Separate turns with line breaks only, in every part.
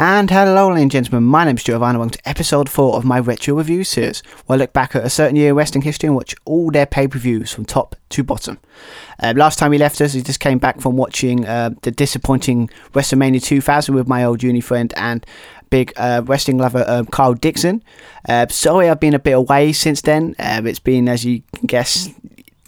And hello, ladies and gentlemen, my name is Vine, and welcome to episode 4 of my Retro Review series, where I look back at a certain year in wrestling history and watch all their pay per views from top to bottom. Uh, last time he left us, he just came back from watching uh, the disappointing WrestleMania 2000 with my old uni friend and big uh, wrestling lover um, Carl Dixon. Uh, sorry, I've been a bit away since then. Um, it's been, as you can guess,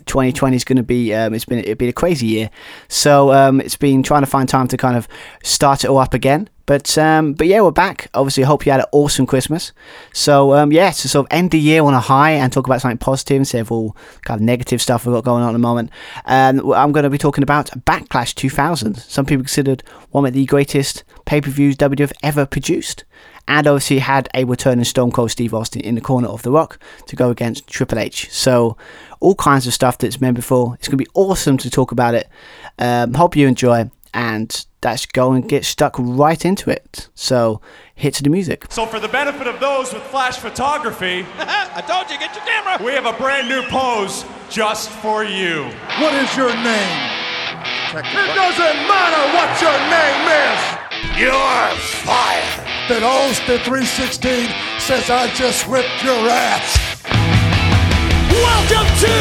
2020 is going to be um, it's been it'll be a crazy year so um, it's been trying to find time to kind of start it all up again but um, but yeah we're back obviously I hope you had an awesome Christmas so um, yeah to sort of end the year on a high and talk about something positive instead of all kind of negative stuff we've got going on at the moment um, I'm going to be talking about Backlash 2000 some people considered one of the greatest pay-per-views WWF ever produced and obviously had a returning Stone Cold Steve Austin in the corner of The Rock to go against Triple H. So all kinds of stuff that's been before. It's going to be awesome to talk about it. Um, hope you enjoy, and let's go and get stuck right into it. So hit to the music.
So for the benefit of those with flash photography,
I told you, get your camera.
we have a brand new pose just for you.
What is your name? It doesn't matter what your name is.
You're fired.
That Austin 316 says I just whipped your ass.
Welcome to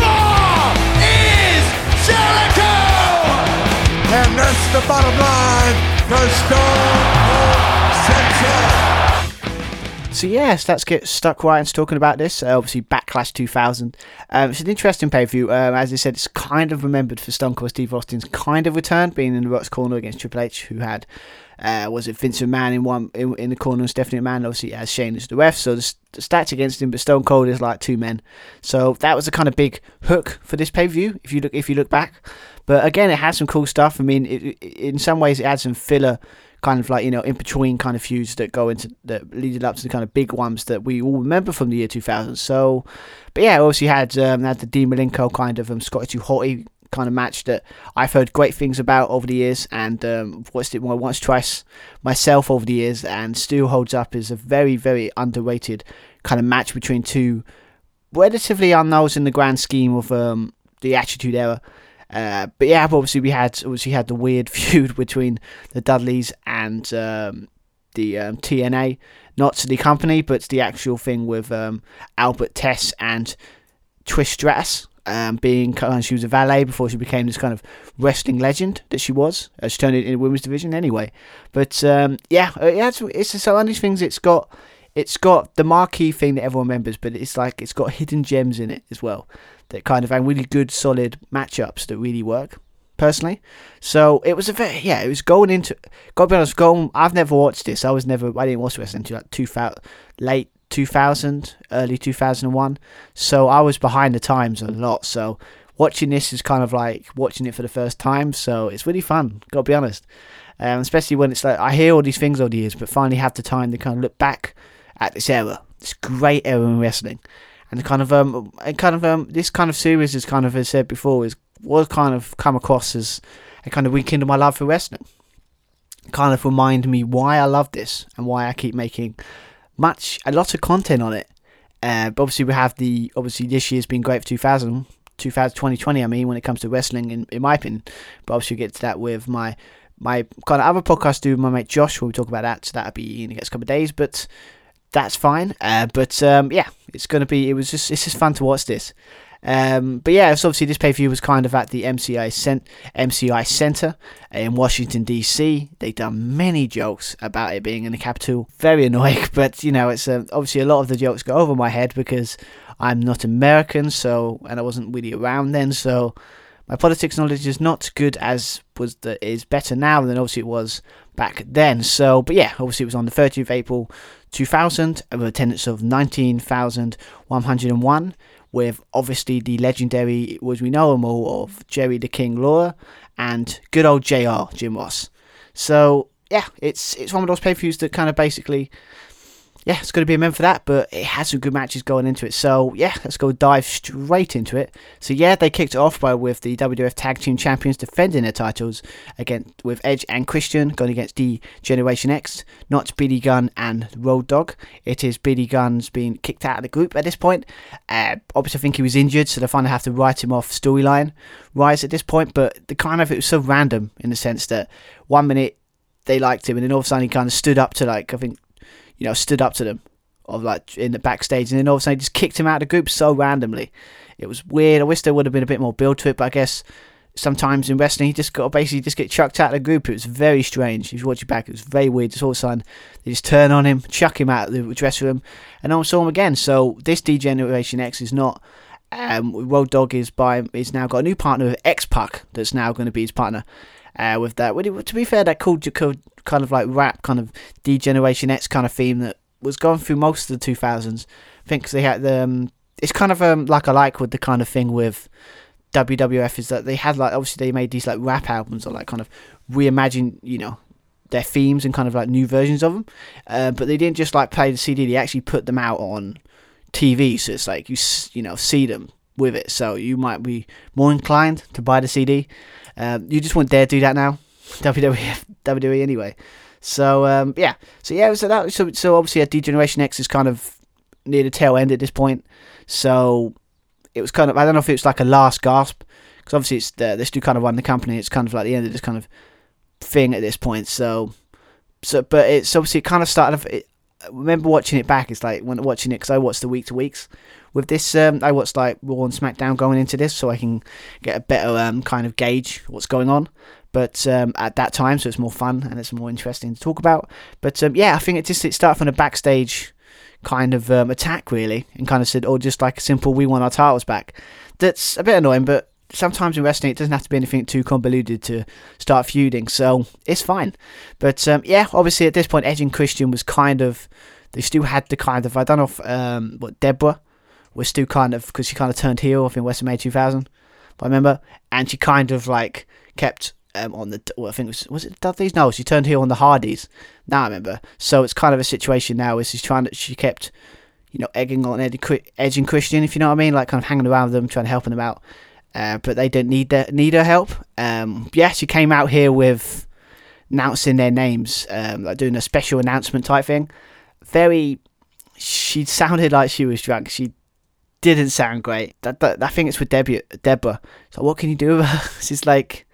Raw is Jericho.
And that's the bottom line. Stone Cold
So yes, let's get stuck right into talking about this. Uh, obviously, Backlash 2000. Um, it's an interesting pay-per-view. Um, as I said, it's kind of remembered for Stone Cold Steve Austin's kind of return, being in the Rock's corner against Triple H, who had uh, was it Vince McMahon in one in, in the corner and Stephanie McMahon obviously as Shane as the ref. So the, the stats against him, but Stone Cold is like two men. So that was a kind of big hook for this pay-per-view. If you look if you look back, but again, it had some cool stuff. I mean, it, it, in some ways, it had some filler kind of like you know in between kind of feuds that go into that leaded up to the kind of big ones that we all remember from the year 2000. So, but yeah, obviously had um, had the Dean Malenko kind of um, Scotty 2 Hotty kind of match that I've heard great things about over the years and um, watched it more once twice myself over the years and still holds up as a very very underrated kind of match between two relatively unknowns in the grand scheme of um, the Attitude Era. Uh, but yeah, obviously we had obviously had the weird feud between the Dudleys and um, the um, TNA, not the company, but the actual thing with um, Albert Test and Trish Stratus. Um, being kind of, she was a valet before she became this kind of wrestling legend that she was. Uh, she turned it in the women's division anyway. But um, yeah, uh, it's, it's so one of these things. It's got it's got the marquee thing that everyone remembers, but it's like it's got hidden gems in it as well that kind of have really good, solid matchups that really work. Personally, so it was a very yeah. It was going into. Gotta be honest, going. I've never watched this. I was never. I didn't watch wrestling until like two thousand, late two thousand, early two thousand and one. So I was behind the times a lot. So watching this is kind of like watching it for the first time. So it's really fun. Gotta be honest, um, especially when it's like I hear all these things over the years, but finally have the time to kind of look back at this era, this great era in wrestling, and kind of um, and kind of um, this kind of series is kind of as said before is was kind of come across as a kind of rekindle my love for wrestling. Kind of remind me why I love this and why I keep making much a lot of content on it. Uh, but obviously we have the obviously this year's been great for 2000, 2000 2020. I mean when it comes to wrestling, in, in my opinion. But obviously we'll get to that with my my kind of other podcast do with my mate Josh where we talk about that. So that'll be in the next couple of days. But that's fine. Uh, but um, yeah, it's gonna be. It was just it's just fun to watch this. Um, but yeah, so obviously this pay per view was kind of at the MCI cent- MCI Center in Washington DC. They've done many jokes about it being in the capital. Very annoying, but you know, it's uh, obviously a lot of the jokes go over my head because I'm not American, so and I wasn't really around then, so my politics knowledge is not as good as was the is better now than obviously it was back then. So, but yeah, obviously it was on the 30th of April 2000 with attendance of 19,101 with obviously the legendary, as we know them all, of Jerry the King Lawler and good old JR, Jim Ross. So, yeah, it's it's one of those pay-per-views that kind of basically yeah, it's going to be a meant for that, but it has some good matches going into it. So yeah, let's go dive straight into it. So yeah, they kicked off by with the WWF Tag Team Champions defending their titles against with Edge and Christian going against the Generation X, not Billy Gunn and Road Dogg. It is Billy Gunn's been kicked out of the group at this point. Uh, obviously, I think he was injured, so they finally have to write him off storyline rise at this point. But the kind of it was so random in the sense that one minute they liked him, and then all of a sudden he kind of stood up to like I think, you know, stood up to them, of like in the backstage, and then all of a sudden just kicked him out of the group so randomly. It was weird. I wish there would have been a bit more build to it, but I guess sometimes in wrestling, he just got basically just get chucked out of the group. It was very strange. If you watch it back, it was very weird. Just all of a sudden, they just turn on him, chuck him out of the dressing room, and I saw him again. So this D-Generation X is not. Um, Road Dogg is by is now got a new partner with X Pac that's now going to be his partner. Uh, with that, to be fair, that cool, kind of like rap, kind of D-Generation X kind of theme that was going through most of the 2000s. I think they had the. Um, it's kind of um, like I like with the kind of thing with WWF is that they had like obviously they made these like rap albums or like kind of reimagine you know their themes and kind of like new versions of them, uh, but they didn't just like play the CD. They actually put them out on TV, so it's like you you know see them with it. So you might be more inclined to buy the CD. Um, you just won't dare do that now. WWF, WWE anyway. So um, yeah, so yeah, so that so so obviously a D-Generation X is kind of near the tail end at this point. So it was kind of I don't know if it was like a last gasp because obviously it's uh, this dude kind of run the company. It's kind of like the end of this kind of thing at this point. So so but it's obviously it kind of started. It, I remember watching it back. It's like when watching it because I watched the week to weeks. With this, um, I watched like Raw and SmackDown going into this, so I can get a better um, kind of gauge what's going on. But um, at that time, so it's more fun and it's more interesting to talk about. But um, yeah, I think it just it started from a backstage kind of um, attack really, and kind of said, "Oh, just like a simple, we want our titles back." That's a bit annoying, but sometimes in wrestling it doesn't have to be anything too convoluted to start feuding, so it's fine. But um, yeah, obviously at this point, Edge and Christian was kind of they still had the kind of I don't know if um, what Debra was still kind of because she kind of turned heel in WrestleMania 2000, if I remember, and she kind of like kept um, on the well, I think it was was it Dudley's? No, she turned heel on the Hardys. Now I remember. So it's kind of a situation now where she's trying to she kept you know egging on Eddie, Edge and Christian, if you know what I mean, like kind of hanging around them, trying to help them out. Uh, but they didn't need their, need her help. Um, yeah, she came out here with announcing their names, um, like doing a special announcement type thing. Very, she sounded like she was drunk. She didn't sound great. That, that I think it's with Debbie, Debra. So what can you do with her? She's like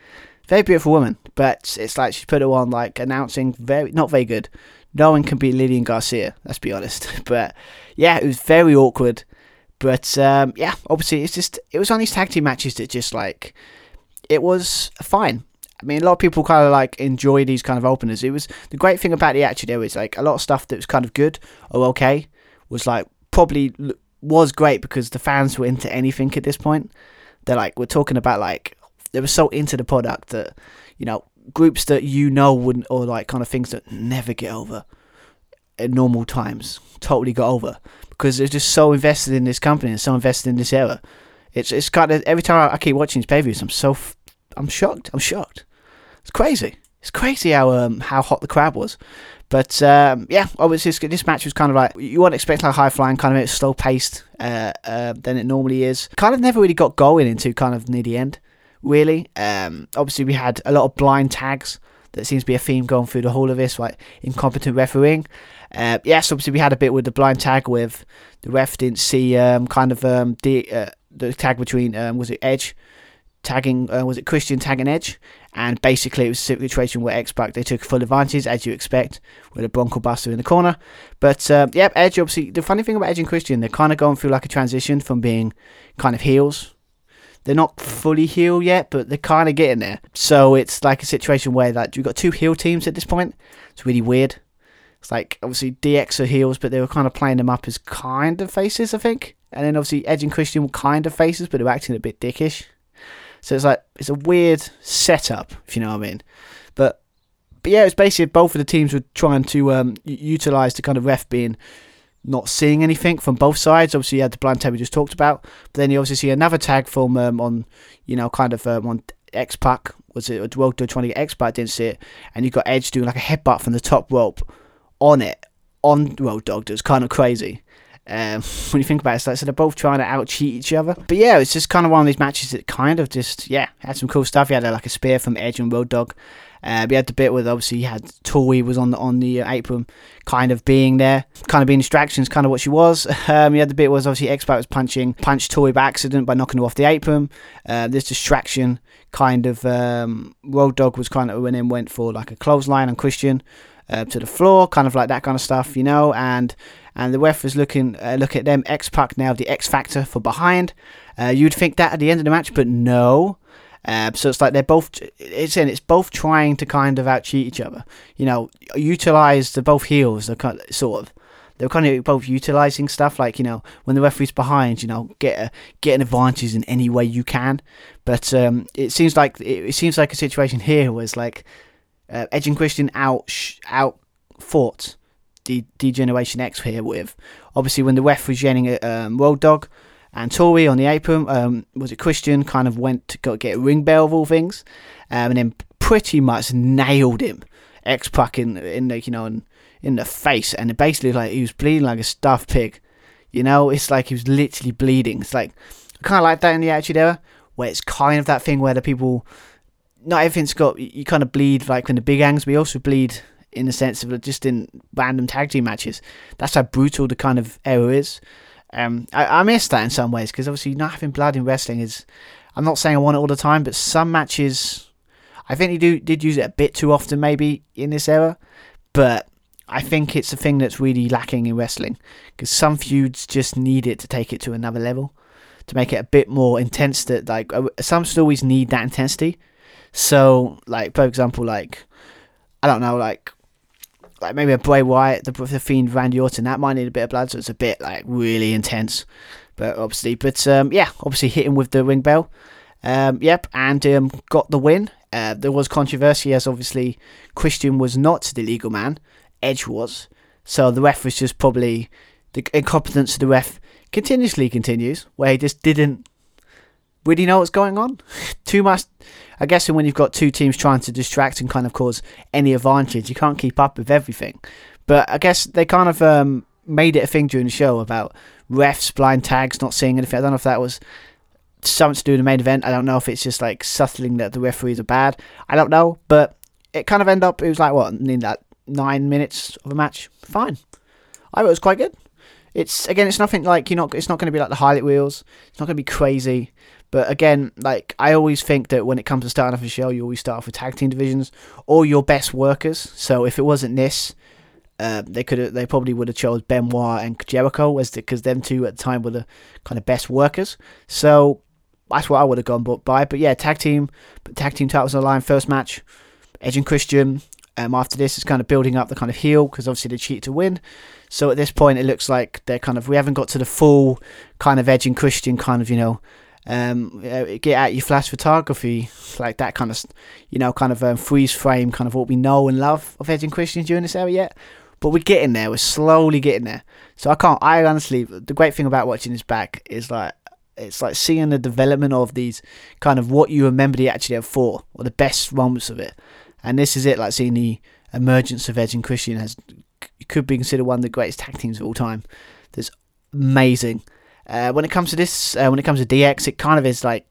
very beautiful woman, but it's like she put her on like announcing very not very good. No one can beat Lillian Garcia. Let's be honest. But yeah, it was very awkward. But um, yeah, obviously it's just it was on these tag team matches that just like it was fine. I mean, a lot of people kind of like enjoy these kind of openers. It was the great thing about the actually there was like a lot of stuff that was kind of good or okay was like probably was great because the fans were into anything at this point. They're like we're talking about like they were so into the product that you know groups that you know wouldn't or like kind of things that never get over at normal times totally got over because they're just so invested in this company and so invested in this era. It's it's kind of every time I, keep watching these pay views, I'm so I'm shocked. I'm shocked. It's crazy. It's crazy how um how hot the crowd was. But um, yeah, obviously this match was kind of like you wouldn't expect like high flying, kind of slow paced uh, uh, than it normally is. Kind of never really got going into kind of near the end really. Um, obviously, we had a lot of blind tags. That seems to be a theme going through the whole of this, like incompetent refereeing. Uh, yes, obviously we had a bit with the blind tag with the ref didn't see um, kind of um, the uh, the tag between um, was it Edge tagging uh, was it Christian tagging Edge, and basically it was a situation where X Pac they took full advantage as you expect with a Bronco Buster in the corner. But um, yep, Edge obviously the funny thing about Edge and Christian they're kind of going through like a transition from being kind of heels they're not fully heel yet, but they're kind of getting there. So it's like a situation where like you've got two heel teams at this point. It's really weird. It's like obviously DX are heels, but they were kind of playing them up as kind of faces, I think. And then obviously Edge and Christian were kind of faces, but they were acting a bit dickish. So it's like it's a weird setup, if you know what I mean. But but yeah, it's basically both of the teams were trying to um, utilize the kind of ref being not seeing anything from both sides. Obviously, you had the blind tag we just talked about, but then you obviously see another tag from um, on, you know, kind of um, on X Pac. Was it World Tour trying to get X Pac? Didn't see it, and you got Edge doing like a headbutt from the top rope on it on Road Dogg. Was kind of crazy. Um, when you think about it, so they're both trying to out cheat each other. But yeah, it's just kind of one of these matches that kind of just yeah had some cool stuff. You had like a spear from Edge and Road Dogg. Uh, we had the bit where obviously you had Tori was on the on the uh, apron, kind of being there, kind of being distractions, kind of what she was. Um, you had the bit was obviously X was punching, punched Tori by accident by knocking her off the apron. Uh, this distraction kind of um, Road Dogg was kind of when in went for like a clothesline on Christian uh, to the floor, kind of like that kind of stuff, you know. And and the ref was looking uh, look at them. X Pac now the X Factor for behind. Uh, you'd think that at the end of the match, but no. Uh, so it's like they're both. It's in. It's both trying to kind of out cheat each other. You know, utilize the both heels. They're kind of, sort of. They're kind of both utilizing stuff like you know when the referee's behind. You know, get a, get an advantage in any way you can. But um, it seems like it, it seems like a situation here was like uh, Edge and Christian out sh- out fought the D-Generation X here with. Obviously when the ref was yelling at um, Road Dogg and Tori on the apron, um, was it Christian kind of went to go get a ring bell of all things, um, and then pretty much nailed him, X Pac in in the you know in, in the face, and basically like he was bleeding like a stuffed pig, you know, it's like he was literally bleeding. It's like kind of like that in the Attitude Era, where it's kind of that thing where the people, not everything's got you kind of bleed like when the big angs, also bleed in the sense of just in random tag team matches. That's how brutal the kind of era is. Um, I, I miss that in some ways because obviously not having blood in wrestling is. I'm not saying I want it all the time, but some matches, I think they do did use it a bit too often maybe in this era, but I think it's a thing that's really lacking in wrestling because some feuds just need it to take it to another level, to make it a bit more intense. That like uh, some stories need that intensity. So like for example, like I don't know, like like maybe a Bray Wyatt, the, the Fiend, Randy Orton, that might need a bit of blood, so it's a bit like really intense. But obviously, but um, yeah, obviously hitting with the ring bell. Um, yep, and um, got the win. Uh, there was controversy as obviously Christian was not the legal man, Edge was. So the ref was just probably the incompetence of the ref continuously continues, where he just didn't really know what's going on. Too much. I guess when you've got two teams trying to distract and kind of cause any advantage, you can't keep up with everything. But I guess they kind of um, made it a thing during the show about refs, blind tags, not seeing anything. I don't know if that was something to do with the main event. I don't know if it's just like subtling that the referees are bad. I don't know, but it kind of ended up. It was like what in that nine minutes of a match. Fine. I thought it was quite good. It's again, it's nothing like you're not. It's not going to be like the highlight reels. It's not going to be crazy. But again, like I always think that when it comes to starting off a show, you always start off with tag team divisions or your best workers. So if it wasn't this, uh, they could they probably would have chose Benoit and Jericho as because them two at the time were the kind of best workers. So that's what I would have gone by. But yeah, tag team, but tag team titles on the line. First match, Edge and Christian. Um, after this, it's kind of building up the kind of heel because obviously they cheat to win. So at this point, it looks like they're kind of we haven't got to the full kind of Edge and Christian kind of you know um, get out your flash photography, like that kind of, you know, kind of um, freeze frame, kind of what we know and love of Edge and Christian during this era yet. But we're getting there. We're slowly getting there. So I can't. I honestly, the great thing about watching this back is like it's like seeing the development of these kind of what you remember the actually have for or the best moments of it. And this is it, like seeing the emergence of Edge and Christian as could be considered one of the greatest tag teams of all time. That's amazing. Uh, when it comes to this, uh, when it comes to DX, it kind of is like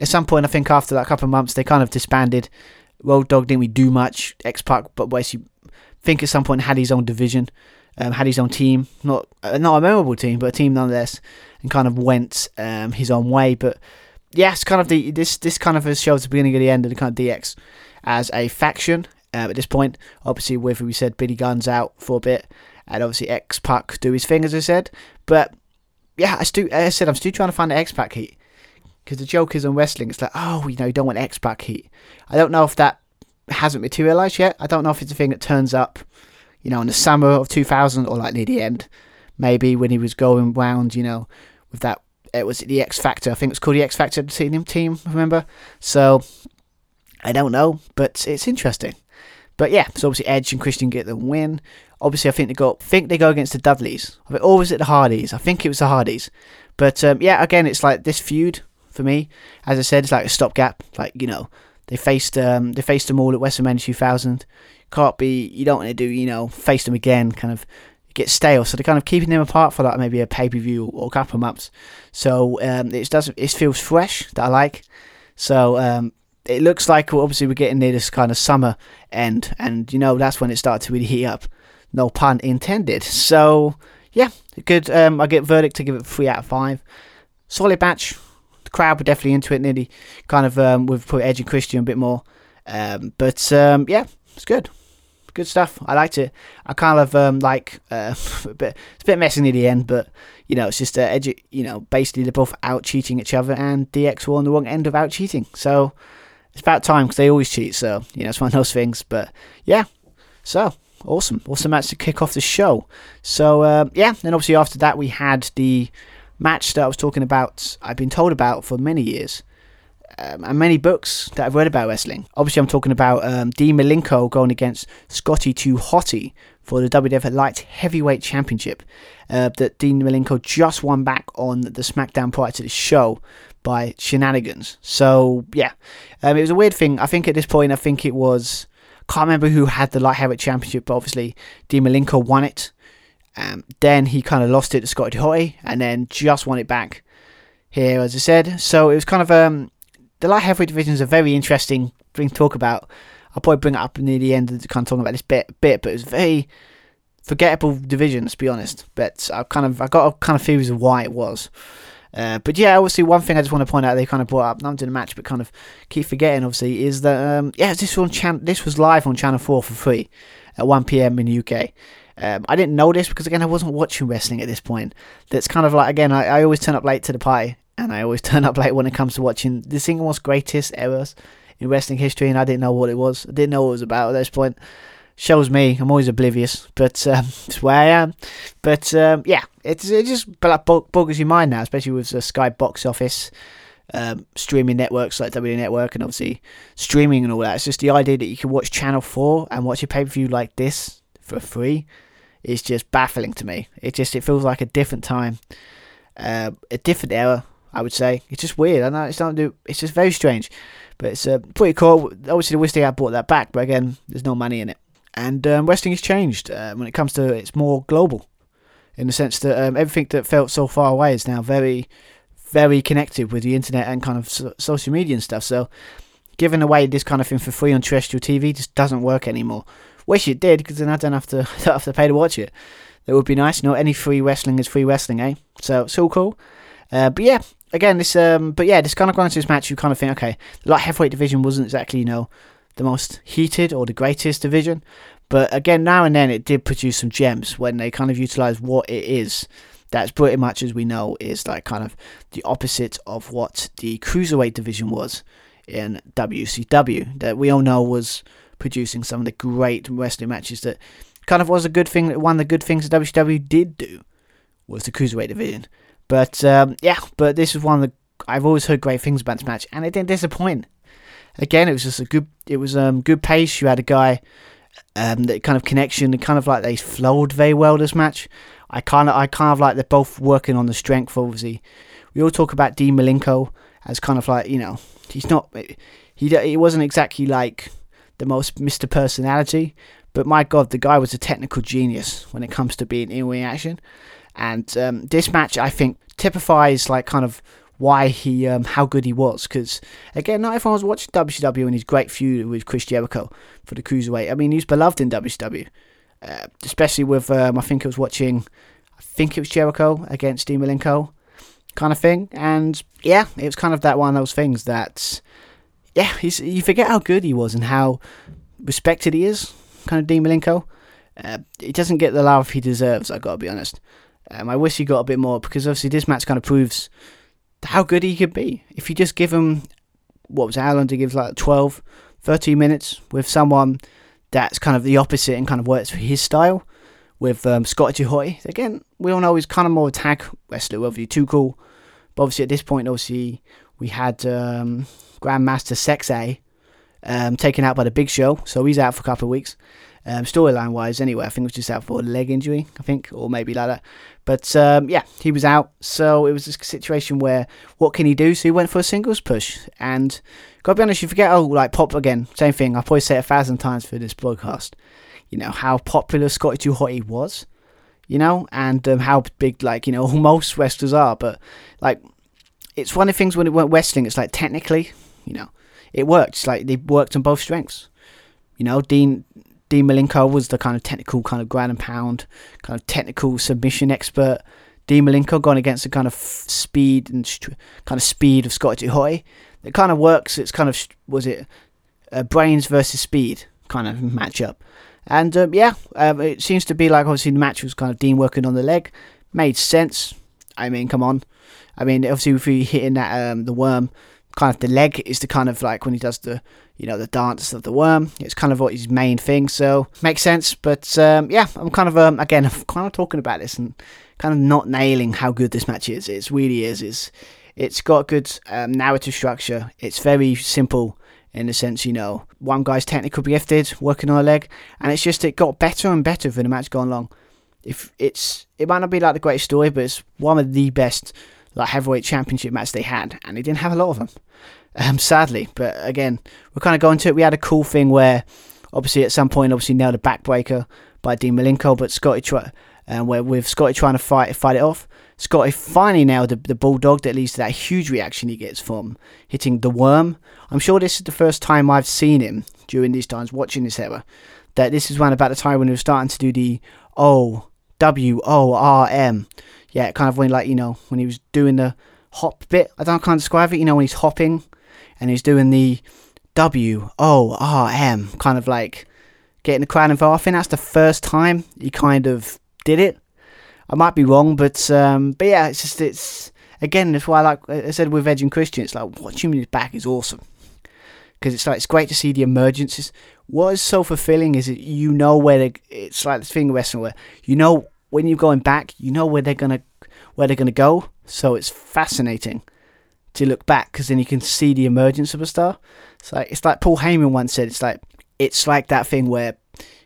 at some point I think after that couple of months they kind of disbanded. Road Dogg didn't we do much. X Pac, but basically think at some point had his own division, um, had his own team, not uh, not a memorable team, but a team nonetheless, and kind of went um, his own way. But yes, kind of the this this kind of shows the beginning of the end of the kind of DX as a faction. Uh, at this point, obviously, with we said Billy Gunn's out for a bit, and obviously X Pac do his thing as I said, but yeah, I still, I said, I'm still trying to find the X Pac heat because the joke is on wrestling. It's like, oh, you know, you don't want X Pac heat. I don't know if that hasn't materialized yet. I don't know if it's a thing that turns up, you know, in the summer of 2000 or like near the end, maybe when he was going round, you know, with that. It was the X Factor. I think it's called the X Factor team. Team, remember? So I don't know, but it's interesting. But yeah, so obviously Edge and Christian get the win. Obviously, I think they go think they go against the Dudleys. I think, or was it the Hardys? I think it was the Hardys. But um, yeah, again, it's like this feud for me. As I said, it's like a stopgap. Like you know, they faced um, they faced them all at WrestleMania 2000. Can't be. You don't want to do. You know, face them again. Kind of get stale. So they're kind of keeping them apart for like maybe a pay per view or couple of months. So um, it doesn't. It feels fresh that I like. So um, it looks like obviously we're getting near this kind of summer end, and you know that's when it started to really heat up. No pun intended. So yeah, good. Um, I get verdict to give it three out of five. Solid match. The crowd were definitely into it. Nearly kind of um, we've put Edge and Christian a bit more, um, but um, yeah, it's good. Good stuff. I liked it. I kind of um, like uh, a bit. It's a bit messy near the end, but you know, it's just uh, Edge. You know, basically they're both out cheating each other, and DX were on the wrong end of out cheating. So it's about time because they always cheat. So you know, it's one of those things. But yeah, so awesome, awesome match to kick off the show. So uh, yeah, then obviously after that we had the match that I was talking about. I've been told about for many years. Um, and many books that I've read about wrestling. Obviously, I'm talking about um, Dean Malenko going against Scotty 2 Hotty for the WWF Light Heavyweight Championship uh, that Dean Malenko just won back on the SmackDown prior to the show by shenanigans. So yeah, um, it was a weird thing. I think at this point, I think it was can't remember who had the light heavyweight championship, but obviously Dean Malenko won it. Um, then he kind of lost it to Scotty Hotty, and then just won it back here, as I said. So it was kind of um, the light heavyweight division is a very interesting thing to talk about. I'll probably bring it up near the end of the kind of talking about this bit, bit, but it was very forgettable division, let's be honest. But I kind of I got a kind of theories of why it was. Uh, but yeah, obviously one thing I just want to point out they kind of brought up, not in the match, but kind of keep forgetting obviously is that um, yeah, this was chan- this was live on Channel Four for free at 1 p.m. in the UK. Um, I didn't know this because again I wasn't watching wrestling at this point. That's kind of like again I, I always turn up late to the party and I always turn up late when it comes to watching the single most greatest errors in wrestling history, and I didn't know what it was. I didn't know what it was about at this point. Shows me I'm always oblivious, but um, it's where I am. But um, yeah, it's it just boggles your mind now, especially with the Sky box office. Um, streaming networks like W Network and obviously streaming and all that. It's just the idea that you can watch Channel 4 and watch a pay per view like this for free is just baffling to me. It just it feels like a different time, uh, a different era. I would say it's just weird. I know it's not do. It's just very strange, but it's uh, pretty cool. Obviously, the wish they had brought that back, but again, there's no money in it. And um, wrestling has changed uh, when it comes to it's more global, in the sense that um, everything that felt so far away is now very, very connected with the internet and kind of so- social media and stuff. So, giving away this kind of thing for free on terrestrial TV just doesn't work anymore. Wish it did, because then I don't have to don't have to pay to watch it. That would be nice. Know, any free wrestling is free wrestling, eh? So it's all cool. Uh, but yeah, again, this um, but yeah, this kind of going into this match, you kind of think, okay, the light heavyweight division wasn't exactly you know the most heated or the greatest division, but again, now and then it did produce some gems when they kind of utilized what it is. That's pretty much as we know is like kind of the opposite of what the cruiserweight division was in WCW. That we all know was producing some of the great wrestling matches that kind of was a good thing. One of the good things that WCW did do was the cruiserweight division. But um, yeah, but this is one of the I've always heard great things about this match, and it didn't disappoint. Again, it was just a good. It was um good pace. You had a guy, um, that kind of connection, and kind of like they flowed very well this match. I kind of I kind of like they're both working on the strength. Obviously, we all talk about Dean Malenko as kind of like you know he's not he he wasn't exactly like the most Mr. Personality, but my God, the guy was a technical genius when it comes to being in reaction. And um, this match, I think, typifies like kind of why he, um, how good he was. Because again, not everyone was watching WCW and his great feud with Chris Jericho for the cruiserweight. I mean, he's beloved in WCW, uh, especially with um, I think I was watching, I think it was Jericho against Dean Malenko, kind of thing. And yeah, it was kind of that one of those things that, yeah, you forget how good he was and how respected he is. Kind of Dean Malenko. Uh, he doesn't get the love he deserves. I gotta be honest. Um, I wish he got a bit more because obviously this match kind of proves how good he could be. If you just give him, what was it, how long to give, like 12, 13 minutes with someone that's kind of the opposite and kind of works for his style with um, Scotty Hotty. Again, we all know he's kind of more a tag wrestler, obviously too cool. But obviously at this point, obviously, we had um, Grandmaster Sexay um, taken out by the Big Show, so he's out for a couple of weeks. Um, storyline wise, anyway, I think it was just out for a leg injury, I think, or maybe like that. But um, yeah, he was out, so it was a situation where what can he do? So he went for a singles push, and gotta be honest, you forget. Oh, like pop again, same thing. I've probably say it a thousand times for this broadcast. You know how popular Scotty Too Hotty was, you know, and um, how big like you know most wrestlers are. But like, it's one of the things when it went wrestling. It's like technically, you know, it worked. It's like they worked on both strengths. You know, Dean Dean Malenko was the kind of technical, kind of ground and pound, kind of technical submission expert. Dean Malenko gone against the kind of speed and st- kind of speed of Scotty Hotty. It kind of works. It's kind of was it uh, brains versus speed kind of matchup. And um, yeah, um, it seems to be like obviously the match was kind of Dean working on the leg, made sense. I mean, come on. I mean, obviously if we hitting that um, the worm, kind of the leg is the kind of like when he does the you know the dance of the worm. It's kind of what his main thing, so makes sense. But um, yeah, I'm kind of um, again I'm kind of talking about this and kind of not nailing how good this match is. It really is. It's it's got good um, narrative structure. It's very simple in the sense, you know, one guy's technically gifted, working on a leg, and it's just it got better and better for the match gone along. If it's it might not be like the greatest story, but it's one of the best like heavyweight championship matches they had, and they didn't have a lot of them, um, sadly. But again, we're kind of going to it. We had a cool thing where, obviously, at some point, obviously nailed a backbreaker by Dean Malenko, but Scotty try, and where with Scotty trying to fight fight it off. Scotty finally nailed the, the bulldog that leads to that huge reaction he gets from hitting the worm. I'm sure this is the first time I've seen him during these times watching this era. That this is around about the time when he was starting to do the O W O R M. Yeah, kind of when like you know when he was doing the hop bit. I don't can't describe it. You know when he's hopping and he's doing the W O R M, kind of like getting the crowd involved. I think that's the first time he kind of did it. I might be wrong, but um, but yeah, it's just it's again that's why I like I said with Edge and Christian, it's like watching his back is awesome because it's like it's great to see the emergences. What is so fulfilling is that you know where they, it's like the thing wrestling where you know when you're going back, you know where they're gonna where they're gonna go. So it's fascinating to look back because then you can see the emergence of a star. It's like it's like Paul Heyman once said. It's like it's like that thing where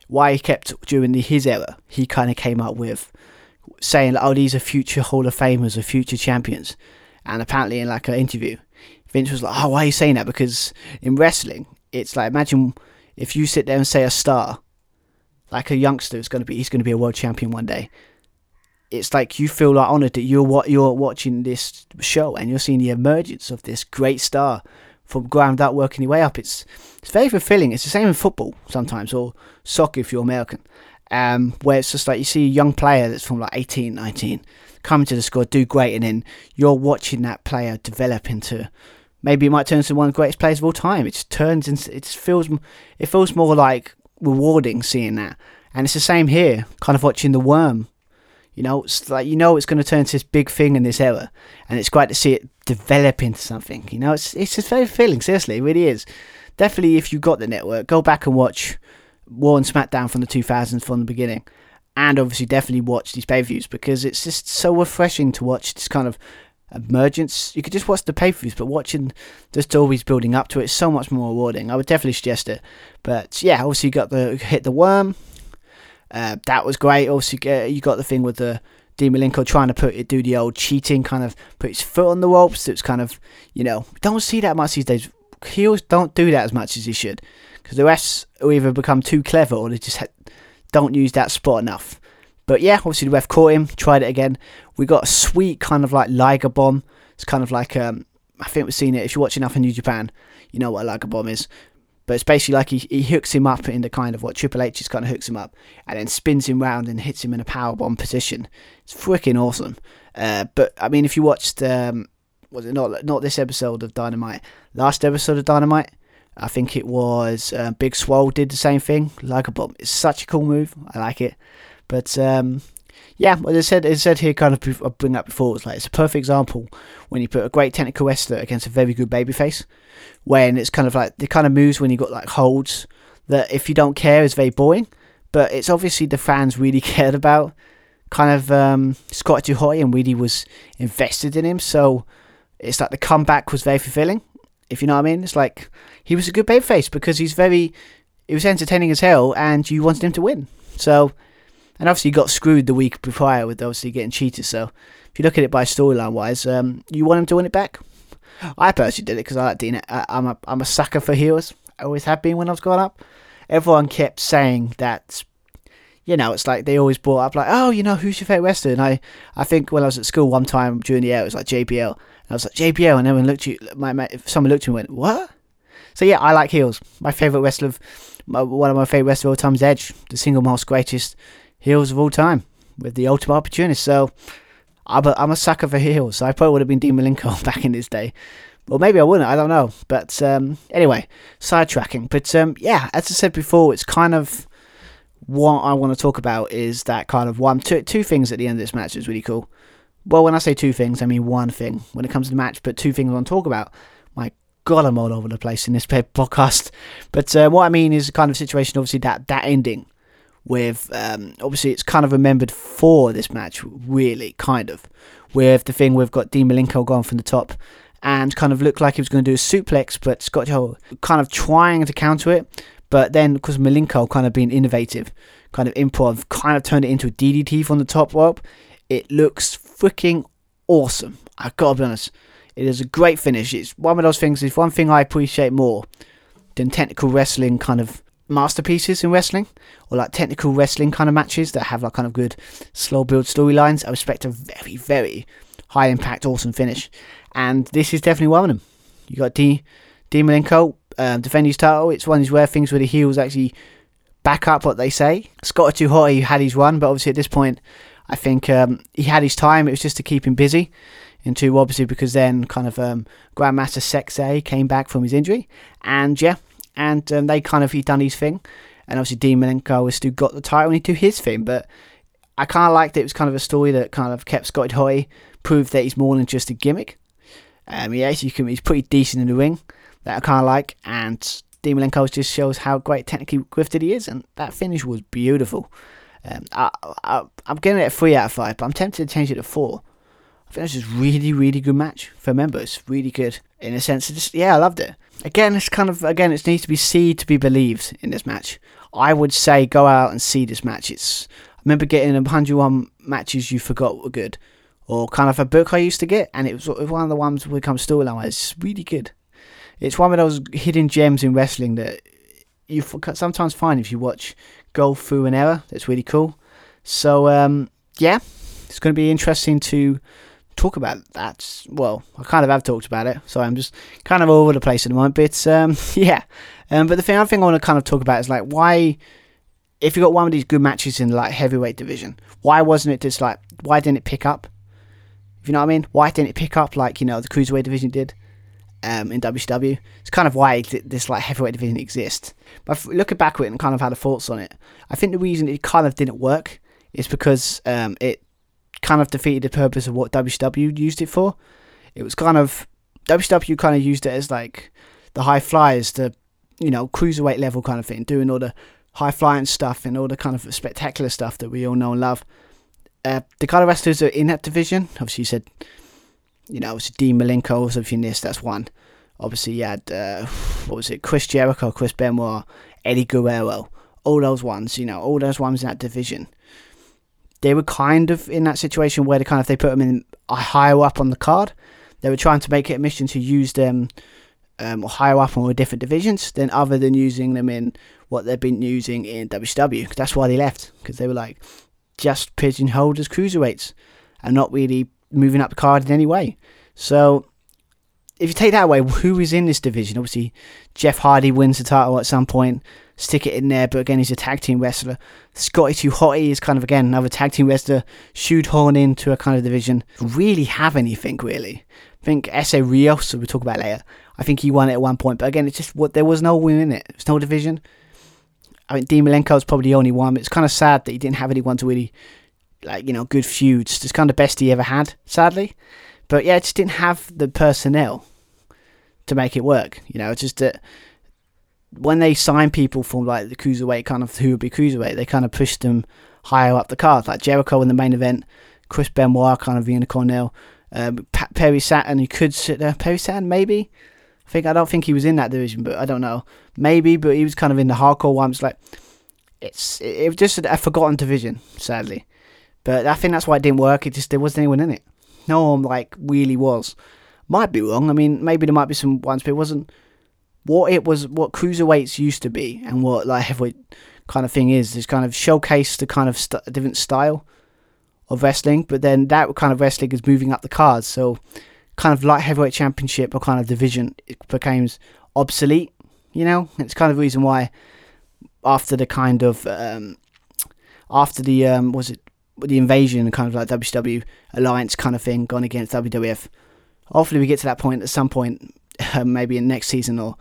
why he kept during the, his era, he kind of came up with saying, "Oh, these are future Hall of Famers or future champions," and apparently in like an interview, Vince was like, "Oh, why are you saying that?" Because in wrestling, it's like imagine if you sit there and say a star, like a youngster is going to be, he's going to be a world champion one day. It's like you feel like honoured that you're what you're watching this show and you're seeing the emergence of this great star from ground up working your way up. It's it's very fulfilling. It's the same in football sometimes or soccer if you're American um, where it's just like you see a young player that's from like 18, 19, come to the squad, do great, and then you're watching that player develop into maybe it might turn into one of the greatest players of all time. It just turns into it feels it feels more like rewarding seeing that, and it's the same here. Kind of watching the worm. You know, it's like you know it's going to turn into this big thing in this era, and it's great to see it develop into something. You know, it's it's just very feeling. Seriously, it really is. Definitely, if you got the network, go back and watch War and SmackDown from the 2000s from the beginning, and obviously definitely watch these pay views because it's just so refreshing to watch this kind of emergence. You could just watch the pay views, but watching the stories building up to it is so much more rewarding. I would definitely suggest it. But yeah, obviously you got the hit the worm. Uh, that was great. Also, you got the thing with the Dean Malenko trying to put it, do the old cheating, kind of put his foot on the ropes. It's kind of, you know, don't see that much these days. Heels don't do that as much as he should because the refs either become too clever or they just ha- don't use that spot enough. But yeah, obviously the ref caught him, tried it again. We got a sweet kind of like Liger bomb. It's kind of like um, I think we've seen it. If you're watching enough in New Japan, you know what a Liger bomb is. But it's basically like he, he hooks him up in the kind of what Triple H just kind of hooks him up and then spins him round and hits him in a power bomb position. It's freaking awesome. Uh, but I mean, if you watched, um, was it not not this episode of Dynamite, last episode of Dynamite, I think it was uh, Big Swole did the same thing. like a bomb. It's such a cool move. I like it. But um, yeah, as I said, as I said here, kind of I bring up before, it's like it's a perfect example when you put a great technical wrestler against a very good babyface. When it's kind of like the kind of moves when you got like holds that if you don't care is very boring, but it's obviously the fans really cared about. Kind of um, Scotty Hotty and really was invested in him, so it's like the comeback was very fulfilling if you know what I mean. It's like he was a good babyface because he's very, he was entertaining as hell, and you wanted him to win. So, and obviously got screwed the week prior with obviously getting cheated. So, if you look at it by storyline wise, um, you want him to win it back. I personally did it because I like Dean. I, I'm a I'm a sucker for heels. I always have been when I was growing up. Everyone kept saying that you know, it's like they always brought up like, oh, you know, who's your favorite wrestler? And I, I think when I was at school one time during the year, it was like JBL, I was like JBL, and everyone looked at you, my, my someone looked at me and went, "What?" So yeah, I like heels. My favorite wrestler, of, my, one of my favorite wrestlers of all time is Edge, the single most greatest heels of all time, with the ultimate opportunist. So I'm a, I'm a sucker for heels. So I probably would have been Dean Malenko back in his day. Or maybe I wouldn't, I don't know. But um, anyway, sidetracking. But um, yeah, as I said before, it's kind of what I want to talk about is that kind of one, two, two things at the end of this match is really cool. Well, when I say two things, I mean one thing when it comes to the match, but two things I want to talk about. My God, I'm all over the place in this podcast. But uh, what I mean is kind of situation, obviously, that, that ending with, um, obviously, it's kind of remembered for this match, really, kind of, with the thing we've got Dean Malenko going from the top and kind of looked like he was going to do a suplex, but Scott Hall kind of trying to counter it. But then, because Malenko kind of being innovative, kind of improv, kind of turned it into a DDT from the top rope. It looks freaking awesome. I gotta be honest. It is a great finish. It's one of those things. It's one thing I appreciate more than technical wrestling kind of masterpieces in wrestling, or like technical wrestling kind of matches that have like kind of good slow build storylines. I respect a very, very high impact, awesome finish, and this is definitely one of them. You got D. D. Malenko um, defend his title. It's one of rare things where the heels actually back up what they say. Scott too hot. He had his one, but obviously at this point, I think um, he had his time. It was just to keep him busy. And two, obviously, because then kind of um, Grandmaster Sexay came back from his injury, and yeah, and um, they kind of he done his thing, and obviously Dean Malenko has still got the title and he do his thing. But I kind of liked it. It was kind of a story that kind of kept Scotty Hotty proved that he's more than just a gimmick. Um, yeah, so can, he's pretty decent in the ring. That I kind of like, and Dean Malenko just shows how great technically gifted he is, and that finish was beautiful. Um, I, I, I'm giving it a three out of five, but I'm tempted to change it to four. I think it's just really, really good match for members. Really good in a sense. Just yeah, I loved it. Again, it's kind of again, it needs to be seen to be believed in this match. I would say go out and see this match. It's I remember getting 101 matches you forgot were good, or kind of a book I used to get, and it was one of the ones we come become storyline. It's really good. It's one of those hidden gems in wrestling that you sometimes find if you watch go through an era. That's really cool. So um, yeah, it's going to be interesting to talk about that. Well, I kind of have talked about it, so I'm just kind of all over the place at the moment. But um, yeah, um, but the thing, other thing I want to kind of talk about is like why, if you got one of these good matches in like heavyweight division, why wasn't it just like why didn't it pick up? If you know what I mean, why didn't it pick up like you know the cruiserweight division did? Um, in WCW, it's kind of why this like heavyweight division exists. But looking back at it and kind of had a thoughts on it, I think the reason it kind of didn't work is because um, it kind of defeated the purpose of what WCW used it for. It was kind of WCW kind of used it as like the high flyers, the you know cruiserweight level kind of thing, doing all the high flying stuff and all the kind of spectacular stuff that we all know and love. Uh, the kind of wrestlers are in that division. Obviously, you said, you know, obviously Dean Malenko was in this. That's one. Obviously, you had uh, what was it? Chris Jericho, Chris Benoit, Eddie Guerrero. All those ones, you know, all those ones in that division they were kind of in that situation where they kind of they put them in higher up on the card. They were trying to make it a mission to use them um, higher up on different divisions than other than using them in what they've been using in WCW. That's why they left because they were like just pigeonholed as cruiserweights and not really moving up the card in any way. So if you take that away, who is in this division? Obviously, Jeff Hardy wins the title at some point stick it in there. But again, he's a tag team wrestler. Scotty Too Hotty is kind of again another tag team wrestler. Shoehorn into a kind of division. Really have anything really. I think Essa Rios, we'll talk about later. I think he won it at one point, but again, it's just what there was no win in it. There's no division. I mean, Dean Malenko's probably the only one. It's kind of sad that he didn't have anyone to really, like you know, good feuds. It's kind of best he ever had, sadly. But yeah, it just didn't have the personnel to make it work. You know, it's just that when they sign people from like the cruiserweight kind of who would be cruiserweight, they kind of push them higher up the card. Like Jericho in the main event, Chris Benoit kind of a Cornell, um, Perry Saturn who could sit there. Perry Saturn maybe. I think I don't think he was in that division, but I don't know. Maybe, but he was kind of in the hardcore ones. Like it's it, was just a, a, forgotten division, sadly. But I think that's why it didn't work. It just there wasn't anyone in it. No one like really was. Might be wrong. I mean, maybe there might be some ones, but it wasn't what it was, what cruiserweights used to be, and what like heavyweight kind of thing is, is kind of showcase the kind of st- different style of wrestling. But then that kind of wrestling is moving up the cards, so kind of light heavyweight championship or kind of division it becomes obsolete You know, it's kind of the reason why after the kind of um, after the um, was it the invasion, kind of like WCW alliance kind of thing, gone against WWF. Hopefully, we get to that point at some point, maybe in next season or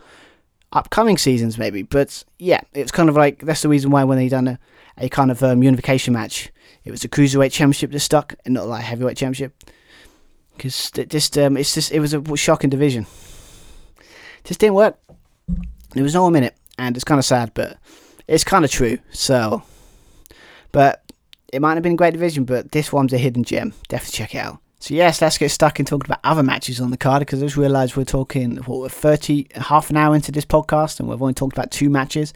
upcoming seasons, maybe. But yeah, it's kind of like that's the reason why when they done a, a kind of um, unification match, it was a cruiserweight championship that stuck and not like heavyweight championship. Because it just um, it's just it was a shocking division. Just didn't work. There was no one in it, and it's kind of sad, but it's kind of true. So, but it might have been a great division, but this one's a hidden gem. Definitely check it out. So yes, let's get stuck in talking about other matches on the card because I just realised we're talking what we're thirty half an hour into this podcast and we've only talked about two matches.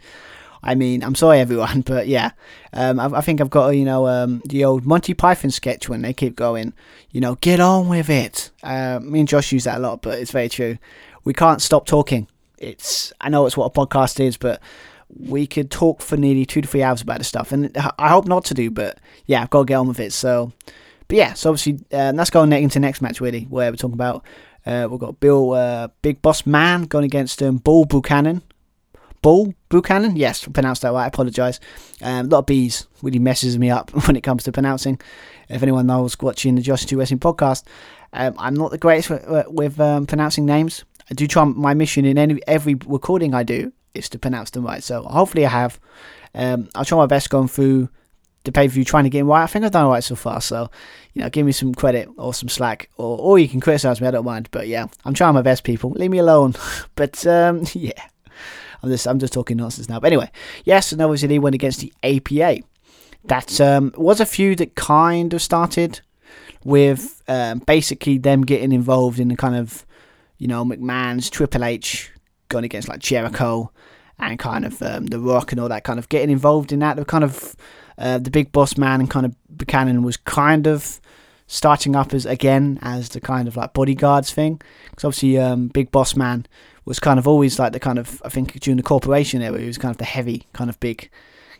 I mean, I'm sorry everyone, but yeah, um, I, I, think I've got you know um, the old Monty Python sketch when they keep going, you know, get on with it. Uh, me and Josh use that a lot, but it's very true. We can't stop talking. It's I know it's what a podcast is, but we could talk for nearly two to three hours about this stuff, and I hope not to do, but yeah, I've got to get on with it. So but yeah, so obviously um, that's going into next match really, where we're talking about uh, we've got Bill uh, Big Boss Man going against um, Bull Buchanan. Bull Buchanan, yes, pronounced that right. I apologise. Um, a lot of B's really messes me up when it comes to pronouncing. If anyone knows watching the Josh Two Wrestling podcast, um, I'm not the greatest with, with um, pronouncing names. I do try my mission in any every recording I do is to pronounce them right. So hopefully I have. Um, I'll try my best going through the pay per view trying to get him right. I think I've done right so far. So, you know, give me some credit or some slack, or, or you can criticize me. I don't mind. But yeah, I'm trying my best, people. Leave me alone. but um, yeah, I'm just I'm just talking nonsense now. But anyway, yes, and obviously he went against the APA. That um, was a feud that kind of started with um, basically them getting involved in the kind of, you know, McMahon's Triple H going against like Jericho and kind of um, The Rock and all that kind of getting involved in that. They're kind of uh, the big boss man and kind of Buchanan was kind of starting up as again as the kind of like bodyguards thing. Because obviously um, big boss man was kind of always like the kind of I think during the corporation era he was kind of the heavy kind of big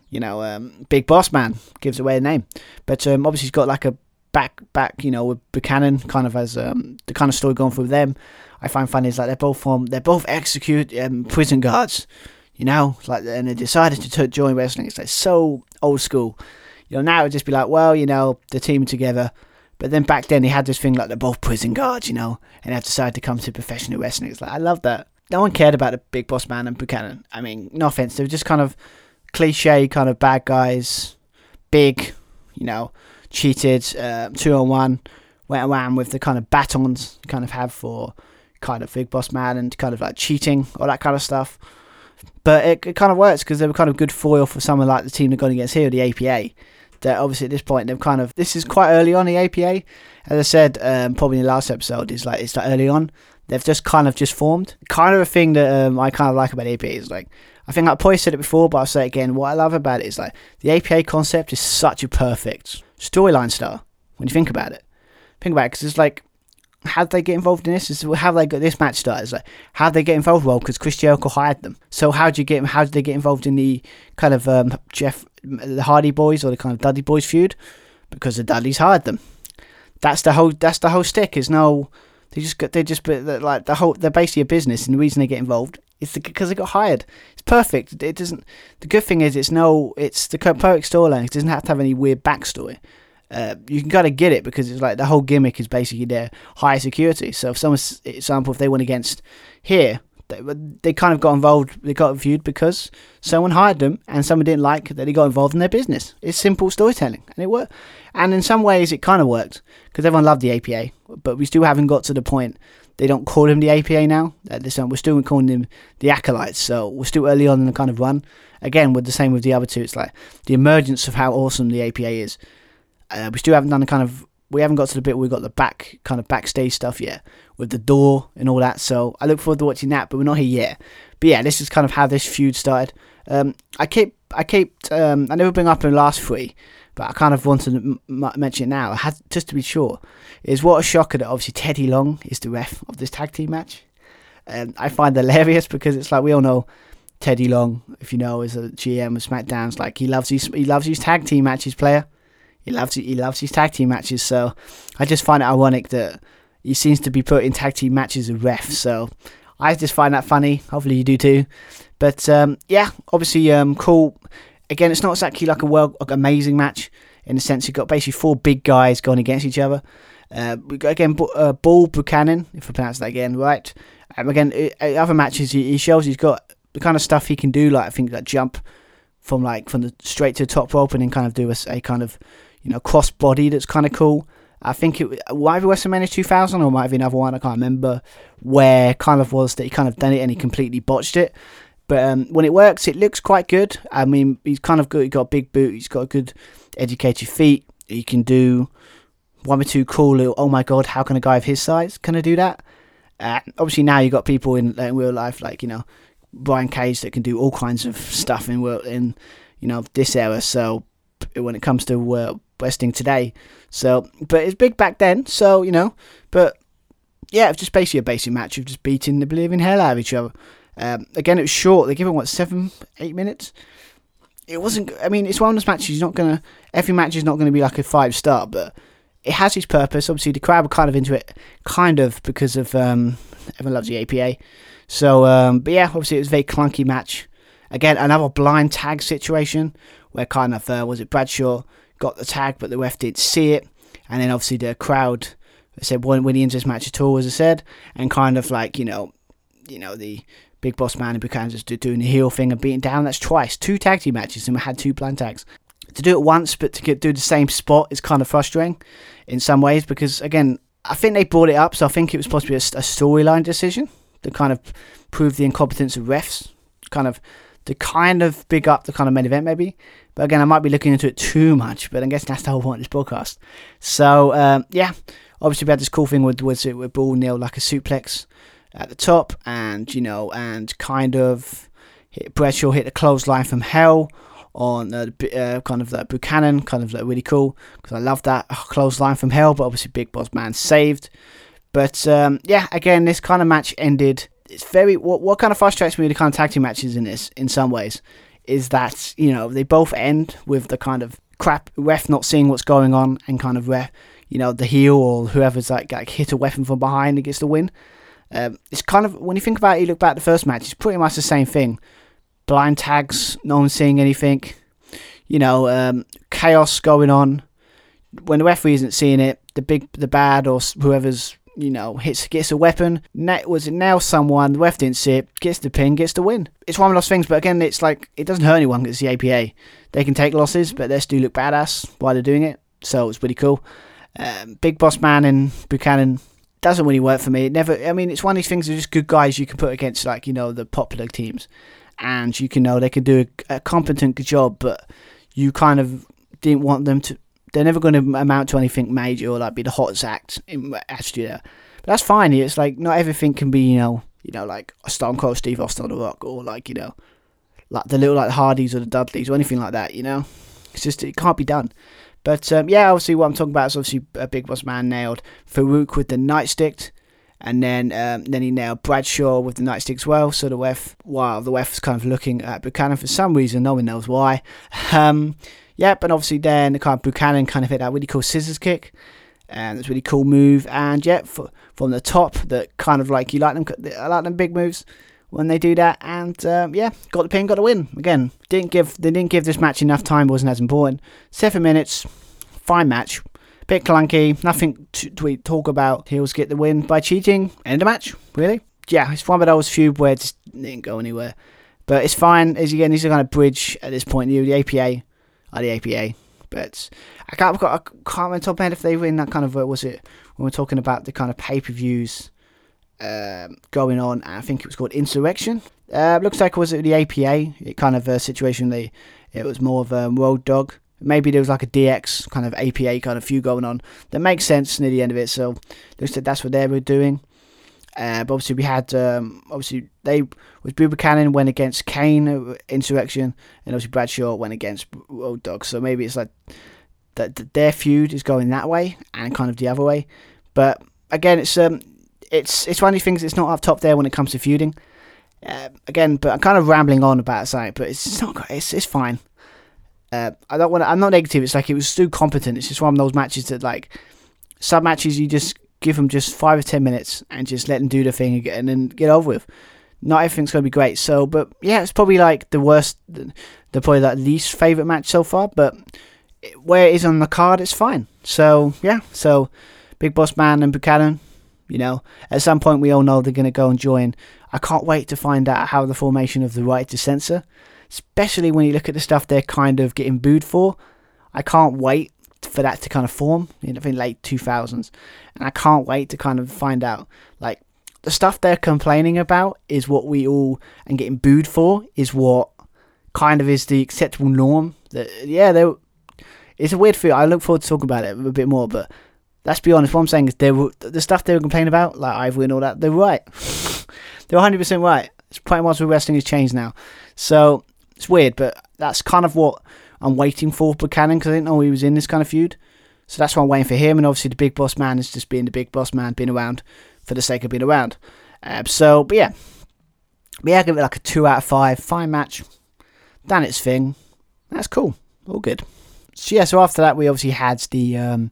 you know um, big boss man gives away the name. But um, obviously he's got like a back back you know with Buchanan kind of as um, the kind of story going through them. I find funny is like they're both from they're both execute um, prison guards you know, like, and they decided to t- join wrestling. It's like so old school. You know, now it'd just be like, well, you know, they're teaming together. But then back then, they had this thing like they're both prison guards, you know, and they've decided to come to professional wrestling. It's like, I love that. No one cared about the Big Boss Man and Buchanan. I mean, no offense, they were just kind of cliche, kind of bad guys, big, you know, cheated, uh, two on one, went around with the kind of batons kind of have for kind of Big Boss Man and kind of like cheating, all that kind of stuff. But it, it kind of works because they were kind of good foil for someone like the team they're going against here, the APA. That obviously at this point they've kind of this is quite early on the APA. As I said, um, probably in the last episode, is like it's like early on. They've just kind of just formed. Kind of a thing that um, I kind of like about APA is like I think I've probably said it before, but I'll say it again. What I love about it is like the APA concept is such a perfect storyline star when you think about it. Think about it because it's like how did they get involved in this? Is how they got this match started. like how did they get involved? Well, because Chris Jericho hired them. So how did you get? How did they get involved in the kind of um, Jeff, the Hardy Boys or the kind of Dudley Boys feud? Because the Dudleys hired them. That's the whole. That's the whole stick. Is no. They just. They just like the whole. They're basically a business, and the reason they get involved is because they got hired. It's perfect. It doesn't. The good thing is, it's no. It's the perfect storyline. It doesn't have to have any weird backstory uh, you can kind of get it because it's like the whole gimmick is basically their high security. So if someone's example, if they went against here, they, they kind of got involved, they got viewed because someone hired them and someone didn't like that they got involved in their business. It's simple storytelling and it worked. And in some ways, it kind of worked because everyone loved the APA, but we still haven't got to the point. They don't call him the APA now. At this time, we're still calling him the Acolytes. So we're still early on in the kind of run. Again, with the same with the other two, it's like the emergence of how awesome the APA is uh, we still haven't done the kind of we haven't got to the bit where we got the back kind of backstage stuff yet with the door and all that. So I look forward to watching that, but we're not here yet. But yeah, this is kind of how this feud started. Um, I keep I keep um, I never bring up in the last three, but I kind of wanted to m- mention it now. I had just to be sure. Is what a shocker that obviously Teddy Long is the ref of this tag team match. Um, I find hilarious because it's like we all know Teddy Long, if you know, is a GM of SmackDown's like he loves these he loves these tag team matches player. He loves he loves his tag team matches. So I just find it ironic that he seems to be put in tag team matches with ref. So I just find that funny. Hopefully you do too. But um, yeah, obviously um, cool. Again, it's not exactly like a world like amazing match in the sense you've got basically four big guys going against each other. Uh, we got again uh, Bull Buchanan, if I pronounce that again right. Um, again, uh, other matches he, he shows he's got the kind of stuff he can do, like I think that jump from like from the straight to the top rope and then kind of do a, a kind of you know cross body that's kind of cool. I think it might be WrestleMania 2000 or might be another one. I can't remember where kind of was that he kind of done it and he completely botched it. But um, when it works, it looks quite good. I mean, he's kind of good. He's got a big boot. He's got good educated feet. He can do one or two cool little. Oh my god, how can a guy of his size kind of do that? Uh, obviously, now you've got people in, in real life like you know Brian Cage that can do all kinds of stuff in in you know this era. So when it comes to uh, wrestling today, so but it's big back then. So you know, but yeah, it's just basically a basic match of just beating the living hell out of each other. Um, again, it was short. They give him what seven, eight minutes. It wasn't. I mean, it's one of those matches. You're not gonna. Every match is not going to be like a five star, but it has its purpose. Obviously, the crowd were kind of into it, kind of because of um, everyone loves the APA. So, um, but yeah, obviously it was a very clunky match. Again, another blind tag situation where kind of uh, was it Bradshaw got the tag, but the ref didn't see it, and then obviously the crowd said won't win this match at all, as I said, and kind of like you know, you know the Big Boss Man and Buchanan just doing the heel thing and beating down. That's twice, two tag team matches, and we had two blind tags. To do it once, but to get do the same spot is kind of frustrating in some ways because again, I think they brought it up, so I think it was possibly a, a storyline decision to kind of prove the incompetence of refs, kind of to kind of big up the kind of main event maybe. But again, I might be looking into it too much. But I guess that's the whole point of this podcast. So um, yeah, obviously we had this cool thing with with, with Bull Neil like a suplex at the top, and you know, and kind of hit Bradshaw hit the clothesline from hell on uh, uh, kind of that Buchanan, kind of like really cool because I love that oh, clothesline from hell. But obviously, Big Boss Man saved. But um, yeah, again, this kind of match ended. It's very what what kind of frustrates me the kind of tag team matches in this, in some ways, is that you know they both end with the kind of crap ref not seeing what's going on and kind of ref, you know, the heel or whoever's like, like hit a weapon from behind and gets the win. Um, it's kind of when you think about it, you look back at the first match, it's pretty much the same thing. Blind tags, no one seeing anything. You know, um, chaos going on. When the referee isn't seeing it, the big, the bad, or whoever's you know, hits gets a weapon. Net was it now someone the ref didn't see it, gets the pin, gets the win. It's one of those things, but again, it's like it doesn't hurt anyone. It's the APA. They can take losses, but they still look badass while they're doing it. So it's pretty cool. Um, Big Boss Man and Buchanan doesn't really work for me. It never. I mean, it's one of these things. They're just good guys you can put against like you know the popular teams, and you can know they can do a, a competent job, but you kind of didn't want them to they're never going to amount to anything major or like be the hottest act in Attitude But that's fine. It's like not everything can be, you know, you know, like Stone Cold Steve Austin on the Rock or like, you know, like the little like Hardys or the Dudleys or anything like that. You know, it's just it can't be done. But um, yeah, obviously what I'm talking about is obviously a Big Boss Man nailed Farouk with the nightstick. And then um, then he nailed Bradshaw with the nightstick as well. So the ref, while the ref is kind of looking at Buchanan for some reason, no one knows why. Um, Yep, and obviously then the kind of Buchanan kind of hit that really cool scissors kick, and it's really cool move. And yeah, for, from the top, that kind of like you like them, I like them big moves when they do that. And um, yeah, got the pin, got the win. Again, didn't give they didn't give this match enough time, wasn't as important. Seven minutes, fine match. Bit clunky, nothing to, to talk about. Heels get the win by cheating. End of match, really? Yeah, it's one of those few where it just didn't go anywhere. But it's fine. As again, these are kind of bridge at this point. The APA at the APA. But I can't, I can't remember top end if they were in that kind of was it when we're talking about the kind of pay per views um, going on. I think it was called Insurrection. Uh, looks like it was it the APA it kind of a situation. They it was more of a Road Dogg. Maybe there was like a DX kind of APA kind of feud going on that makes sense near the end of it. So looks like that's what they were doing. Uh, but obviously we had um, obviously they was Bill Buchanan went against Kane uh, Insurrection, and obviously Bradshaw went against Road Dogg. So maybe it's like that their feud is going that way and kind of the other way. But again, it's um it's it's one of these things. It's not up top there when it comes to feuding. Uh, again, but I'm kind of rambling on about something, but it's not. It's it's fine. Uh, I don't want. I'm not negative. It's like it was still competent. It's just one of those matches that like some matches you just give them just five or ten minutes and just let them do the thing again and get over with. Not everything's going to be great. So, but yeah, it's probably like the worst, the, the probably like least favorite match so far. But where it is on the card, it's fine. So yeah, so Big Boss Man and Buchanan, you know, at some point we all know they're going to go and join. I can't wait to find out how the formation of the right to censor, especially when you look at the stuff they're kind of getting booed for. I can't wait for that to kind of form you know, in the late 2000s, and I can't wait to kind of find out like the stuff they're complaining about is what we all and getting booed for is what kind of is the acceptable norm. That yeah, they it's a weird feel. I look forward to talking about it a bit more, but let's be honest. What I'm saying is they were the stuff they were complaining about, like Ivory and all that. They're right. they're 100 percent right. It's pretty much where wrestling has changed now. So it's weird, but that's kind of what I'm waiting for Buchanan because I didn't know he was in this kind of feud. So that's why I'm waiting for him. And obviously, the big boss man is just being the big boss man, being around for the sake of being around. Uh, so, but yeah, yeah, I give it like a two out of five. Fine match, done its thing. That's cool. All good. So yeah, so after that, we obviously had the um,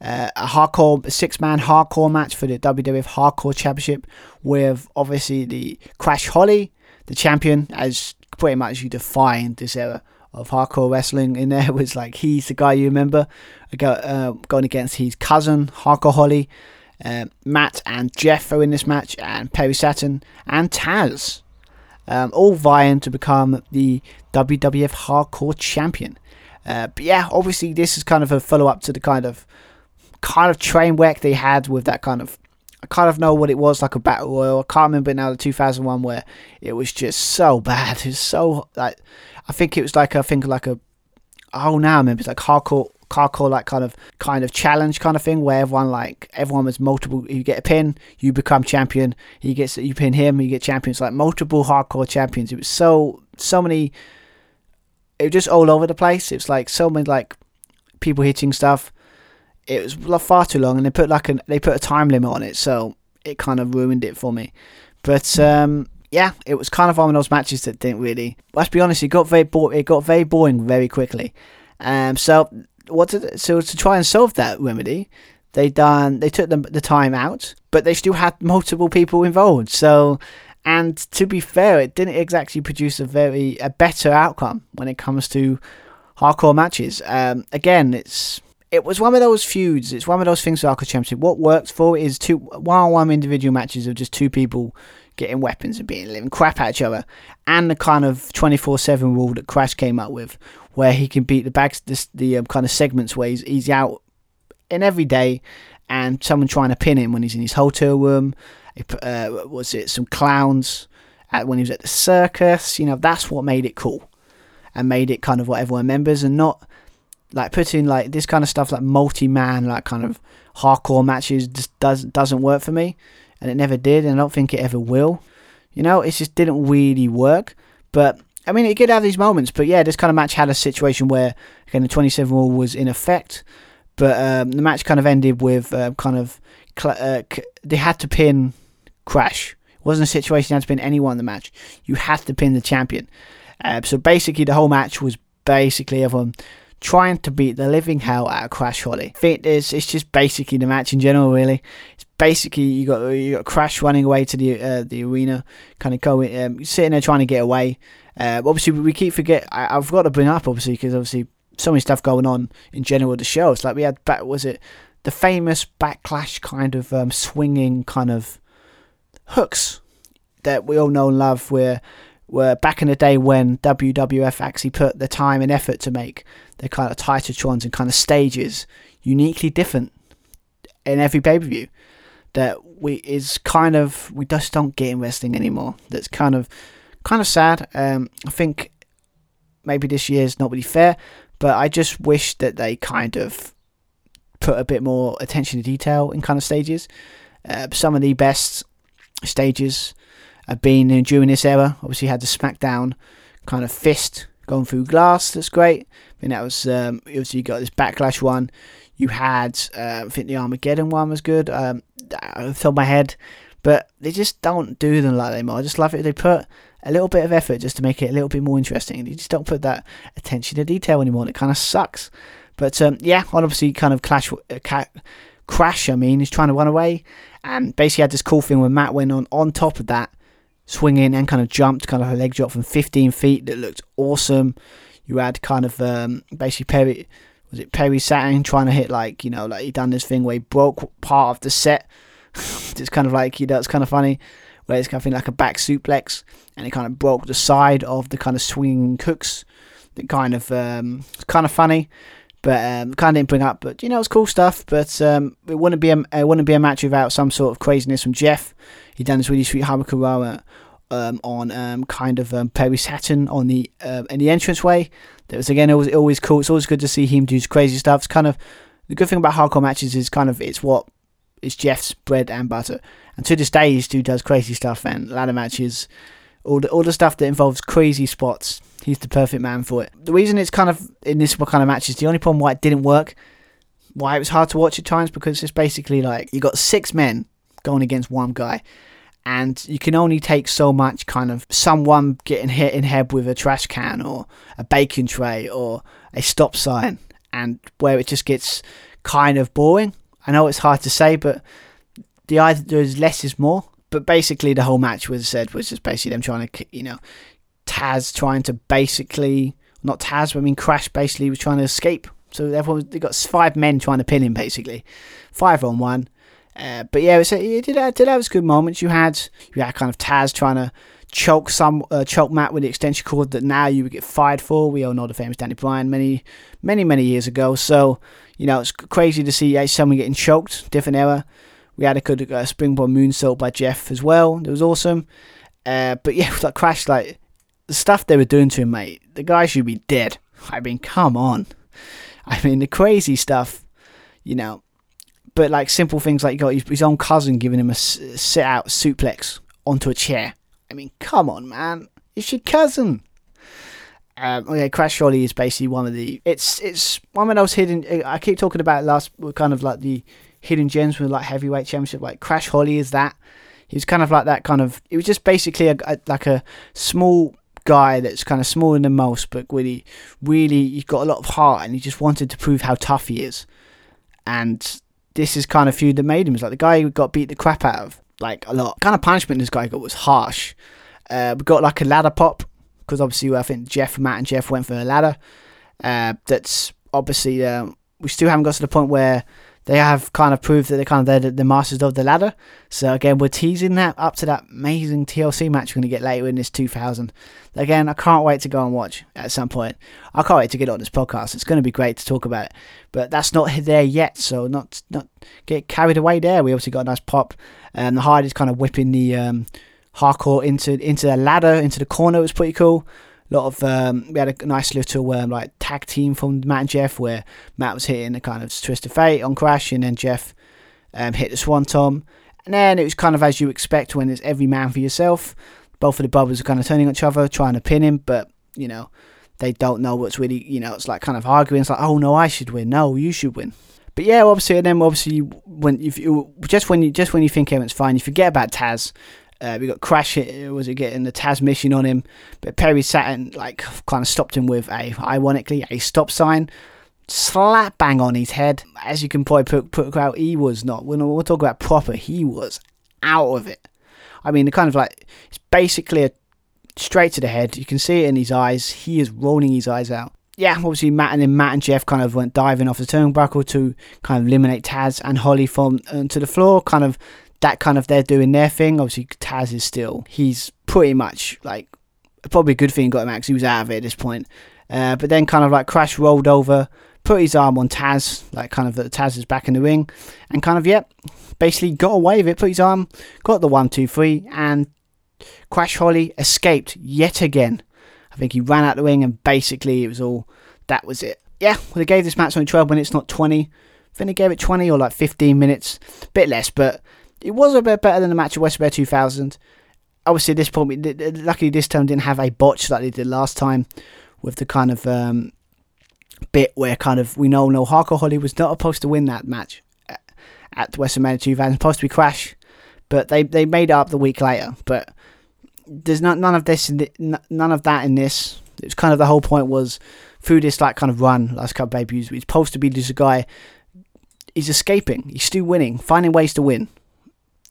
uh, a hardcore six man hardcore match for the WWF Hardcore Championship with obviously the Crash Holly, the champion, as pretty much you defined this era of hardcore wrestling. In there was like he's the guy you remember uh, going against his cousin Hardcore Holly. Uh, Matt and Jeff are in this match, and Perry Saturn and Taz, um, all vying to become the WWF Hardcore Champion. Uh, but yeah, obviously this is kind of a follow up to the kind of kind of train wreck they had with that kind of. I kind of know what it was like a battle royal. I can't remember now the 2001 where it was just so bad. It's so like I think it was like I think like a oh now I remember it's like hardcore hardcore like kind of kind of challenge kind of thing where everyone like everyone was multiple you get a pin you become champion he gets you pin him you get champions like multiple hardcore champions it was so so many it was just all over the place. It was like so many like people hitting stuff. It was far too long, and they put like a they put a time limit on it, so it kind of ruined it for me. But um, yeah, it was kind of one of those matches that didn't really. Let's be honest, it got very bo- it got very boring very quickly. Um, so what to, so to try and solve that remedy, they done they took the the time out, but they still had multiple people involved. So and to be fair, it didn't exactly produce a very a better outcome when it comes to hardcore matches. Um, again, it's it was one of those feuds. It's one of those things with Hardcore Championship. What works for is two one-on-one individual matches of just two people getting weapons and being living crap at each other, and the kind of twenty-four-seven rule that Crash came up with, where he can beat the bags, the, the um, kind of segments where he's, he's out in every day, and someone trying to pin him when he's in his hotel room uh, was it some clowns at, when he was at the circus? You know, that's what made it cool and made it kind of what everyone remembers, and not like putting like this kind of stuff like multi-man like kind of hardcore matches just does doesn't work for me, and it never did, and I don't think it ever will. You know, it just didn't really work. But I mean, it did have these moments. But yeah, this kind of match had a situation where again the 27 rule was in effect, but um, the match kind of ended with uh, kind of cl- uh, c- they had to pin Crash. It wasn't a situation you had to pin anyone in the match. You had to pin the champion. Uh, so basically, the whole match was basically everyone trying to beat the living hell out of Crash Holly. I think it's, it's just basically the match in general, really. It's basically you got you got Crash running away to the uh, the arena, kind of going um, sitting there trying to get away. Uh, obviously, we keep forget. I, have got to bring up obviously because obviously so many stuff going on in general with the show. It's like we had back was it the famous backlash kind of um, swinging kind of hooks that we all know and love were were back in the day when WWF actually put the time and effort to make their kind of Titantrons and kind of stages uniquely different in every pay per view. That we is kind of we just don't get in wrestling anymore. That's kind of kind of sad. Um, I think maybe this year's not really fair, but I just wish that they kind of put a bit more attention to detail in kind of stages. Uh, some of the best stages have been during this era. Obviously, had the SmackDown kind of fist going through glass. That's great. I think that was um, obviously you got this backlash one. You had uh, I think the Armageddon one was good. Um, off my head, but they just don't do them like they anymore. I just love it. They put a little bit of effort just to make it a little bit more interesting. They just don't put that attention to detail anymore. And it kind of sucks. But um, yeah, obviously, kind of clash. Uh, Crash, I mean, he's trying to run away, and basically had this cool thing where Matt went on on top of that, swinging and kind of jumped, kind of a leg drop from 15 feet that looked awesome. You had kind of um, basically Perry, was it Perry Saturn trying to hit like you know like he done this thing where he broke part of the set. it's kind of like you know it's kind of funny where it's kind of like a back suplex and it kind of broke the side of the kind of swinging hooks. That kind of um, it's kind of funny, but um, kind of didn't bring up. But you know it's cool stuff. But um, it wouldn't be a it wouldn't be a match without some sort of craziness from Jeff. He done this really sweet Hamakurawa um, on um, kind of um, Perry Saturn on the uh, in the entranceway. That was again always always cool. It's always good to see him do crazy stuff. It's kind of the good thing about hardcore matches is kind of it's what it's Jeff's bread and butter. And to this day, he still does crazy stuff and ladder matches, all the all the stuff that involves crazy spots. He's the perfect man for it. The reason it's kind of in this kind of matches, the only problem why it didn't work, why it was hard to watch at times, because it's basically like you got six men going against one guy, and you can only take so much kind of someone getting hit in head with a trash can or a baking tray or a stop sign, and where it just gets kind of boring. I know it's hard to say, but the idea is less is more. But basically, the whole match was said was just basically them trying to, you know, Taz trying to basically not Taz, but I mean Crash basically was trying to escape. So everyone they got five men trying to pin him basically, five on one. Uh, but yeah, it, did, it did have its good moments. You had you had kind of Taz trying to choke some uh, choke Matt with the extension cord that now you would get fired for. We all know the famous Danny Bryan many many many years ago. So you know it's crazy to see uh, someone getting choked. Different era. We had a good uh, springboard moonsault by Jeff as well. It was awesome. Uh, but yeah, like Crash, like the stuff they were doing to him, mate. The guy should be dead. I mean, come on. I mean, the crazy stuff, you know. But like simple things like got his own cousin giving him a sit out suplex onto a chair. I mean, come on, man. It's your cousin. Um, okay, Crash Holly is basically one of the. It's it's one of those hidden. I keep talking about last kind of like the hidden gems with like heavyweight championship. Like Crash Holly is that. He was kind of like that kind of. It was just basically a, a like a small guy that's kind of smaller than most, but really, really, he's got a lot of heart, and he just wanted to prove how tough he is. And this is kind of feud that made him. It's like the guy who got beat the crap out of, like a lot. Kind of punishment this guy got was harsh. Uh, we got like a ladder pop because obviously I think Jeff, Matt, and Jeff went for a ladder. Uh, that's obviously uh, we still haven't got to the point where they have kind of proved that they're kind of they're the, the masters of the ladder. So again, we're teasing that up to that amazing TLC match we're going to get later in this 2000. Again, I can't wait to go and watch at some point. I can't wait to get on this podcast. It's going to be great to talk about it. But that's not there yet, so not not get carried away there. We obviously got a nice pop, and the Hardy's kind of whipping the um, hardcore into into the ladder into the corner. It was pretty cool lot of um, we had a nice little um, like tag team from Matt and Jeff where Matt was hitting a kind of twist of fate on Crash and then Jeff um, hit the Swanton, and then it was kind of as you expect when it's every man for yourself. Both of the brothers are kind of turning on each other trying to pin him but you know they don't know what's really you know it's like kind of arguing. It's like oh no I should win. No you should win. But yeah obviously and then obviously when you just when you just when you think everything's fine you forget about Taz uh, we got Crash hit, was it getting the Tazmission on him, but Perry Saturn like kind of stopped him with a, ironically, a stop sign, slap bang on his head. As you can probably put, put out, he was not. When we'll talk about proper, he was out of it. I mean, kind of like it's basically a straight to the head. You can see it in his eyes. He is rolling his eyes out. Yeah, obviously Matt and then Matt and Jeff kind of went diving off the turnbuckle to kind of eliminate Taz and Holly from onto the floor. Kind of that kind of they're doing their thing. Obviously, Taz is still he's pretty much like probably a good thing got him out because he was out of it at this point. Uh, but then kind of like Crash rolled over, put his arm on Taz, like kind of that Taz is back in the ring, and kind of yep, basically got away with it. Put his arm, got the one, two, three, and Crash Holly escaped yet again. I think he ran out the ring, and basically it was all that was it. Yeah, well they gave this match only 12 minutes, not 20. I think they gave it 20 or like 15 minutes, bit less, but it was a bit better than the match at WrestleMania 2000. Obviously, at this point, luckily this time didn't have a botch like they did last time with the kind of um, bit where kind of we know no Hardcore Holly was not supposed to win that match at WrestleMania 2000, supposed to be Crash, but they they made up the week later. But there's not none of this, the, none of that in this. It was kind of the whole point was through this like kind of run last couple debuts. It's supposed to be this guy he's escaping. He's still winning, finding ways to win.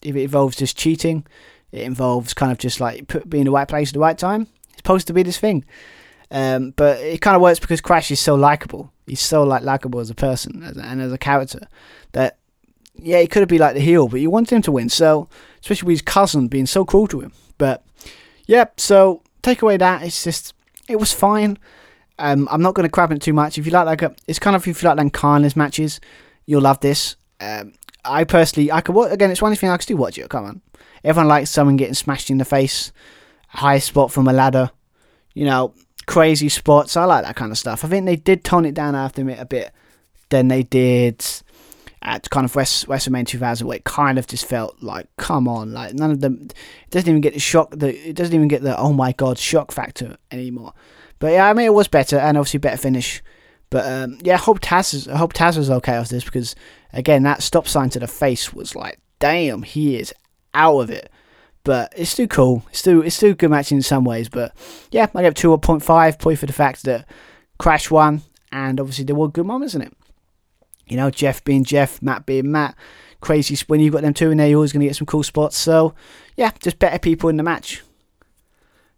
If it involves just cheating, it involves kind of just like put, being in the right place at the right time. It's supposed to be this thing. Um, but it kind of works because Crash is so likable. He's so like likable as a person and as a character that yeah, he could have been like the heel, but you want him to win. So especially with his cousin being so cruel to him. But yeah, so take away that it's just it was fine. Um, I'm not going to crap it too much. If you like like a, it's kind of if you like carnage matches, you'll love this. Um, I personally, I could watch again. It's one thing I could still watch it. Come on, everyone likes someone getting smashed in the face, high spot from a ladder, you know, crazy spots. I like that kind of stuff. I think they did tone it down after it a bit than they did at kind of West WrestleMania 2000, where it kind of just felt like, come on, like none of them. It doesn't even get the shock. The it doesn't even get the oh my god shock factor anymore. But yeah, I mean it was better and obviously better finish. But um, yeah, I hope Taz is, I hope Taz was okay with this because again that stop sign to the face was like, damn, he is out of it. But it's still cool. It's still it's still a good match in some ways. But yeah, I give two point five point for the fact that Crash won and obviously there were good moments in it. You know, Jeff being Jeff, Matt being Matt. Crazy when you've got them two in there, you're always going to get some cool spots. So yeah, just better people in the match.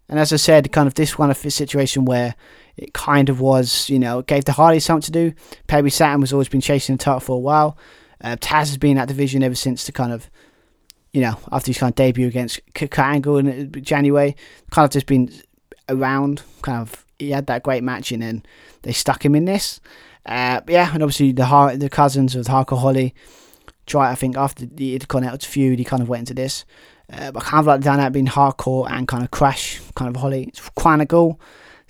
And as I said, kind of this kind of situation where it kind of was, you know, gave the Hardys something to do. Perry Saturn was always been chasing the title for a while. Uh, Taz has been in that division ever since the kind of, you know, after his kind of debut against Kurt Angle in January, kind of just been around. Kind of, he had that great match, and then they stuck him in this. Uh, yeah, and obviously the the cousins of Hardcore Holly. Try, I think after the Intercontinental feud, he kind of went into this. Uh, but kind of like the dynamic being hardcore and kind of crash, kind of Holly. It's cool.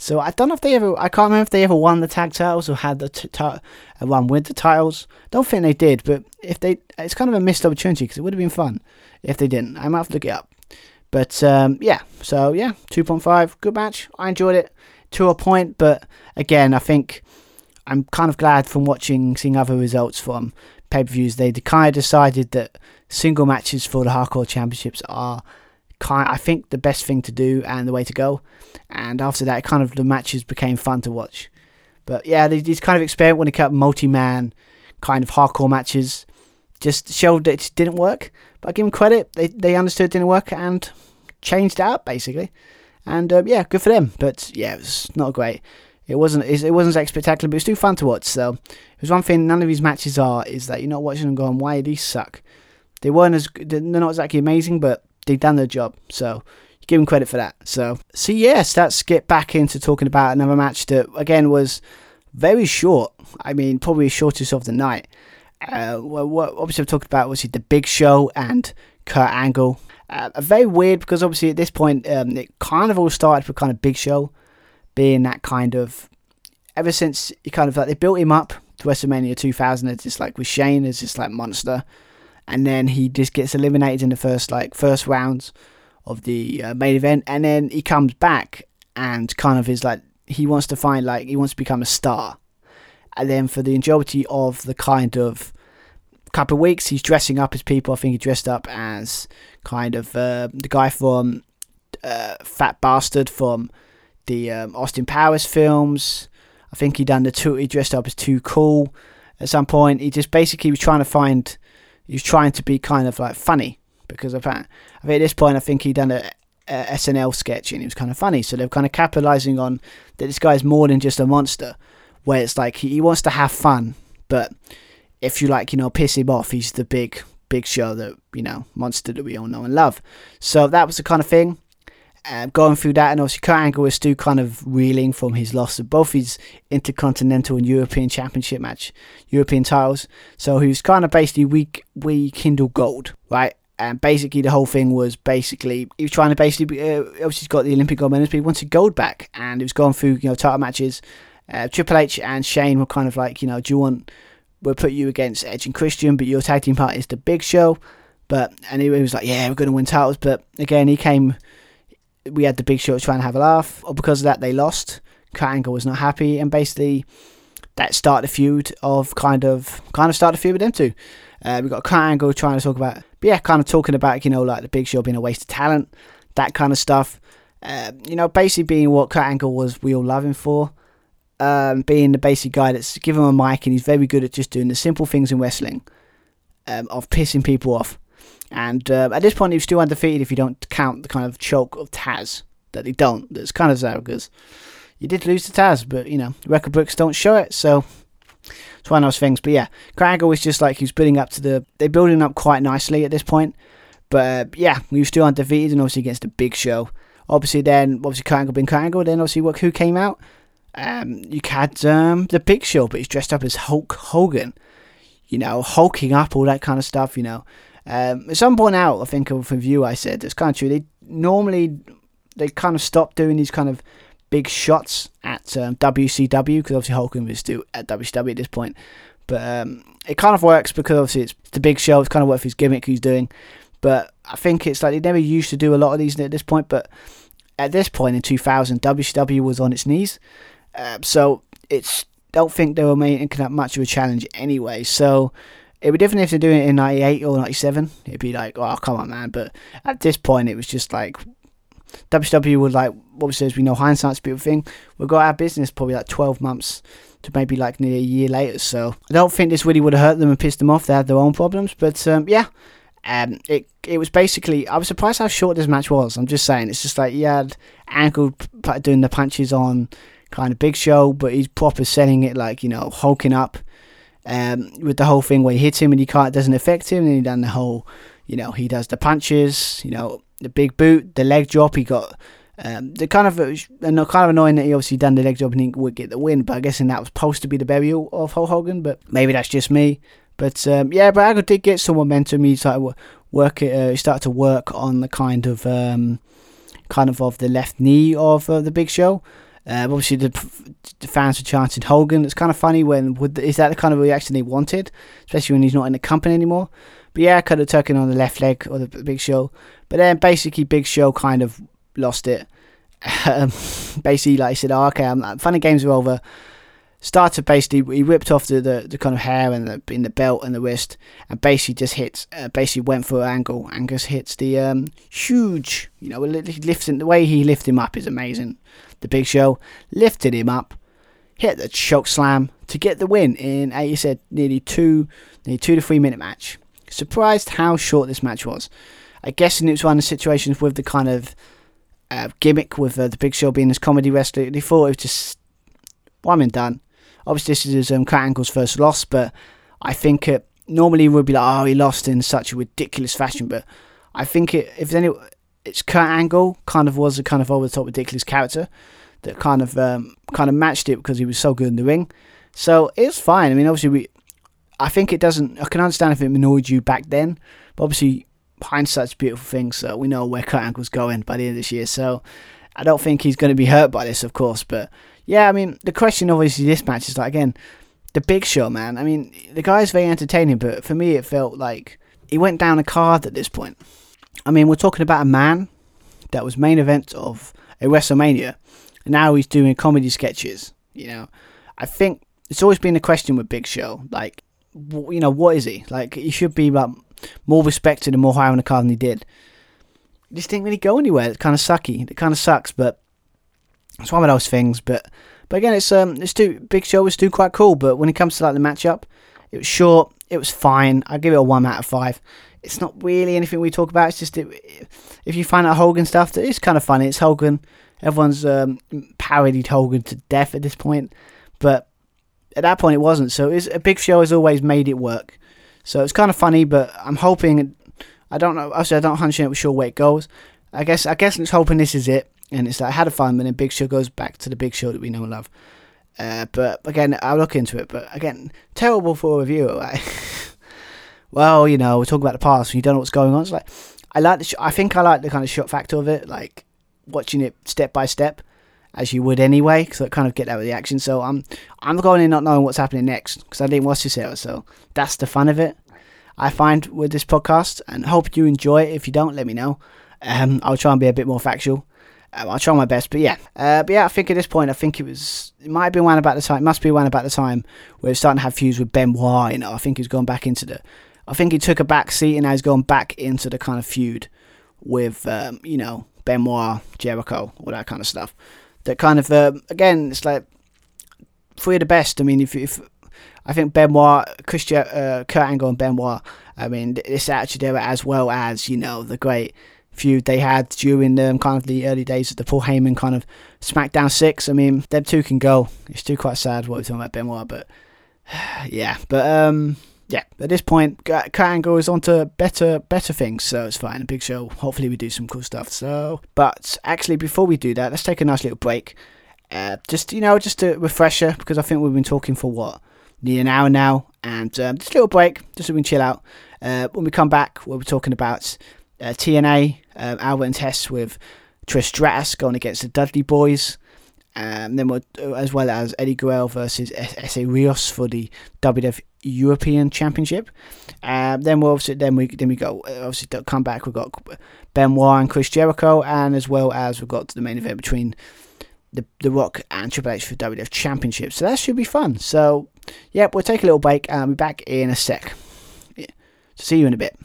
So I don't know if they ever, I can't remember if they ever won the tag titles or had the t- t- uh, one with the titles. Don't think they did, but if they, it's kind of a missed opportunity because it would have been fun if they didn't. I might have to look it up. But um, yeah, so yeah, 2.5, good match. I enjoyed it to a point, but again, I think I'm kind of glad from watching, seeing other results from pay per views. They kind of decided that single matches for the Hardcore Championships are kind, I think, the best thing to do and the way to go. And after that, kind of the matches became fun to watch. But yeah, these kind of experiment when they kept multi-man kind of hardcore matches just showed that it didn't work. But I give them credit; they they understood it didn't work and changed it up basically. And uh, yeah, good for them. But yeah, it was not great. It wasn't it wasn't as spectacular, but it was still fun to watch. So it was one thing none of these matches are is that you're not watching them going, why these suck? They weren't as they're not exactly amazing, but they've done their job. So you give them credit for that. So so yes, let's get back into talking about another match that again was very short. I mean, probably the shortest of the night. Uh, well, what obviously I've talked about obviously the Big Show and Kurt Angle. Uh, very weird because obviously at this point um, it kind of all started with kind of Big Show being that kind of ever since he kind of like they built him up to WrestleMania 2000 it's just like with Shane as this like monster, and then he just gets eliminated in the first like first rounds of the uh, main event, and then he comes back and kind of is like he wants to find like he wants to become a star, and then for the majority of the kind of couple of weeks he's dressing up as people. I think he dressed up as kind of uh, the guy from uh, Fat Bastard from the um, Austin Powers films. I think he done the two. He dressed up as too cool. At some point, he just basically was trying to find. He was trying to be kind of like funny because I think at this point, I think he done a, a SNL sketch and it was kind of funny. So they're kind of capitalizing on that. This guy's more than just a monster. Where it's like he, he wants to have fun, but if you like, you know, piss him off, he's the big, big show that you know monster that we all know and love. So that was the kind of thing uh, going through that, and obviously Kurt Angle is still kind of reeling from his loss of both his Intercontinental and European Championship match, European titles. So he was kind of basically weak, we kindle gold, right? And basically, the whole thing was basically he was trying to basically uh, obviously he's got the Olympic gold medals, but he wanted gold back, and he was going through you know title matches. Uh, Triple H and Shane were kind of like, you know, do you want we'll put you against Edge and Christian, but your tag team partner is the Big Show. But and he was like, yeah, we're going to win titles. But again, he came we had the big show trying to have a laugh. Or because of that, they lost. Kurt Angle was not happy, and basically that started a feud of kind of kind of started a feud with them two. Uh, we got Kurt Angle trying to talk about, yeah, kind of talking about you know like the Big Show being a waste of talent, that kind of stuff. Uh, you know, basically being what Kurt Angle was we all love him for. um, being the basic guy that's given him a mic and he's very good at just doing the simple things in wrestling um, of pissing people off. And uh, at this point, he's still undefeated if you don't count the kind of choke of Taz that they don't. That's kind of sad because you did lose to Taz, but you know, record books don't show it, so it's one of those things. But yeah, Angle was just like he was building up to the. They're building up quite nicely at this point. But uh, yeah, we were still undefeated and obviously against the big show. Obviously, then obviously Kurt Angle being Kurt Then obviously, what who came out? Um, you had um, the Big Show, but he's dressed up as Hulk Hogan. You know, hulking up, all that kind of stuff. You know, um, at some point out, I think of a review I said it's kind of true. They normally they kind of stopped doing these kind of big shots at um, WCW because obviously Hogan was still at WCW at this point. But um, it kind of works because obviously it's the big show. It's kind of worth his gimmick he's doing. But I think it's like they never used to do a lot of these at this point. But at this point in 2000, WCW was on its knees. Uh, so it's don't think they were making that much of a challenge anyway. So it would different if they're doing it in 98 or 97. It'd be like, oh, come on, man. But at this point, it was just like, WCW would like, obviously, as we know, hindsight's a beautiful thing. We've got our business probably like 12 months to maybe like nearly a year later. So I don't think this really would have hurt them and pissed them off. They had their own problems. But um, yeah, um, it it was basically, I was surprised how short this match was. I'm just saying, it's just like you had Angle doing the punches on kind of Big Show, but he's proper selling it like, you know, hulking up. Um, with the whole thing where he hits him and he can't, doesn't affect him, and he done the whole, you know, he does the punches, you know, the big boot, the leg drop. He got um, the kind of and kind of annoying that he obviously done the leg drop and he would get the win. But I guess that was supposed to be the burial of Hulk Hogan. But maybe that's just me. But um, yeah, but Angle did get some momentum. He started work. It, Uh, he started to work on the kind of um, kind of of the left knee of uh, the Big Show. Uh, obviously, the, the, fans were chanting Hogan. It's kind of funny when would, is that the kind of reaction they wanted, especially when he's not in the company anymore. But yeah, kind of tucking on the left leg or the Big Show. But then basically, Big Show kind of lost it. Um, basically, like I said, oh, okay, I'm, fun and games are over. Started basically, he ripped off the, the, the kind of hair and the in the belt and the wrist, and basically just hits, uh, basically went for an angle. Angus hits the um, huge, you know, lifts him, the way he lifted him up is amazing. The Big Show lifted him up, hit the choke slam to get the win in, as you said, nearly two, nearly two to three minute match. Surprised how short this match was. I guess it was one of the situations with the kind of uh, gimmick with uh, the Big Show being this comedy wrestler. They thought it was just one and done. Obviously, this is um, Kurt Angle's first loss, but I think it normally would be like, oh, he lost in such a ridiculous fashion. But I think it, if any, it's Kurt Angle kind of was a kind of over the top ridiculous character that kind of um, kind of matched it because he was so good in the ring. So it's fine. I mean, obviously we I think it doesn't. I can understand if it annoyed you back then, but obviously hindsight's a beautiful thing. So we know where Kurt Angle's going by the end of this year. So I don't think he's going to be hurt by this, of course. But yeah, I mean, the question obviously this match is like again, the Big Show, man. I mean, the guy's very entertaining, but for me, it felt like he went down a card at this point. I mean, we're talking about a man that was main event of a WrestleMania, and now he's doing comedy sketches. You know, I think it's always been a question with Big Show, like you know, what is he? Like, he should be like more respected and more high on the card than he did. Just didn't really go anywhere. It's kind of sucky. It kind of sucks, but it's one of those things. But but again, it's um, it's too big show was too quite cool. But when it comes to like the matchup, it was short. It was fine. I give it a one out of five. It's not really anything we talk about. It's just it, if you find out Hogan stuff, that is kind of funny. It's Hogan. Everyone's um, parodied Hogan to death at this point, but at that point it wasn't. So it's a big show has always made it work. So it's kind of funny, but I'm hoping. I don't know. Actually, I don't 100 sure where it goes. I guess I guess I'm just hoping this is it, and it's like I had a fun, but then Big Show goes back to the Big Show that we know and love. Uh, but again, I'll look into it. But again, terrible for a review. Right? well, you know, we're talking about the past. And you don't know what's going on. It's like I like the. Sh- I think I like the kind of shot factor of it, like watching it step by step as you would anyway, because I kind of get that reaction. So I'm I'm going in not knowing what's happening next because I didn't watch this ever. So that's the fun of it. I find with this podcast, and hope you enjoy it. If you don't, let me know. Um, I'll try and be a bit more factual. Um, I'll try my best, but yeah, uh, but yeah, I think at this point, I think it was, it might have been one about the time, it must be one about the time where it's starting to have feuds with Benoit. You know, I think he's gone back into the, I think he took a back seat and now he's gone back into the kind of feud with, um, you know, Benoit, Jericho, all that kind of stuff that kind of uh, again it's like three of the best. I mean, if if I think Benoit, Christian, uh, Kurt Angle, and Benoit. I mean, this actually there as well as you know the great feud they had during the um, kind of the early days of the Paul Heyman kind of SmackDown six. I mean, them two can go. It's too quite sad what we're talking about Benoit, but yeah, but um, yeah, at this point, Kurt Angle is on to better better things, so it's fine. A big show. Hopefully, we do some cool stuff. So, but actually, before we do that, let's take a nice little break. Uh, just you know, just a refresher because I think we've been talking for what nearly an hour now, and um, just a little break, just so we can chill out. Uh, when we come back, we'll be talking about uh, T&A, uh, Albert and Test with Trish Stratus going against the Dudley Boys. Um, then we'll, as well as Eddie Guerrero versus Essa Rios for the WWF European Championship. Um, then we'll obviously then we then we go obviously come back. We've got Benoit and Chris Jericho, and as well as we've got the main event between the the Rock and Triple H for WWF Championship. So that should be fun. So yeah, we'll take a little break and I'll be back in a sec. Yeah. See you in a bit.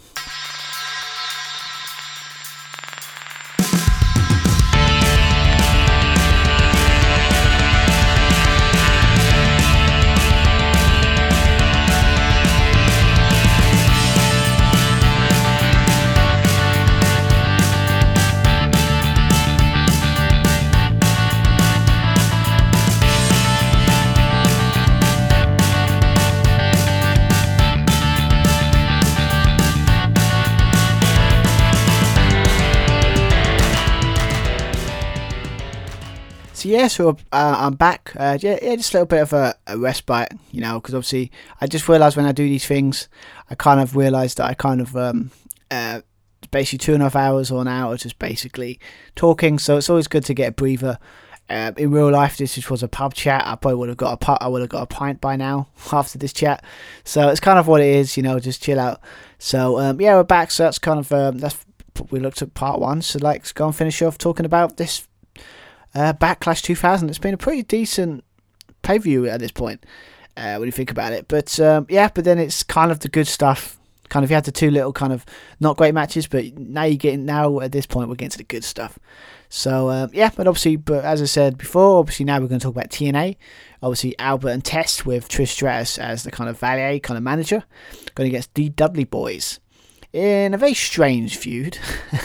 Yeah, so uh, I'm back. Uh, yeah, yeah, just a little bit of a, a respite, you know, because obviously I just realised when I do these things, I kind of realised that I kind of um, uh, basically two and a half hours or an hour just basically talking. So it's always good to get a breather. Uh, in real life, this was a pub chat. I probably would have got a pub, I would have got a pint by now after this chat. So it's kind of what it is, you know, just chill out. So um, yeah, we're back. So that's kind of um, that's we looked at part one. So like, let's go and finish off talking about this uh, Backlash 2000. It's been a pretty decent pay view at this point uh, when you think about it. But um, yeah, but then it's kind of the good stuff. Kind of you had the two little kind of not great matches, but now you're getting now at this point we're getting to the good stuff. So um, yeah, but obviously, but as I said before, obviously now we're going to talk about T&A. Obviously Albert and Test with Trish Stratus as the kind of valet kind of manager, going against the Dudley Boyz in a very strange feud.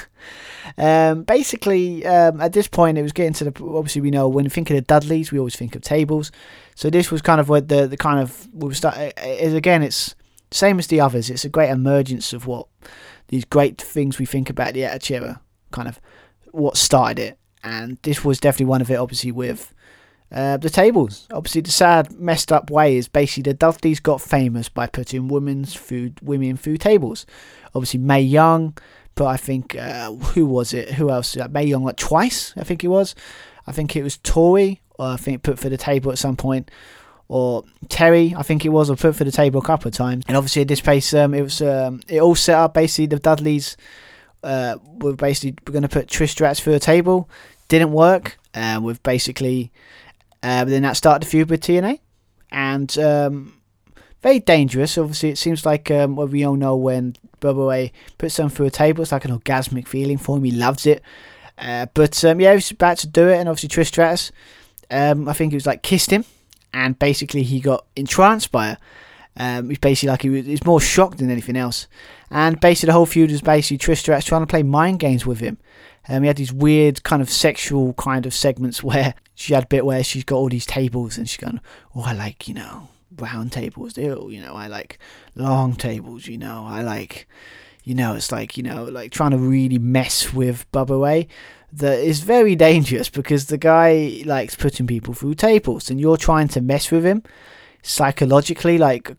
Um, basically, um, at this point, it was getting to the. Obviously, we know when we think of Dudleys, we always think of tables. So this was kind of what the the kind of we start. Is again, it's same as the others. It's a great emergence of what these great things we think about the Attitude kind of what started it, and this was definitely one of it. Obviously, with uh, the tables. Obviously, the sad, messed up way is basically the Dudleys got famous by putting women's food, women food tables. Obviously, Mae Young but I think uh, who was it? Who else? Like Mae Young like twice. I think it was. I think it was Tori. Or I think put for the table at some point. Or Terri, I think it was, or put for the table a couple of times. And obviously at this place, um, it was um, it all set up. Basically, the Dudleys uh, were basically we're going to put Trish Stratus for the table. Didn't work. Uh, with basically, uh, then that started the feud with T&A, and um, very dangerous. Obviously, it seems like um, what we all know when Bubba puts something through a table, it's like an orgasmic feeling for him. He loves it. Uh, but um, yeah, he was about to do it, and obviously Trish Stratus, um, I think it was like kissed him, and basically he got entranced by her. Um, he's basically like he was, he's more shocked than anything else. And basically the whole feud was basically Trish Stratus trying to play mind games with him. Um, he had these weird kind of sexual kind of segments where she had a bit where she's got all these tables and she's going, oh, I like, you know, round tables. Ew, you know, I like long tables, you know, I like, you know, it's like, you know, like trying to really mess with Bubba Ray. That is very dangerous because the guy likes putting people through tables and you're trying to mess with him psychologically, like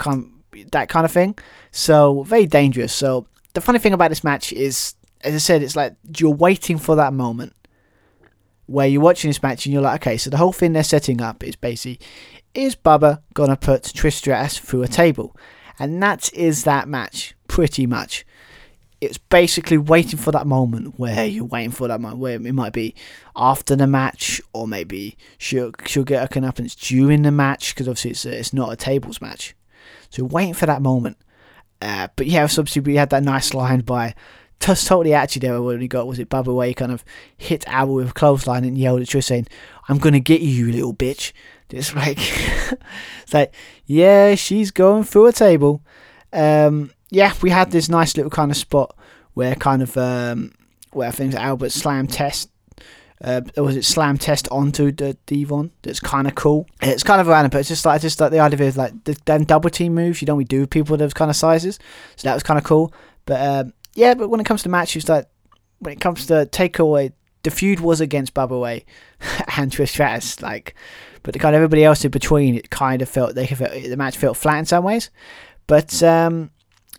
that kind of thing. So, very dangerous. So, the funny thing about this match is, as I said, it's like you're waiting for that moment where you're watching this match and you're like, okay, so the whole thing they're setting up is basically is Bubba gonna put Trish Stratus through a table? And that is that match, pretty much. It's basically waiting for that moment where you're waiting for that moment where it might be after the match, or maybe she'll she'll get her comeuppance during the match because obviously it's it's not a tables match. So waiting for that moment. Uh, but yeah, obviously we had that nice line by just totally actually there when he got was it Bubba where he kind of hit Albert with a clothesline and yelled at Trish saying, "I'm gonna get you, you little bitch." It's like it's like yeah, she's going through a table. Um, yeah, we had this nice little kind of spot where kind of um, where things Albert slam test. Uh, or was it slam test onto the D-Von? That's kind of cool. It's kind of random, but it's just like just like the idea of like the then double team moves. You don't really do with people those kind of sizes, so that was kind of cool. But um, yeah, but when it comes to matches, like when it comes to takeaway, the feud was against Bubba Ray and Trish Stratus. Like, but the kind of everybody else in between, it kind of felt they felt, the match felt flat in some ways. But um,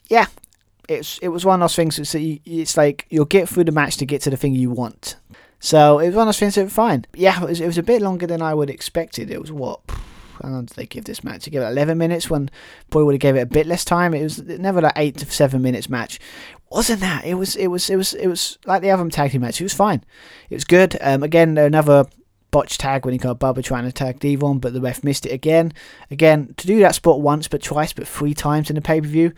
yeah, it's it was one of those things. It's, it's like you'll get through the match to get to the thing you want. So it was one of those things that were fine. Yeah, it was, it was a bit longer than I would expected. It It was what how long did they give this match? They gave it 11 minutes when boy would have gave it a bit less time. It was never like eight to seven minutes match. Wasn't that? It was. It was. It was. It was like the other tag team match. It was fine. It was good. Um, again, another botch tag when he got Bubba trying to tag D-Von, but the ref missed it again. Again, to do that spot once, but twice, but three times in the pay per view,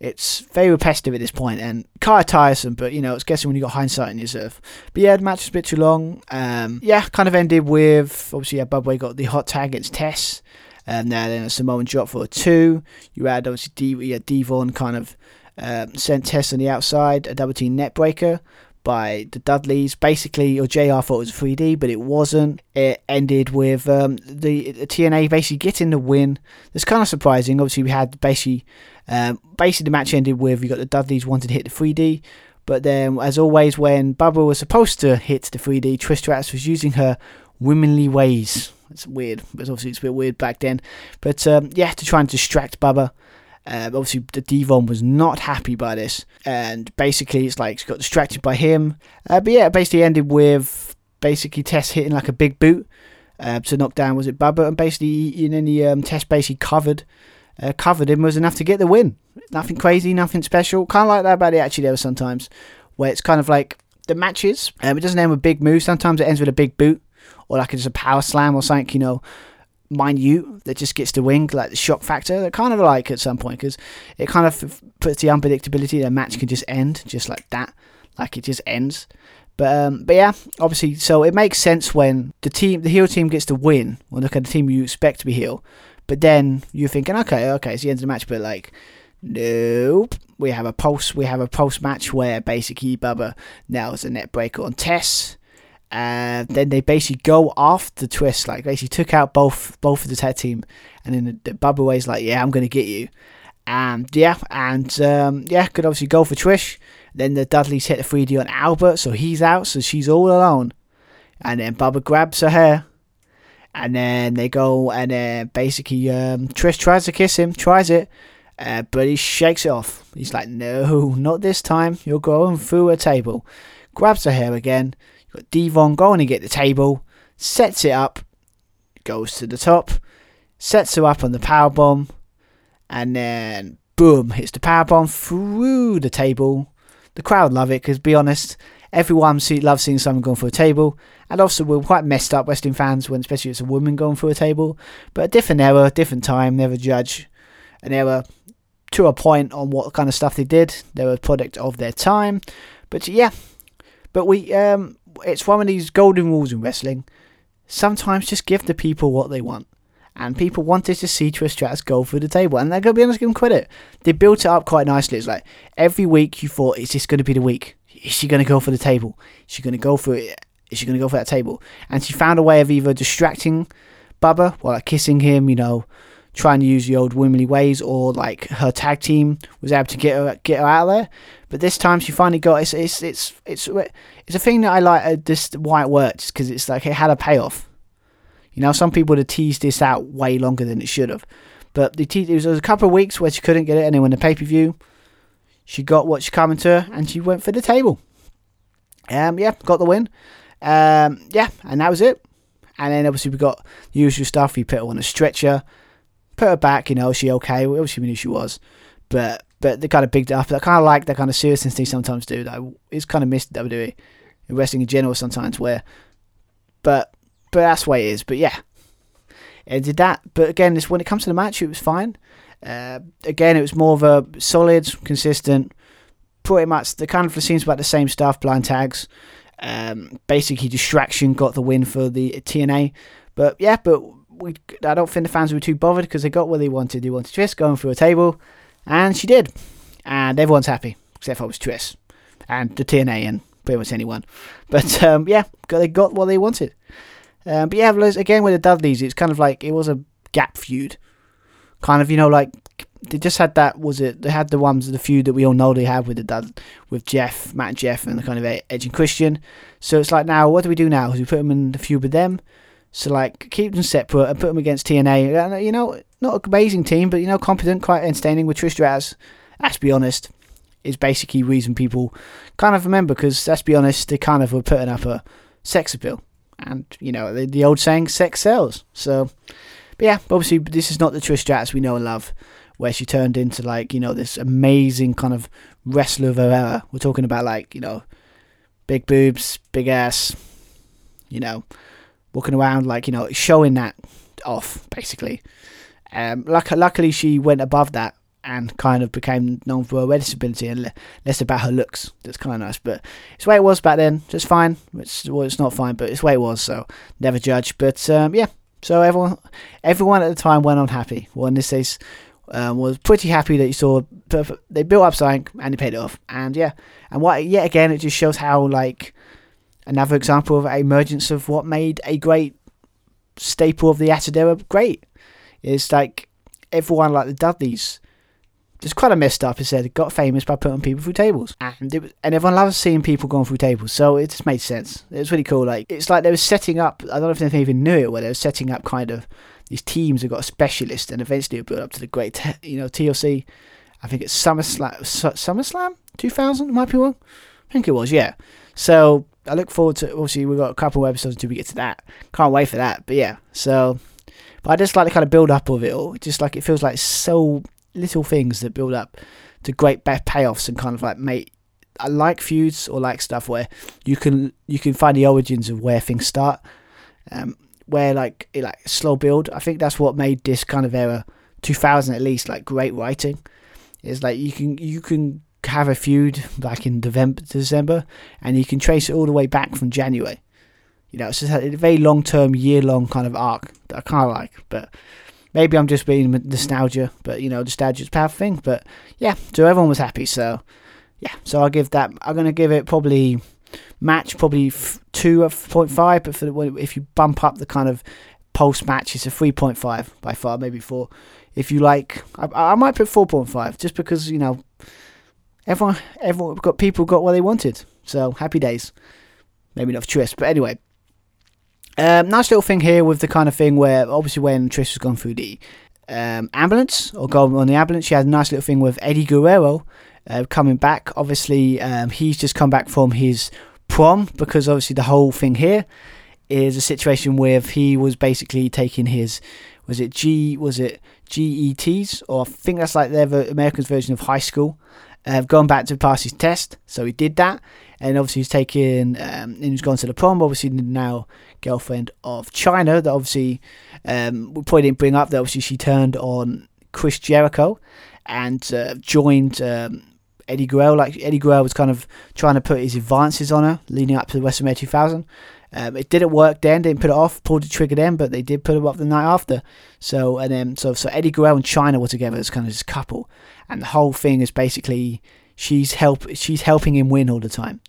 it's very repetitive at this point and kind of tiresome. But you know, it's guessing when you got hindsight in yourself. But yeah, the match was a bit too long. Um, yeah, kind of ended with obviously yeah, Bubba got the hot tag against Test. And then a Samoan drop for a two. You had obviously D- had D-Von kind of um, sent Test on the outside, a double team neckbreaker by the Dudleys. Basically, or JR thought it was 3D, but it wasn't. It ended with um, the, the, T&A basically getting the win. It's kind of surprising. Obviously, we had basically um, basically the match ended with you got the Dudleys wanted to hit the 3D. But then, as always, when Bubba was supposed to hit the 3D, Trish Stratus was using her womanly ways. It's weird. It's obviously it's a bit weird back then. But um, yeah, to try and distract Bubba. Um, obviously, the D-Von was not happy by this, and basically, it's like she got distracted by him. Uh, but yeah, it basically ended with basically Test hitting like a big boot uh, to knock down was it Bubba, and basically, in any um, Test basically covered uh, covered him was enough to get the win. Nothing crazy, nothing special. Kind of like that about it actually. There sometimes where it's kind of like the matches. Um, it doesn't end with big moves. Sometimes it ends with a big boot or like just a power slam or something. You know, minute that just gets the wing, like the shock factor. That kind of like at some point because it kind of puts the unpredictability. The match can just end just like that, like it just ends. But um, but yeah, obviously, so it makes sense when the team, the heel team, gets the win. Or look at the team you expect to be heel, but then you're thinking, okay, okay, it's the end of the match, but like, nope. We have a pulse. We have a pulse match where basically Bubba nails a neckbreaker on Test and then they basically go off the twist, like basically took out both both of the tag team, and then the, the Way's like, yeah, I'm gonna get you, and yeah, and um, yeah, could obviously go for Trish. Then the Dudleys hit the 3D on Albert, so he's out, so she's all alone, and then Bubba grabs her hair, and then they go and uh, basically um, Trish tries to kiss him, tries it. Uh, but he shakes it off. He's like, no, not this time. You're going through a table. Grabs her hair again, Got D-Von going to get the table, sets it up, goes to the top, sets her up on the power bomb, and then boom, hits the power bomb through the table. The crowd love it because, be honest, everyone see, loves seeing someone going through a table. And also, we're quite messed up wrestling fans when, especially it's a woman going through a table. But a different era, different time, never judge an era to a point on what kind of stuff they did. They were a product of their time. But yeah, but we um it's one of these golden rules in wrestling. Sometimes just give the people what they want. And people wanted to see Trish Stratus go through the table. And they're going to be honest, give them credit. They built it up quite nicely. It's like every week you thought, is this going to be the week? Is she going to go for the table? Is she going to go for it? Is she going to go for that table? And she found a way of either distracting Bubba while like, kissing him, you know, trying to use the old womanly ways, or like her tag team was able to get her get her out of there. But this time she finally got it's it's it's it's it's a thing that I like. Uh, this why it works because it's like it had a payoff. You know, some people would have teased this out way longer than it should have. But the te- it was, there was a couple of weeks where she couldn't get it, and then when the pay per view, she got what she coming to her, and she went for the table. Um, yeah, got the win. Um, yeah, and that was it. And then obviously we got the usual stuff. We put her on a stretcher, put her back. You know, she okay? Obviously we knew she was, but but they kind of bigged it up. I kind of like that kind of seriousness they sometimes do. That it's kind of missed WWE in wrestling in general sometimes. Where, but but that's the way it is. But yeah, it did that. But again, this when it comes to the match, it was fine. Uh, again, it was more of a solid, consistent pretty much the kind of seems about the same stuff. Blind tags, um, basically distraction got the win for the T&A. But yeah, but we I don't think the fans were too bothered because they got what they wanted. They wanted Trish going through a table, and she did, and everyone's happy except for was Trish and the T&A and pretty much anyone. But um, yeah, they got what they wanted. Um, but yeah, again with the Dudleys, it's kind of like it was a gap feud, kind of you know like they just had that was it they had the ones the feud that we all know they have with the Dud with Jeff, Matt and Jeff, and the kind of Edge and Christian. So it's like now what do we do now? Do we put them in the feud with them? So like keep them separate and put them against T&A. You know, not an amazing team, but you know, competent, quite entertaining with Trish Stratus. Let's be honest, is basically reason people kind of remember because let's be honest, they kind of were putting up a sex appeal, and you know the, the old saying, "Sex sells." So, but yeah, obviously this is not the Trish Stratus we know and love, where she turned into like you know this amazing kind of wrestler of her era. We're talking about like you know, big boobs, big ass, you know, walking around like you know showing that off basically. Um, luck- luckily she went above that and kind of became known for her disability and less about her looks. That's kind of nice, but it's the way it was back then. It's fine. It's well, it's not fine, but it's the way it was. So never judge. But um, yeah, so everyone, everyone at the time went on happy. Well, in this case, um, was pretty happy that you saw perfect, they built up something and they paid it off. And yeah, and what yet again, it just shows how like another example of a emergence of what made a great staple of the Attitude Era great. Is like everyone like the Dudleys just kind of messed up. He said got famous by putting people through tables, and it was, and everyone loves seeing people going through tables. So it just made sense. It was really cool. Like it's like they were setting up. I don't know if they even knew it, where they were setting up kind of these teams have got a specialist, and eventually it built up to the great, you know, TLC. I think it's SummerSlam, SummerSlam 2000. Might be wrong. I think it was. Yeah. So I look forward to. Obviously, we've got a couple of episodes until we get to that. Can't wait for that. But yeah. So, but I just like the kind of build up of it all. Just like it feels like so little things that build up to great payoffs and kind of like make I like feuds or like stuff where you can you can find the origins of where things start, um, where like it, like slow build. I think that's what made this kind of era, 2000 at least, like great writing. Is like you can you can have a feud back in November December, and you can trace it all the way back from January. You know, it's just a very long term, year long kind of arc that I kind of like, but Maybe I'm just being nostalgia, but you know, nostalgia's a powerful thing. But yeah, so everyone was happy. So yeah, so I'll give that. I'm gonna give it probably match probably two point five, but for the, if you bump up the kind of post match, it's a three point five by far, maybe four. If you like, I, I might put four point five just because you know everyone everyone got people got what they wanted. So happy days. Maybe not for but anyway, um, nice little thing here with the kind of thing where obviously when Trish has gone through the um, ambulance or gone on the ambulance, she had a nice little thing with Eddie Guerrero uh, coming back. Obviously, um, he's just come back from his prom because obviously the whole thing here is a situation where he was basically taking his was it G was it GEDs or I think that's like their American's version of high school. Uh, gone back to pass his test, so he did that, and obviously he's taken um, and he's gone to the prom. Obviously now girlfriend of Chyna, that obviously um, we probably didn't bring up that obviously she turned on Chris Jericho and uh, joined um, Eddie Guerrero. Like Eddie Guerrero was kind of trying to put his advances on her leading up to the WrestleMania 2000. Um, it didn't work then. Didn't put it off. Pulled the trigger then, but they did put it off the night after. So and then so so Eddie Guerrero and Chyna were together as kind of this couple, and the whole thing is basically she's help she's helping him win all the time.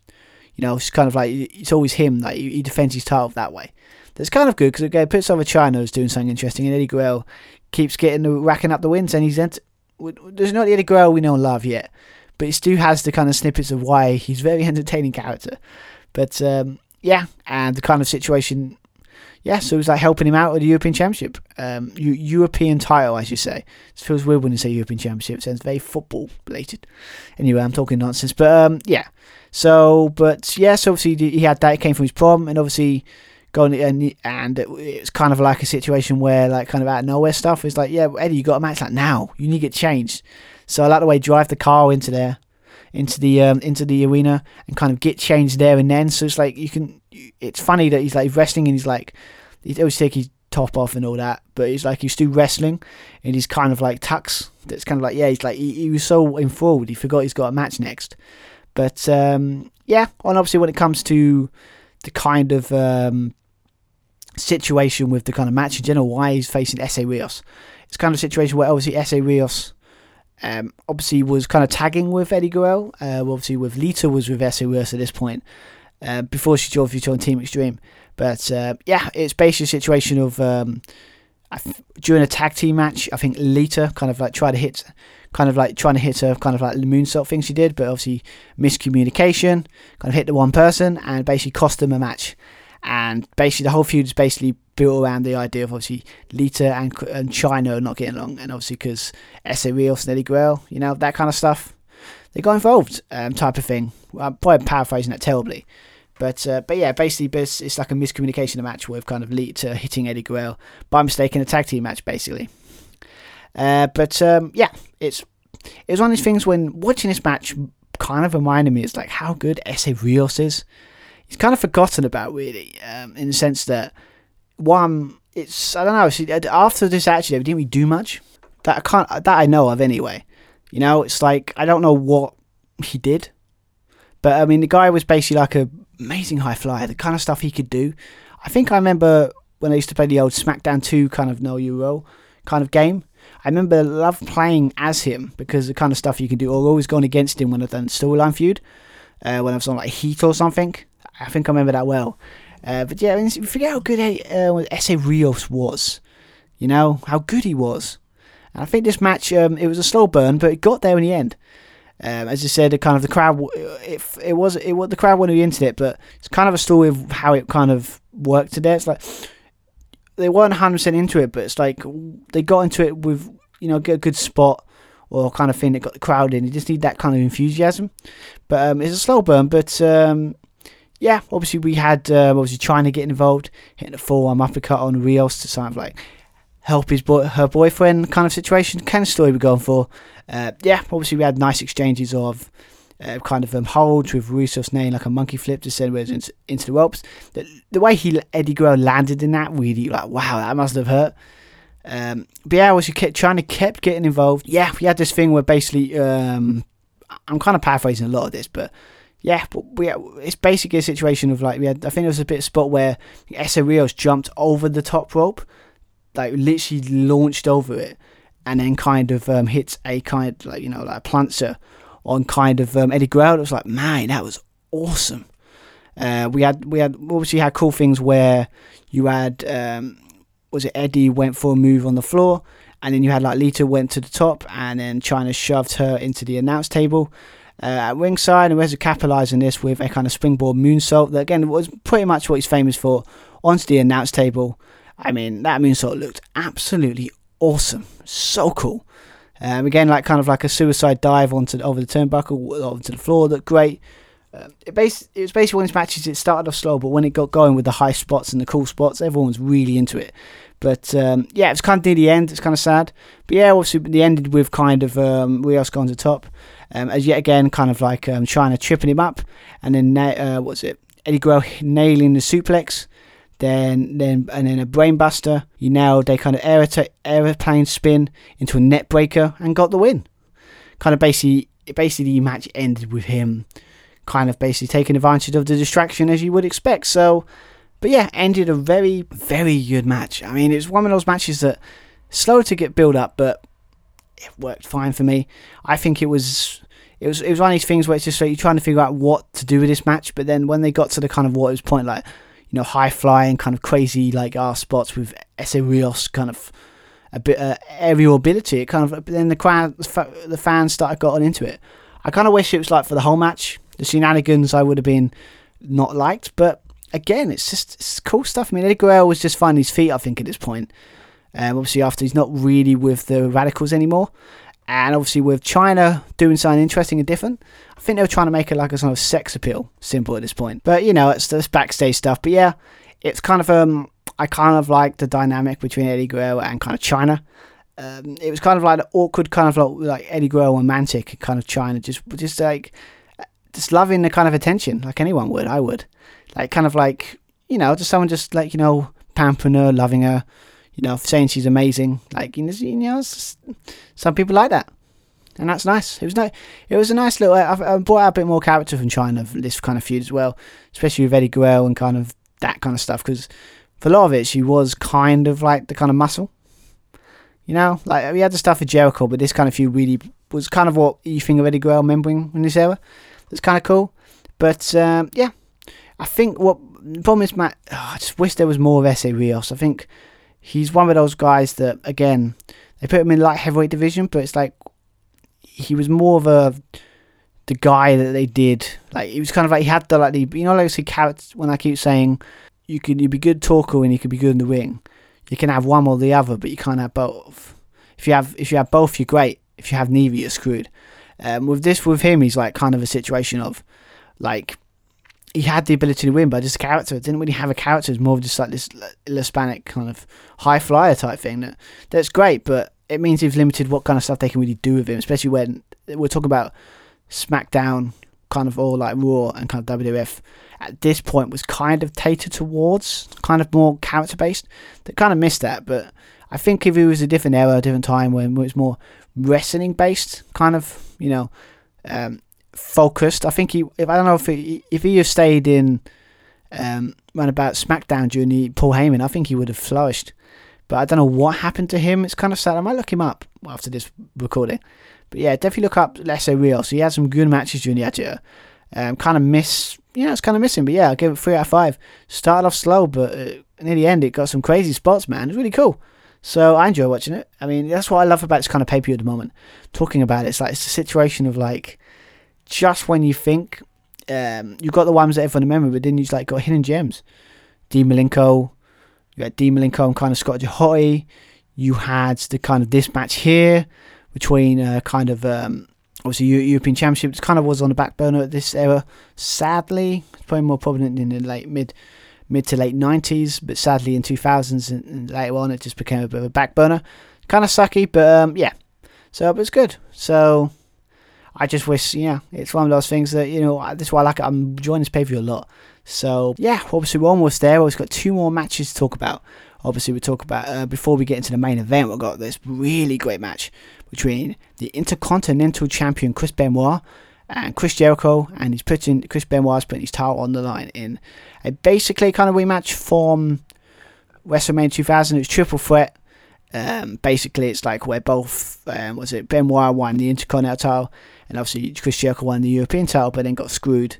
You know, it's kind of like it's always him. Like he defends his title that way. That's kind of good because it puts over Chyna who's doing something interesting, and Eddie Guerrero keeps getting the, racking up the wins, and he's ent- there's not the Eddie Guerrero we know and love yet, but he still has the kind of snippets of why he's very entertaining character. But um, yeah, and the kind of situation yeah, so it was like helping him out with the European Championship, um, U- European title, I should say. It feels weird when you say European Championship; it sounds very football related. Anyway, I'm talking nonsense, but um, yeah. So, but yes, obviously he had that. It came from his prom, and obviously going and and it, it's kind of like a situation where like kind of out of nowhere stuff is like, yeah, Eddie, you got a match like now. You need to get changed. So I like the way drive the car into there, into the um, into the arena, and kind of get changed there and then. So it's like you can. It's funny that he's like wrestling and he's like he always take his top off and all that, but he's like he's still wrestling and he's kind of like tucks. That's kind of like yeah, he's like he, he was so forward, he forgot he's got a match next. But um, yeah, and obviously when it comes to the kind of um, situation with the kind of match in general, why he's facing Essa Rios, it's kind of a situation where obviously Essa Rios. Um, obviously was kind of tagging with Eddie Guerrero. Uh, obviously with Lita was with Rios at this point uh, before she joined, joined Team Extreme. But uh, yeah, it's basically a situation of um, during a tag team match, I think Lita kind of like tried to hit, kind of like trying to hit her kind of like the moonsault thing she did, but obviously miscommunication, kind of hit the one person and basically cost them a match. And basically, the whole feud is basically built around the idea of obviously Lita and, and Chyna not getting along, and obviously because Essa Rios and Eddie Guerrero, you know, that kind of stuff, they got involved, um, type of thing. I'm probably paraphrasing that terribly. But uh, but yeah, basically it's, it's like a miscommunication match with kind of Lita hitting Eddie Guerrero by mistake in a tag team match, basically. Uh, but um, yeah, it's it was one of these things when watching this match kind of reminded me it's like how good Essa Rios is he's kind of forgotten about really, um, in the sense that one, it's I don't know. See, after this actually, didn't we do much? That I can't. That I know of anyway. You know, it's like I don't know what he did, but I mean, the guy was basically like a amazing high flyer. The kind of stuff he could do. I think I remember when I used to play the old SmackDown 2 kind of Know Your Role kind of game. I remember love playing as him because the kind of stuff you can do, or always going against him when I've done storyline feud, uh, when I was on like Heat or something. I think I remember that well. Uh, but yeah, I mean, forget how good uh, Rios was. You know how good he was. And I think this match, um, it was a slow burn, but it got there in the end. Um, as I said, the kind of the crowd, it, it was it was the crowd went into it, but it's kind of a story of how it kind of worked today. It's like they weren't hundred percent into it, but it's like they got into it with you know get a good spot or kind of thing that got the crowd in. You just need that kind of enthusiasm. But um, it's a slow burn, but um, yeah, obviously we had um, obviously Chyna getting involved, hitting a full-arm uppercut on Rios to sort of like help his boy, her boyfriend kind of situation, kind of story we're going for. Uh, yeah, obviously we had nice exchanges of uh, kind of um, holds with Rusev's name like a monkey flip to send into, into the ropes. The, the way he Eddie Guerrero landed in that really like wow, that must have hurt. Um, but yeah, obviously kept to kept getting involved. Yeah, we had this thing where basically um, I'm kind of paraphrasing a lot of this, but yeah, we, it's basically a situation of like we had. I think there was a bit of spot where Essa Rios jumped over the top rope, like literally launched over it, and then kind of um, hits a kind of like you know like a planter on kind of um, Eddie Guerrero. It was like man, that was awesome. Uh, we had we had obviously had cool things where you had um, was it Eddie went for a move on the floor, and then you had like Lita went to the top, and then Chyna shoved her into the announce table uh, at ringside, and Reza capitalised on this with a kind of springboard moonsault that again was pretty much what he's famous for onto the announce table. I mean, that moonsault looked absolutely awesome, so cool. Um, again, like kind of like a suicide dive onto over the turnbuckle, onto the floor, looked great. Uh, it, bas- it was basically one of these matches. It started off slow, but when it got going with the high spots and the cool spots, everyone was really into it. But um, yeah, it's kind of near the end. It's kind of sad. But yeah, obviously the ended with kind of um, Rios going to top, um, as yet again kind of like um, Chyna tripping him up, and then uh, what's it? Eddie Guerrero nailing the suplex, then then and then a brainbuster. You nailed a kind of aeroplane spin into a neckbreaker and got the win. Kind of basically, basically the match ended with him kind of basically taking advantage of the distraction as you would expect. So but yeah, ended a very, very good match. I mean, it's one of those matches that slow to get build up, but it worked fine for me. I think it was it was it was one of these things where it's just like you're trying to figure out what to do with this match, but then when they got to the kind of what it was point like, you know, high flying, kind of crazy like our spots with Essa Rios kind of a bit uh, aerial ability, it kind of then the crowd the fans started getting into it. I kind of wish it was like for the whole match. The shenanigans I would have been not liked, but again, it's just it's cool stuff. I mean, Eddie Guerrero was just finding his feet, I think, at this point. Um, obviously, after he's not really with the Radicalz anymore. And obviously, with Chyna doing something interesting and different, I think they were trying to make it like a sort of sex appeal symbol at this point. But, you know, it's this backstage stuff. But yeah, it's kind of, um, I kind of like the dynamic between Eddie Guerrero and kind of Chyna. Um, it was kind of like an awkward, kind of like, like Eddie Guerrero romantic kind of Chyna, just, just like, just loving the kind of attention, like anyone would, I would like kind of like you know just someone just like you know pampering her, loving her, you know, saying she's amazing. Like you know, you know some people like that, and that's nice. It was no, it was a nice little. I've, brought out a bit more character from Chyna this kind of feud as well, especially with Eddie Guerrero and kind of that kind of stuff. Because for a lot of it, she was kind of like the kind of muscle. You know, like we had the stuff with Jericho, but this kind of feud really was kind of what you think of Eddie Guerrero remembering in this era. It's kind of cool. But um, yeah, I think what the problem is, Matt. Oh, I just wish there was more of Essa Rios. I think he's one of those guys that, again, they put him in light heavyweight division, but it's like he was more of a the guy that they did. Like he was kind of like he had the like the you know like see carrots when I keep saying you could you be good talker and you could be good in the ring. You can have one or the other, but you can't have both. If you have if you have both, you're great. If you have neither, you're screwed. Um, with this, with him, he's like kind of a situation of like he had the ability to win, but just a character didn't really have a character. It's more of just like this Hispanic kind of high flyer type thing. That that's great, but it means he's limited what kind of stuff they can really do with him, especially when we're talking about SmackDown, kind of all like Raw and kind of WWF. At this point, was kind of tatered towards kind of more character based. They kind of missed that, but I think if it was a different era, a different time when it was more wrestling based, kind of you know. Um, focused. I think he, if I don't know if he, if he had stayed in um, ran about SmackDown during the Paul Heyman, I think he would have flourished. But I don't know what happened to him. It's kind of sad. I might look him up after this recording. But yeah, definitely look up Essa Rios. So he had some good matches during the Attitude. Um, kind of miss, yeah, it's kind of missing. But yeah, I'll give it three out of five. Started off slow, but uh, near the end, it got some crazy spots, man. It's really cool. So I enjoy watching it. I mean, that's what I love about this kind of pay per view at the moment. Talking about it, it's like it's a situation of like just when you think um, you got the ones that everyone remember, but then you like got hidden gems. Dean Malenko, you had Dean Malenko and kind of Scotty Hotty. You had the kind of this match here between uh, kind of um, obviously European Championship. It kind of was on the back burner at this era. Sadly, it's probably more prominent in the late mid mid to late 90s, but sadly in 2000s and, and later on it just became a bit of a back burner. Kind of sucky, but um, yeah. So it was good. So I just wish, yeah, it's one of those things that, you know, that's why I like it. I'm enjoying this pay per view a lot. So, yeah, obviously, we're almost there. We've got two more matches to talk about. Obviously, we talk about, uh, before we get into the main event, we've got this really great match between the Intercontinental Champion Chris Benoit and Chris Jericho, and he's putting, Chris Benoit's putting his title on the line in a basically kind of rematch from WrestleMania 2000. It was triple threat. Um, basically, it's like where both, um, was it Benoit won the Intercontinental and obviously Chris Jericho won the European title, but then got screwed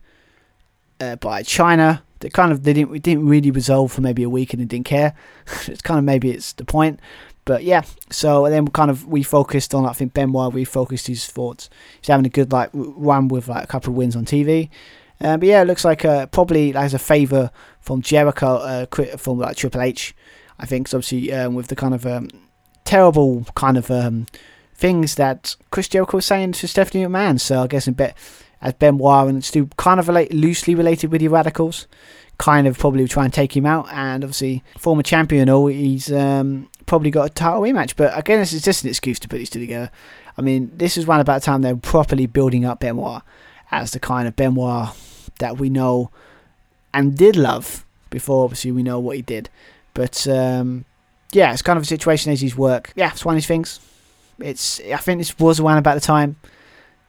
uh, by Chyna. They kind of they didn't we didn't really resolve for maybe a week and they didn't care. it's kind of maybe it's the point, but yeah. So then we kind of we focused on I think Benoit refocused his thoughts. He's having a good like run with like a couple of wins on TV. Uh, but yeah, it looks like uh, probably as a favour from Jericho, uh, from like Triple H. I think obviously um, with the kind of um, terrible kind of um, things that Chris Jericho was saying to Stephanie McMahon. So I guess in bit as Benoit and still kind of relate, loosely related with the Radicalz, kind of probably try and take him out. And obviously, former champion, oh, he's um, probably got a title rematch. But again, this is just an excuse to put these two together. I mean, this is one about time they're properly building up Benoit as the kind of Benoit that we know and did love before. Obviously, we know what he did. But um, yeah, it's kind of a situation as his work. Yeah, it's one of his things. It's I think this was around about the time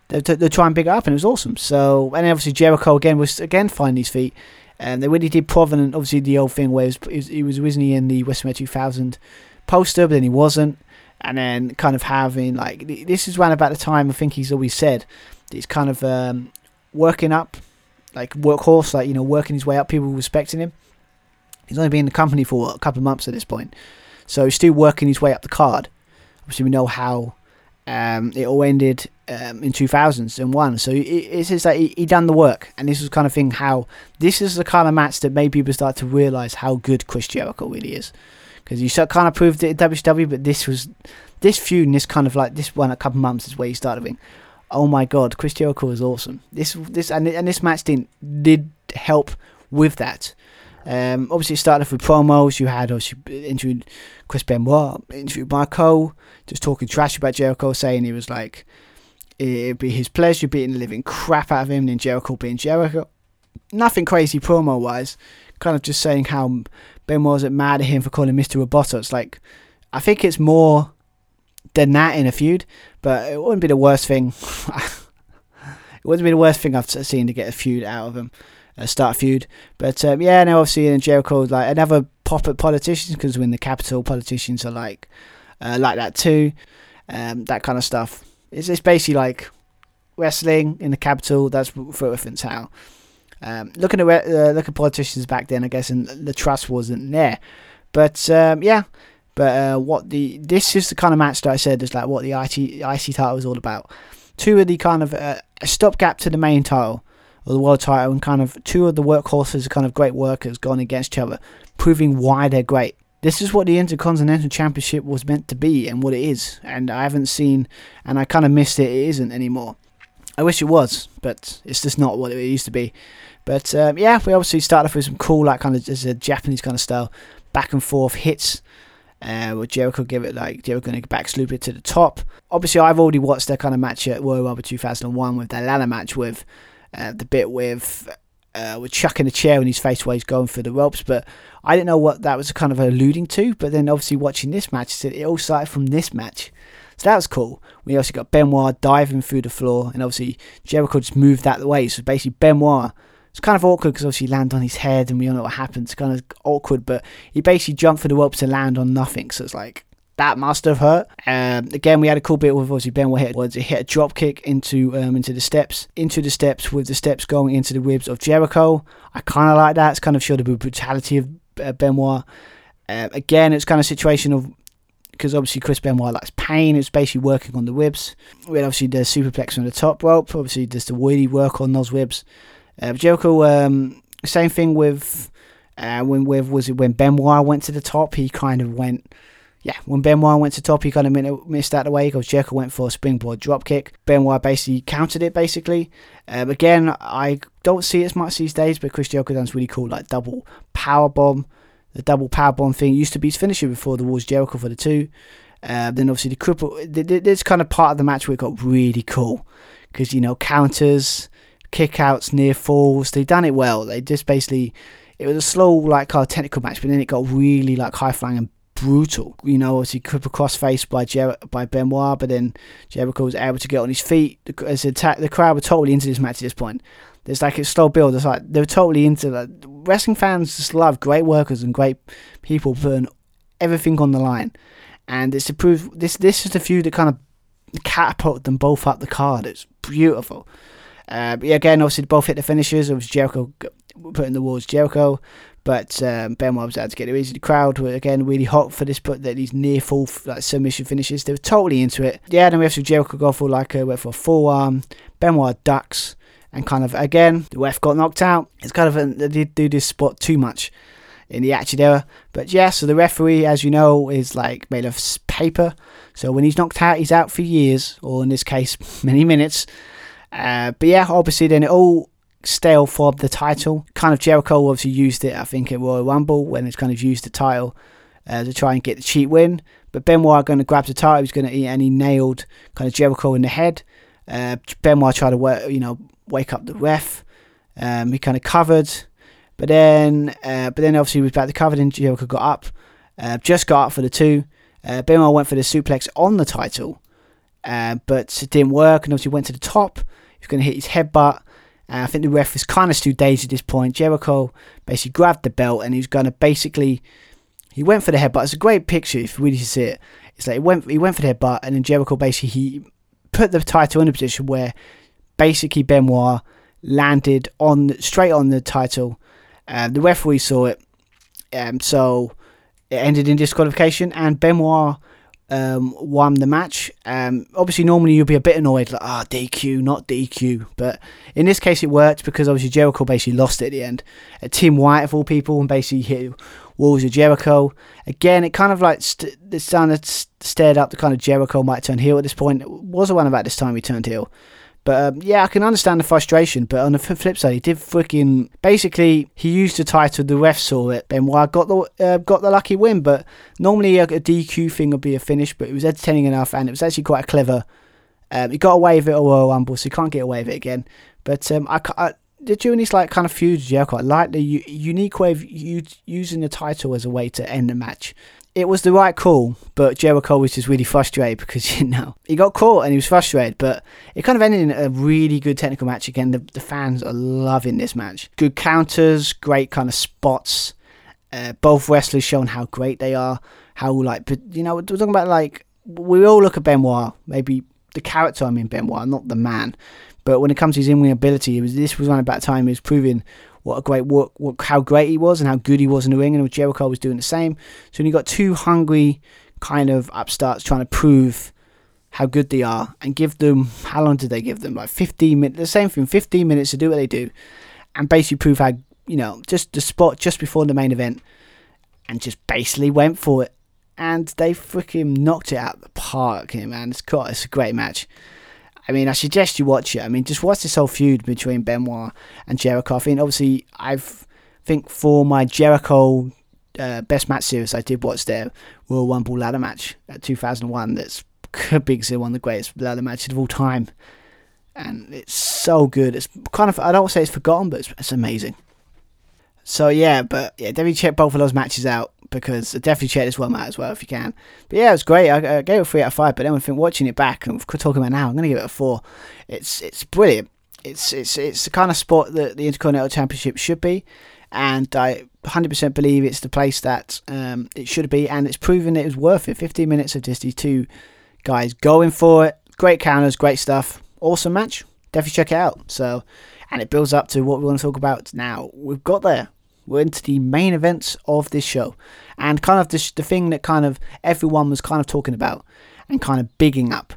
they they try and big it up, and it was awesome. So and obviously Jericho again was again finding his feet, and they really did Provident. Obviously the old thing where he was, he was originally in the WrestleMania 2000 poster, but then he wasn't, and then kind of having like this is around about the time I think he's always said he's kind of um, working up, like workhorse, like you know working his way up, people respecting him. He's only been in the company for a couple of months at this point, so he's still working his way up the card obviously we know how um, it all ended um, in 2001. So it, it's just like he, he, done the work, and this was kind of thing how this is the kind of match that made people start to realize how good Chris Jericho really is, because you sort of kind of proved it in WCW, but this was this feud and this kind of like this one a couple months is where he started being, oh my god, Chris Jericho is awesome. This this and and this match didn't did help with that. Um, obviously, it started off with promos. You had obviously interviewed Chris Benoit, interviewed Marco, just talking trash about Jericho, saying he was like, it'd be his pleasure beating the living crap out of him, and then Jericho being Jericho. Nothing crazy promo wise, kind of just saying how Benoit wasn't mad at him for calling Mr. Roboto. It's like, I think it's more than that in a feud, but it wouldn't be the worst thing. it wouldn't be the worst thing I've seen to get a feud out of him, a start a feud. But um, yeah, now obviously in Jericho, like another pop at politicians because when the capital politicians are like, uh, like that too, um, that kind of stuff. It's, it's basically like wrestling in the capital. That's for reference how. Um, looking at uh, look at politicians back then, I guess, and the trust wasn't there. But um, yeah, but uh, what the this is the kind of match that I said is like what the IC, IC title is all about. Two of the kind of uh, a stopgap to the main title the world title, and kind of two of the workhorses, kind of great workers, going against each other, proving why they're great. This is what the Intercontinental Championship was meant to be and what it is, and I haven't seen, and I kind of missed it. It isn't anymore. I wish it was, but it's just not what it used to be. But um, yeah, we obviously started off with some cool, like kind of as a Japanese kind of style, back and forth hits. Uh, where Jericho give it like Jericho going to back sloop it to the top. Obviously, I've already watched their kind of match at Royal Rumble 2001 with their ladder match with uh, the bit with uh, with chucking a chair in his face while he's going for the ropes. But I didn't know what that was kind of alluding to. But then obviously watching this match, it all started from this match. So that was cool. We also got Benoit diving through the floor, and obviously Jericho just moved that way. So basically, Benoit. It's kind of awkward because obviously he landed on his head, and we all know what happened. It's kind of awkward, but he basically jumped for the ropes to land on nothing. So it's like that must have hurt. Um, again, we had a cool bit with obviously hit was it hit a drop kick into um, into the steps, into the steps with the steps going into the ribs of Jericho. I kind of like that. It's kind of showed the brutality of uh, Benoit. Uh, again, it's kind of situation of because obviously Chris Benoit likes pain. It's basically working on the ribs. We had obviously the superplex on the top rope. Obviously, there's the wheelie work on those ribs. Uh, Jericho, um, same thing with uh, when with was it when Benoit went to the top? He kind of went. Yeah, when Benoit went to top, he kind of missed out the way because Jericho went for a springboard dropkick. Benoit basically countered it, basically. Um, again, I don't see it as much these days, but Chris Jericho does really cool, like double power bomb the double power bomb thing used to be his finisher before the Walls Jericho for the two. Uh, then obviously the Crippler. This kind of part of the match where it got really cool because you know counters, kickouts, near falls. They done it well. They just basically it was a slow like kind of technical match, but then it got really like high flying and brutal. You know, obviously Crippler crossface by Jer- by Benoit, but then Jericho was able to get on his feet. As attack, the crowd were totally into this match at this point. It's like a slow build. It's like they're totally into that. Wrestling fans just love great workers and great people putting everything on the line, and it's to prove this. This is the feud that kind of catapulted them both up the card. It's beautiful. Uh, but yeah, again, obviously both hit the finishers. It was Jericho putting the walls Jericho, but um, Benoit was able to get it easy. The crowd were again really hot for this, but that these near full like submission finishes. They were totally into it. Yeah, then we have some Jericho go for like a went for a full arm. Benoit ducks and kind of again the ref got knocked out. It's kind of a, they did do this spot too much in the Attitude Era. But yeah, so the referee, as you know, is like made of paper. So when he's knocked out, he's out for years, or in this case, many minutes. Uh, but yeah, obviously then it all stale for the title. Kind of Jericho obviously used it, I think, at Royal Rumble when it's kind of used the title uh, to try and get the cheat win. But Benoit going to grab the title, he's going to and he nailed kind of Jericho in the head. Uh, Benoit tried to work, you know, wake up the ref. Um, he kind of covered, but then, uh, but then obviously he was back to covered And Jericho got up, uh, just got up for the two. Uh, Benoit went for the suplex on the title, uh, but it didn't work. And obviously went to the top. He was going to hit his headbutt. Uh, I think the ref was kind of too dazed at this point. Jericho basically grabbed the belt and he was going to basically. He went for the headbutt. It's a great picture if you really see it. It's like he went, he went for the headbutt, and then Jericho basically he put the title in a position where basically Benoit landed on straight on the title. Um, the referee saw it, um, so it ended in disqualification, and Benoit um, won the match. Um, obviously, normally you'd be a bit annoyed, like, ah, oh, DQ, not DQ. But in this case, it worked because obviously Jericho basically lost it at the end. Uh, Tim White, of all people, and basically hit walls of Jericho. Again, it kind of like st- it sounded stared up the kind of Jericho might turn heel at this point. It was around about this time he turned heel. But um, yeah, I can understand the frustration. But on the flip side, he did freaking basically he used the title. The ref saw it. Benoit got the uh, got the lucky win. But normally a, a, DQ thing would be a finish, but it was entertaining enough, and it was actually quite a clever. Um, he got away with it at Royal Rumble, so he can't get away with it again. But um, I, I they're like kind of feud yeah, I like the u- unique way of u- using the title as a way to end the match. It was the right call, but Jericho was just really frustrated because you know he got caught and he was frustrated. But it kind of ended in a really good technical match. Again, the, the fans are loving this match. Good counters, great kind of spots. Uh, both wrestlers showing how great they are. How like, but you know, we're talking about like we all look at Benoit, maybe the character I mean Benoit, not the man. But when it comes to his in-ring ability, it was this was around about time he was proving what a great work, what, how great he was and how good he was in the ring, and Jericho was doing the same. So you got two hungry kind of upstarts trying to prove how good they are and give them how long did they give them? Like 15 minutes the same thing 15 minutes to do what they do and basically prove how you know just the spot just before the main event and just basically went for it. And they freaking knocked it out the park man. It's got it's a great match I mean, I suggest you watch it. I mean, just watch this whole feud between Benoit and Jericho. I think, obviously, I've think for my Jericho uh, best match series, I did watch their Royal Rumble ladder match at 2001. That's big, one of the greatest ladder matches of all time, and it's so good. It's kind of I don't want to say it's forgotten, but it's, it's amazing. So yeah, but yeah, definitely check both of those matches out because definitely check this one out as well if you can. But yeah, it was great. I, I gave it three out of five. But then I think watching it back and talking about now, I'm gonna give it a four. It's it's brilliant. It's it's it's the kind of sport that the Intercontinental Championship should be, and I 100% believe it's the place that um, it should be, and it's proven it was worth it. 15 minutes of just these two guys going for it. Great counters, great stuff. Awesome match. Definitely check it out. So, and it builds up to what we want to talk about now. We've got there we're into the main events of this show and kind of the, the thing that kind of everyone was kind of talking about and kind of bigging up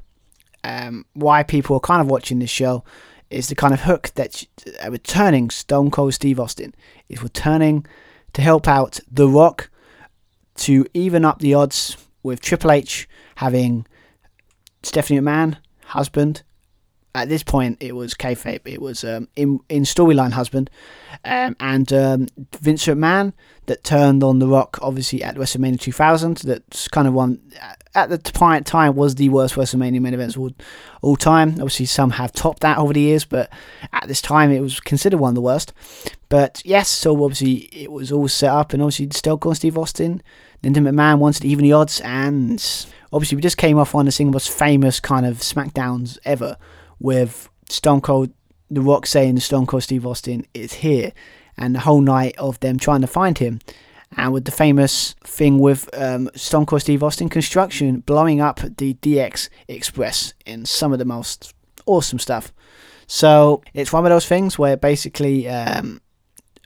um, why people are kind of watching this show is the kind of hook that uh, returning Stone Cold Steve Austin is returning to help out The Rock to even up the odds with Triple H having Stephanie McMahon, husband, at this point it was kayfabe. It was um, in in storyline husband, um, and um, Vince McMahon that turned on The Rock obviously at WrestleMania 2000. That's kind of one at the time was the worst WrestleMania main events all, all time. Obviously some have topped that over the years, but at this time it was considered one of the worst. But yes, so obviously it was all set up, and obviously still calling Steve Austin. Linda McMahon wanted even the odds, and obviously we just came off one of the single most famous kind of SmackDowns ever with Stone Cold, The Rock saying Stone Cold Steve Austin is here, and the whole night of them trying to find him. And with the famous thing with um, Stone Cold Steve Austin construction blowing up the DX Express in some of the most awesome stuff. So it's one of those things where basically um,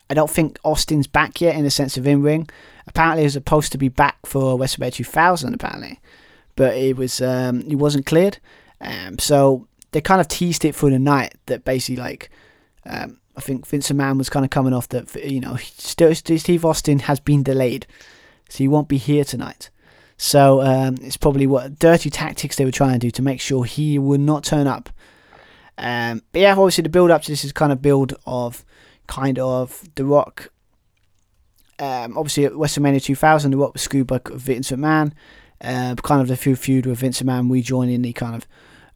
I don't think Austin's back yet in the sense of in ring. Apparently, he was supposed to be back for WrestleMania 2000, apparently, but it was um, he wasn't cleared. Um, so they kind of teased it for the night that basically like um, I think Vince McMahon was kind of coming off that you know Steve Austin has been delayed, so he won't be here tonight. So um, it's probably what dirty tactics they were trying to do to make sure he would not turn up. Um, but yeah, obviously the build up to this is kind of build of kind of The Rock. Um, obviously at WrestleMania 2000, The Rock was screwed by Vince McMahon. Uh, kind of the feud with Vince McMahon rejoining the kind of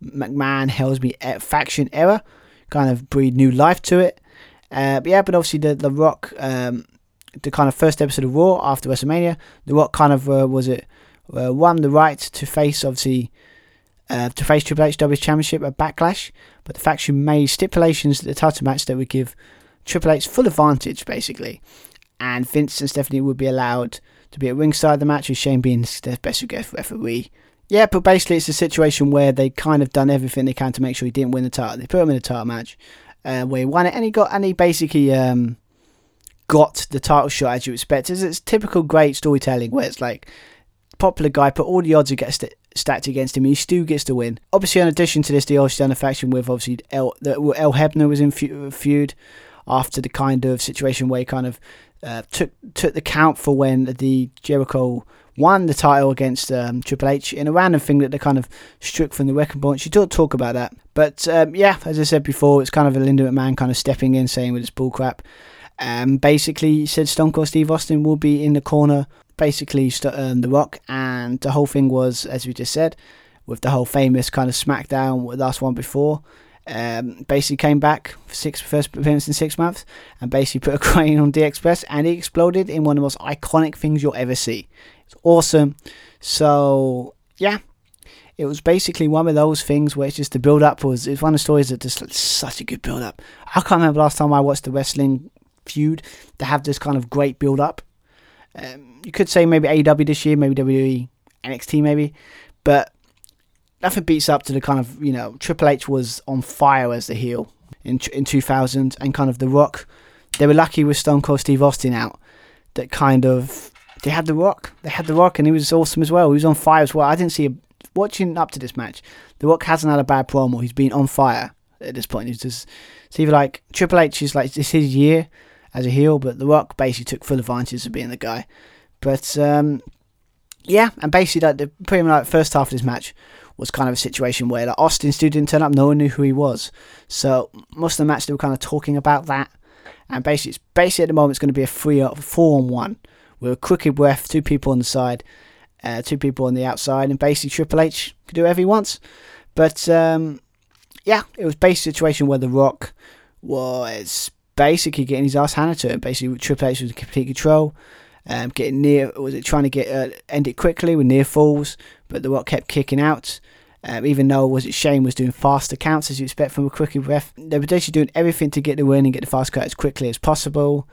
McMahon Helmsley faction era, kind of breathe new life to it. Uh, but yeah, but obviously the the Rock, um, the kind of first episode of Raw after WrestleMania, the Rock kind of uh, was it uh, won the right to face obviously uh, to face Triple H Championship at Backlash, but the faction made stipulations at the title match that would give Triple H full advantage basically, and Vince and Stephanie would be allowed to be at ringside the match with Shane being their special guest referee. Yeah, but basically it's a situation where they kind of done everything they can to make sure he didn't win the title. They put him in a title match uh, where he won it, and he got and he basically um, got the title shot as you expect. It's, it's typical great storytelling where it's like popular guy put all the odds against it, stacked against him. And he still gets to win. Obviously, in addition to this, they also done a faction with obviously El, the, Earl Hebner was in feud after the kind of situation where he kind of uh, took took the count for when the Jericho won the title against um, Triple H in a random thing that they kind of struck from the record point. She did talk about that. But um, yeah, as I said before, it's kind of a Linda McMahon kind of stepping in saying with this bullcrap. Um, basically, said Stone Cold Steve Austin will be in the corner, basically um, The Rock. And the whole thing was, as we just said, with the whole famous kind of SmackDown, last one before. Um, basically came back for six first appearance in six months and basically put a crane on DX Express and he exploded in one of the most iconic things you'll ever see. It's awesome. So yeah, it was basically one of those things where it's just the build up was it's one of the stories that just such a good build up. I can't remember last time I watched the wrestling feud to have this kind of great build up. Um, you could say maybe AEW this year, maybe WWE, NXT maybe, but nothing beats up to the kind of you know Triple H was on fire as the heel in in 2000 and kind of The Rock. They were lucky with Stone Cold Steve Austin out that kind of they had The Rock. They had The Rock and he was awesome as well. He was on fire as well. I didn't see a, watching up to this match. The Rock hasn't had a bad promo. He's been on fire at this point. He's just it's either like Triple H is like this his year as a heel, but The Rock basically took full advantage of being the guy. But um, yeah, and basically like the pretty much like first half of this match was kind of a situation where like Austin still didn't turn up, no one knew who he was. So most of the match they were kind of talking about that. And basically, it's basically at the moment it's going to be a three four on one with a crooked ref, two people on the side, uh, two people on the outside, and basically Triple H could do whatever he wants. But um, yeah, it was basically a situation where The Rock was basically getting his ass handed to him. Basically, Triple H was in complete control. Um, getting near, was it trying to get uh, end it quickly with near falls, but The Rock kept kicking out. Um, even though was it Shane was doing faster counts as you expect from a quickie ref, they were basically doing everything to get the win and get the fast cut as quickly as possible.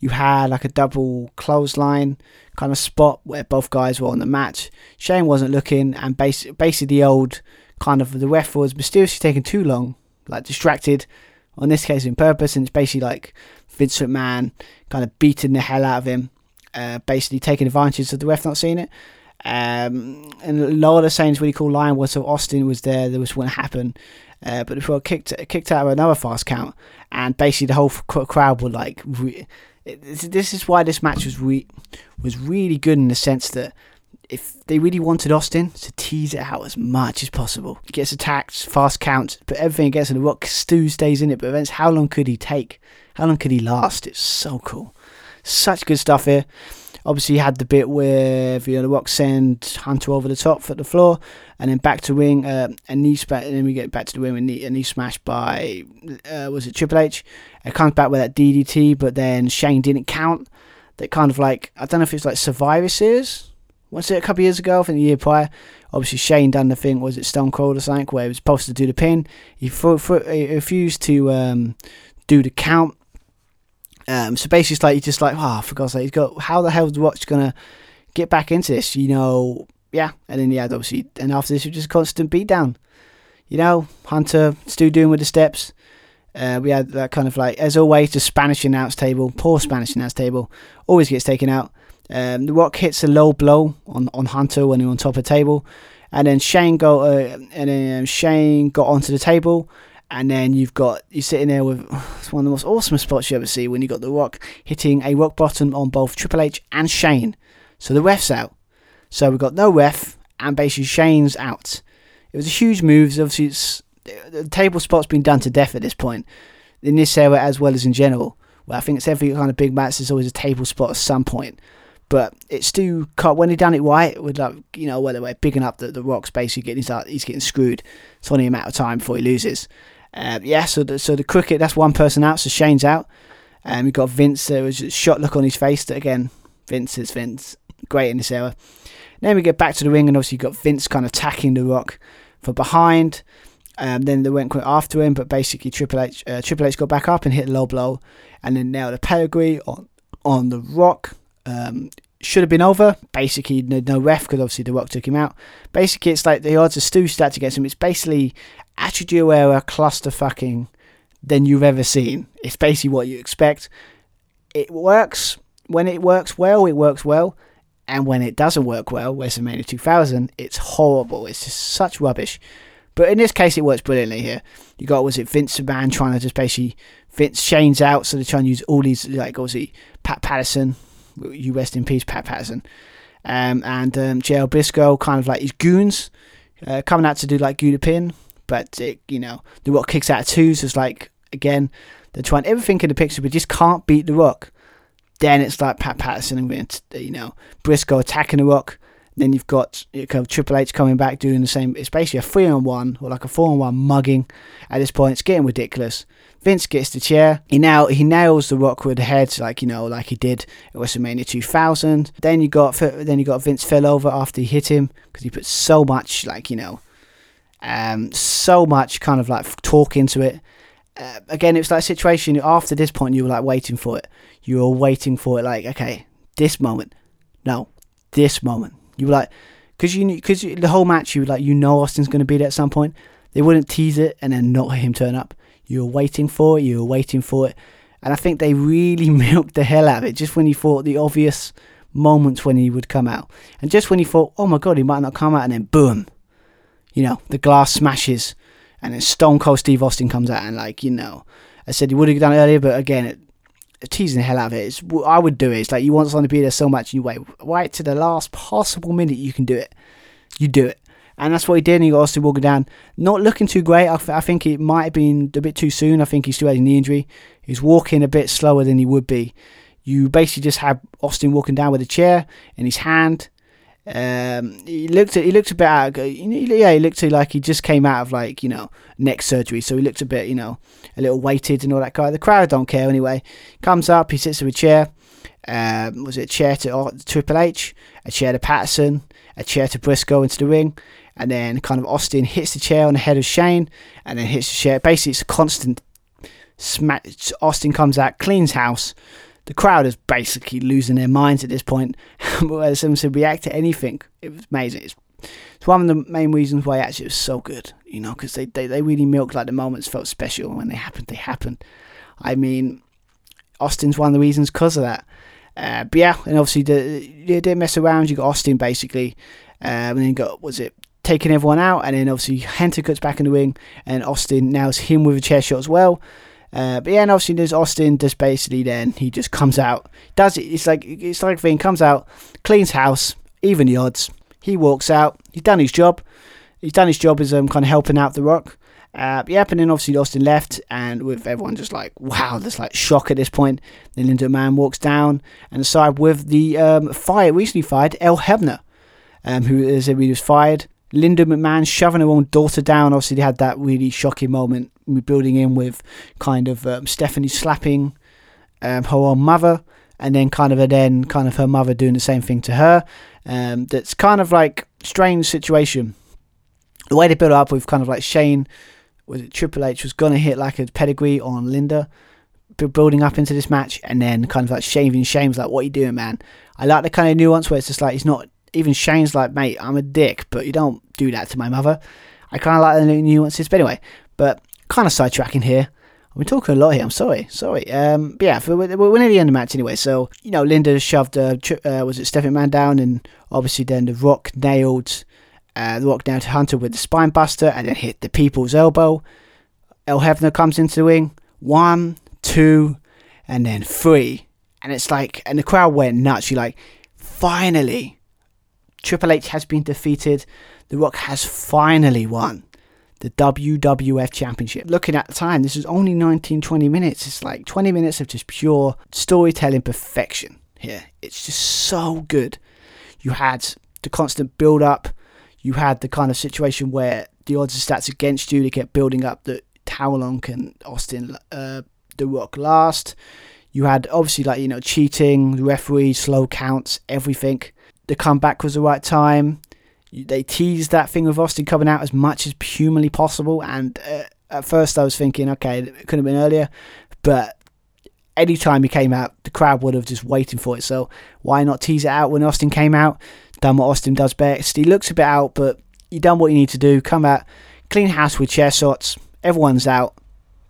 You had like a double clothesline kind of spot where both guys were on the match. Shane wasn't looking, and basically, the old kind of the ref was mysteriously taking too long, like distracted. On this case, in purpose, and it's basically like Vince McMahon kind of beating the hell out of him, uh, basically taking advantage of the ref not seeing it. Um, and a lot of saying really cool line was so Austin was there, there was what happened. Uh, but before kicked kicked out of another fast count, and basically the whole crowd were like, re- this is why this match was re- was really good in the sense that if they really wanted Austin to tease it out as much as possible, he gets attacked, fast count, but everything against. The Rock Stu stays in it, but events, how long could he take? How long could he last? It's so cool, such good stuff here. Obviously, you had the bit where the Rock send Hunter over the top for the floor, and then back to ring, uh, and knee smash, and then we get back to the wing with knee, a knee smash by uh, was it Triple H? It comes back with that DDT, but then Shane didn't count. That kind of like I don't know if it's like Survivor Series. Was it a couple years ago? I think the year prior. Obviously, Shane done the thing. Was it Stone Cold or something where he was supposed to do the pin? He, he refused to um, do the count um, so basically, it's like you're just like, oh, for God's sake, he's got how the hell hell's Watch gonna get back into this? You know, yeah. And then yeah, obviously, and after this, it was just constant beatdown. You know, Hunter still doing with the steps. Uh, we had that kind of like, as always, the Spanish announce table, poor Spanish announce table, always gets taken out. Um, the Rock hits a low blow on, on Hunter when he's on top of the table, and then Shane got uh, and then Shane got onto the table, and then you've got you're sitting there with it's one of the most awesome spots you ever see when you got the Rock hitting a rock bottom on both Triple H and Shane. So the ref's out. So we've got no ref and basically Shane's out. It was a huge move. Obviously, it's, the table spot's been done to death at this point in this era as well as in general. Well, I think it's every kind of big match. There's always a table spot at some point. But it's still cut when he done it right with like you know whether we're picking up the, the rocks basically getting his, he's getting screwed. It's only a matter of time before he loses. Uh, yeah, so the, so the cricket, that's one person out, so Shane's out. Um, you've got Vince, there was a shot look on his face that, again, Vince is Vince. Great in this era. Then we get back to the ring, and obviously you've got Vince kind of attacking The Rock from behind. Um, then they went quite after him, but basically Triple H, uh, Triple H got back up and hit a low blow, and then nailed a pedigree on on The Rock. Um, should have been over. Basically, no, ref because obviously The Rock took him out. Basically, it's like the odds are Stu stacked against him. It's basically Attitude Era cluster fucking than you've ever seen. It's basically what you expect. It works. When it works well, it works well. And when it doesn't work well, WrestleMania 2000, it's horrible. It's just such rubbish. But in this case, it works brilliantly here. You got, was it Vince McMahon trying to just basically, Vince Shane's out, so they're trying to use all these, like, obviously, Pat Patterson, you rest in peace, Pat Patterson, um, and um, Gerald Briscoe, kind of like his goons, uh, coming out to do like Gouda Pin, but it, you know, The Rock kicks out of twos. It's like again, they're trying everything in the picture, but just can't beat The Rock. Then it's like Pat Patterson and you know Briscoe attacking The Rock, Then you've got Triple H coming back doing the same. It's basically a three on one or like a four on one mugging. At this point, it's getting ridiculous. Vince gets the chair. He now he nails the Rock with the head, like you know, like he did at WrestleMania 2000. Then you got then you got Vince fell over after he hit him because he put so much, like you know, um, so much kind of like talk into it. Uh, again, it was like a situation after this point you were like waiting for it. You were waiting for it, like okay, this moment, no, this moment. You were like, because you because the whole match you were like you know Austin's going to be there at some point. They wouldn't tease it and then not have him turn up. You were waiting for it. You were waiting for it, and I think they really milked the hell out of it. Just when you thought the obvious moments when he would come out, and just when you thought, oh my god, he might not come out, and then boom, you know, the glass smashes, and then Stone Cold Steve Austin comes out, and like you know, I said he would have done it earlier, but again, it, teasing the hell out of it. It's, I would do it. It's like you want someone to be there so much, and you wait, wait to the last possible minute you can do it. You do it. And that's what he did. And he got Austin walking down, not looking too great. I, I think it might have been a bit too soon. I think he's still had a knee injury. He's walking a bit slower than he would be. You basically just have Austin walking down with a chair in his hand. Um, he looked at, he looked a bit out. Yeah, he looked like he just came out of like you know neck surgery, so he looked a bit you know a little weighted and all that guy. The crowd don't care anyway. Comes up, he sits in a chair. Um, was it a chair to uh, Triple H, a chair to Patterson, a chair to Briscoe into the ring, and then kind of Austin hits the chair on the head of Shane, and then hits the chair. Basically, it's a constant smack. Austin comes out, cleans house the crowd is basically losing their minds at this point. Them to react to anything, it was amazing. It's, it's one of the main reasons why actually it was so good, you know, because they, they, they really milked like the moments felt special when they happened, they happened. I mean, Austin's one of the reasons because of that. Uh, but yeah, and obviously the, you didn't mess around. You got Austin basically, um, and then got was it taking everyone out, and then obviously Hunter cuts back in the ring, and Austin now is him with a chair shot as well. Uh, but yeah, and obviously there's Austin. Just basically then he just comes out, does it. It's like it's like thing comes out, cleans house, even the odds. He walks out. He's done his job. He's done his job as um kind of helping out the Rock. Uh, yep, and then obviously Austin left, and with everyone just like, wow, there's like shock at this point. Then Linda Man walks down and aside with the um, fire recently fired Earl Hebner, um, who is he was fired. Linda McMahon shoving her own daughter down. Obviously, they had that really shocking moment building in with kind of um, Stephanie slapping um, her own mother, and then kind of a then kind of her mother doing the same thing to her. Um, that's kind of like strange situation. The way they build up with kind of like Shane, was it Triple H was gonna hit like a pedigree on Linda, building up into this match, and then kind of like shaving Shane's like, "What are you doing, man?" I like the kind of nuance where it's just like he's not even Shane's like, "Mate, I'm a dick, but you don't do that to my mother." I kind of like the nuances, but anyway, but kind of sidetracking here. We're talking a lot here. I'm sorry, sorry. Um, but yeah, for, we're, we're near the end of the match anyway. So you know, Linda shoved uh, uh, was it Stephanie Man down, and obviously then the Rock nailed uh, the Rock down to Hunter with the spine buster, and then hit the People's Elbow. Earl Hebner comes into the ring. One, two, and then three, and it's like, and the crowd went nuts. You're like, finally, Triple H has been defeated. The Rock has finally won the WWF Championship. Looking at the time, this is only 19, 20 minutes. It's like 20 minutes of just pure storytelling perfection here. It's just so good. You had the constant build up, you had the kind of situation where the odds are stats against you, they kept building up that how long can Austin uh, The Rock last. You had obviously like, you know, cheating, referee, slow counts, everything. The comeback was the right time they teased that thing with Austin coming out as much as humanly possible. And uh, at first, I was thinking, okay, it could have been earlier, but anytime he came out, the crowd would have just waiting for it. So why not tease it out when Austin came out? Done what Austin does best. He looks a bit out, but you done what you need to do. Come out, clean house with chair shots. Everyone's out.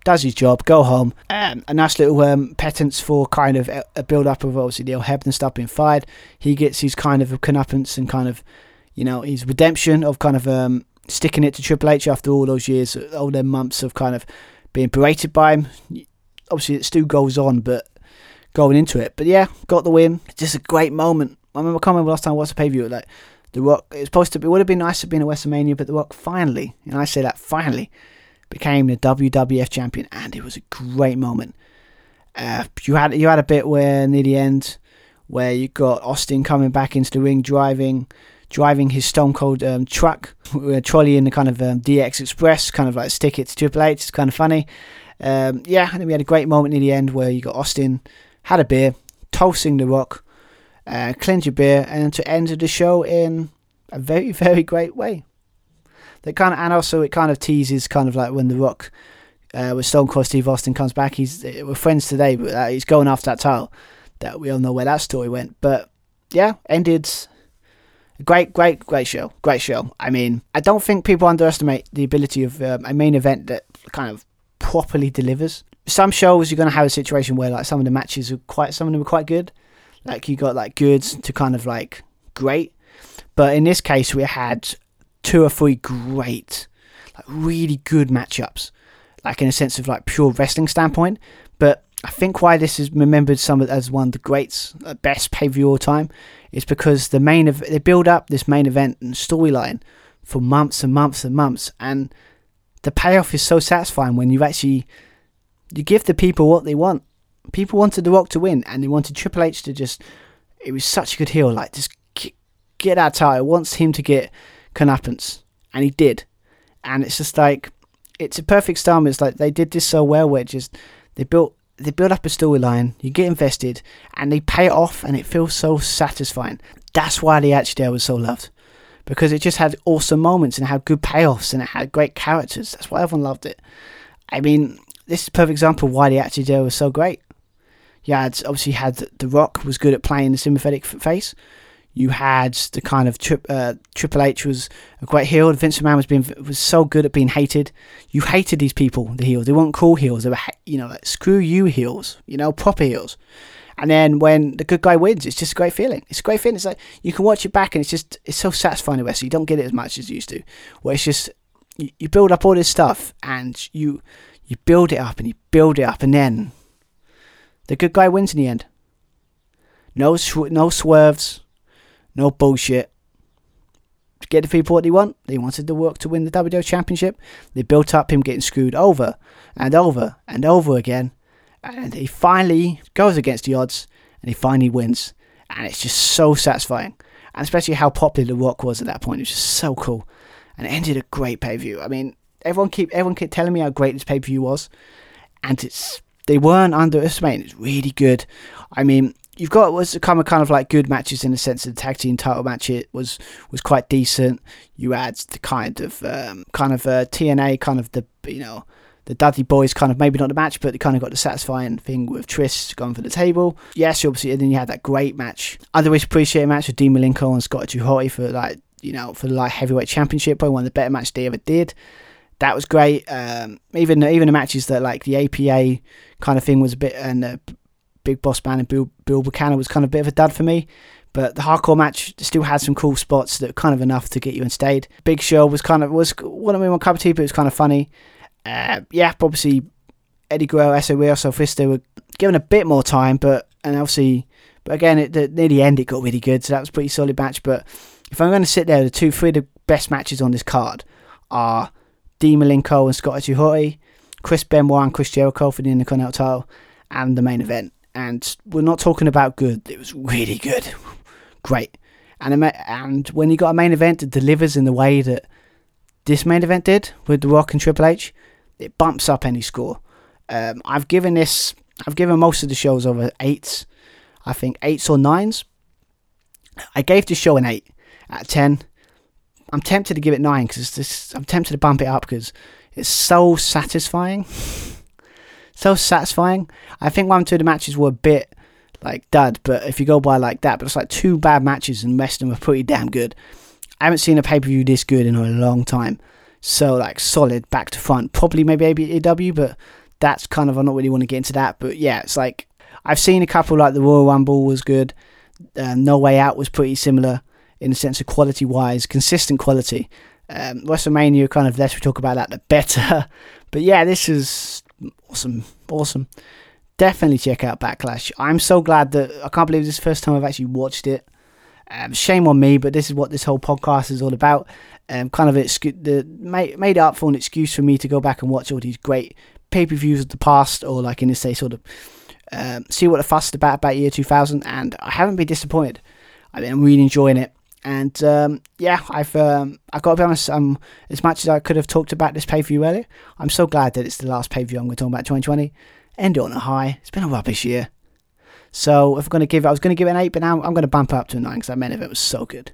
Does his job, go home. Um, a nice little um, for kind of a build up of obviously Neil Hebner stuff being fired. He gets his kind of comeuppance and kind of you know, his redemption of kind of um, sticking it to Triple H after all those years, all them months of kind of being berated by him. Obviously, it still goes on, but going into it. But yeah, got the win. Just a great moment. I remember coming last time I watched a pay view. Like the Rock, it's supposed to be. It would have been nice to be in a WrestleMania, but the Rock finally, and I say that finally, became the WWF champion, and it was a great moment. Uh, you had you had a bit where near the end, where you got Austin coming back into the ring, driving driving his Stone Cold um, truck, uh, trolley in the kind of um, DX Express, kind of like stick it to Triple H. It's kind of funny. Um, yeah, and then we had a great moment near the end where you got Austin had a beer, toasting the Rock, uh, cleanse your beer, and to end the show in a very very great way. That kind of and also it kind of teases kind of like when the Rock. Uh, with Stone Cold Steve Austin comes back, he's we're friends today, but uh, he's going after that title. That we all know where that story went, but yeah, ended great, great, great show. Great show. I mean, I don't think people underestimate the ability of um, a main event that kind of properly delivers. Some shows you're going to have a situation where like some of the matches are quite, some of them are quite good. Like you got like goods to kind of like great, but in this case we had two or three great, like really good matchups. Like in a sense of like pure wrestling standpoint, but I think why this is remembered some as one of the greats, uh, best pay per view all time, is because the main of they build up this main event and storyline for months and months and months, and the payoff is so satisfying when you actually you give the people what they want. People wanted The Rock to win, and they wanted Triple H to just. It was such a good heel, like just get that title. Wants him to get comeuppance, and he did. And it's just like it's a perfect storm. It's like they did this so well, where just they built they build up a storyline, you get invested, and they pay it off, and it feels so satisfying. That's why the Era was so loved. Because it just had awesome moments and had good payoffs and it had great characters. That's why everyone loved it. I mean, this is a perfect example of why the Era was so great. You had obviously had The Rock was good at playing the sympathetic face. You had the kind of tri- uh, Triple H was a great heel. Vince McMahon was being was so good at being hated. You hated these people, the heels. They weren't cool heels. They were you know like screw you heels. You know proper heels. And then when the good guy wins, it's just a great feeling. It's a great feeling. It's like you can watch it back and it's just it's so satisfying to. You don't get it as much as you used to. Where it's just you, you build up all this stuff and you you build it up and you build it up and then the good guy wins in the end. No sw- no swerves no bullshit. To Get the people what they want. They wanted the Rock to win the WWE Championship. They built up him getting screwed over and over and over again. And he finally goes against the odds and he finally wins. And it's just so satisfying. And especially how popular The Rock was at that point. It was just so cool. And it ended a great pay per view. I mean, everyone keep everyone kept telling me how great this pay per view was. And it's they weren't underestimating. It's really good. I mean, you've got was kind of kind of like good matches in the sense of the tag team title match. It was was quite decent. You had the kind of um, kind of uh, T&A kind of the you know the Dudley Boyz kind of maybe not the match, but they kind of got the satisfying thing with Trish going for the table. Yes, obviously, and then you had that great match, otherwise appreciated match with Dean Malenko and Scott 2 for like you know for the light heavyweight championship, probably one of the better matches they ever did. That was great. Um, even even the matches that like the APA kind of thing was a bit and uh, Big Boss Man and Bill, Bull Buchanan was kind of a bit of a dud for me. But the hardcore match still had some cool spots that were kind of enough to get you in stayed. Big Show was kind of was one of my cup of tea, but it was kind of funny. Uh, yeah, obviously Eddie Guerrero, SOE, Sophisto were given a bit more time, but and obviously, but again, it, the, near the end it got really good, so that was pretty solid match. But if I'm going to sit there, the two, three of the best matches on this card are Dean Malenko and Scotty Hotty, Chris Benoit and Chris Jericho for the Intercontinental title, and the main event and we're not talking about good. It was really good, great. And and when you got a main event that delivers in the way that this main event did with The Rock and Triple H, it bumps up any score. Um, I've given this, I've given most of the shows over eights. I think eights or nines. I gave the show an eight out of ten. I'm tempted to give it nine because I'm tempted to bump it up because it's so satisfying so satisfying. I think one two of the matches were a bit like dud, but if you go by like that, but it's like two bad matches and the rest of them are pretty damn good. I haven't seen a pay per view this good in a long time. So like solid back to front. Probably maybe AEW, but that's kind of I don't really want to get into that. But yeah, it's like I've seen a couple like the Royal Rumble was good. Um, no Way Out was pretty similar in the sense of quality wise, consistent quality. Um, WrestleMania kind of less we talk about that the better. But yeah, this is awesome, awesome. Definitely check out Backlash. I'm so glad that I can't believe this is the first time I've actually watched it. Um, shame on me, but this is what this whole podcast is all about. Um, kind of excu- the made, made up for an excuse for me to go back and watch all these great pay per views of the past, or like in this say, sort of um, see what the fuss is about about year 2000. And I haven't been disappointed. I mean, I'm really enjoying it. And um, yeah, I've um, I've got to be honest. Um, as much as I could have talked about this pay per view earlier, I'm so glad that it's the last pay per view I'm going to talk about 2020. End on a high. It's been a rubbish year. So if I'm going to give I was going to give it an eight, but now I'm going to bump it up to a nine because that main event was so good,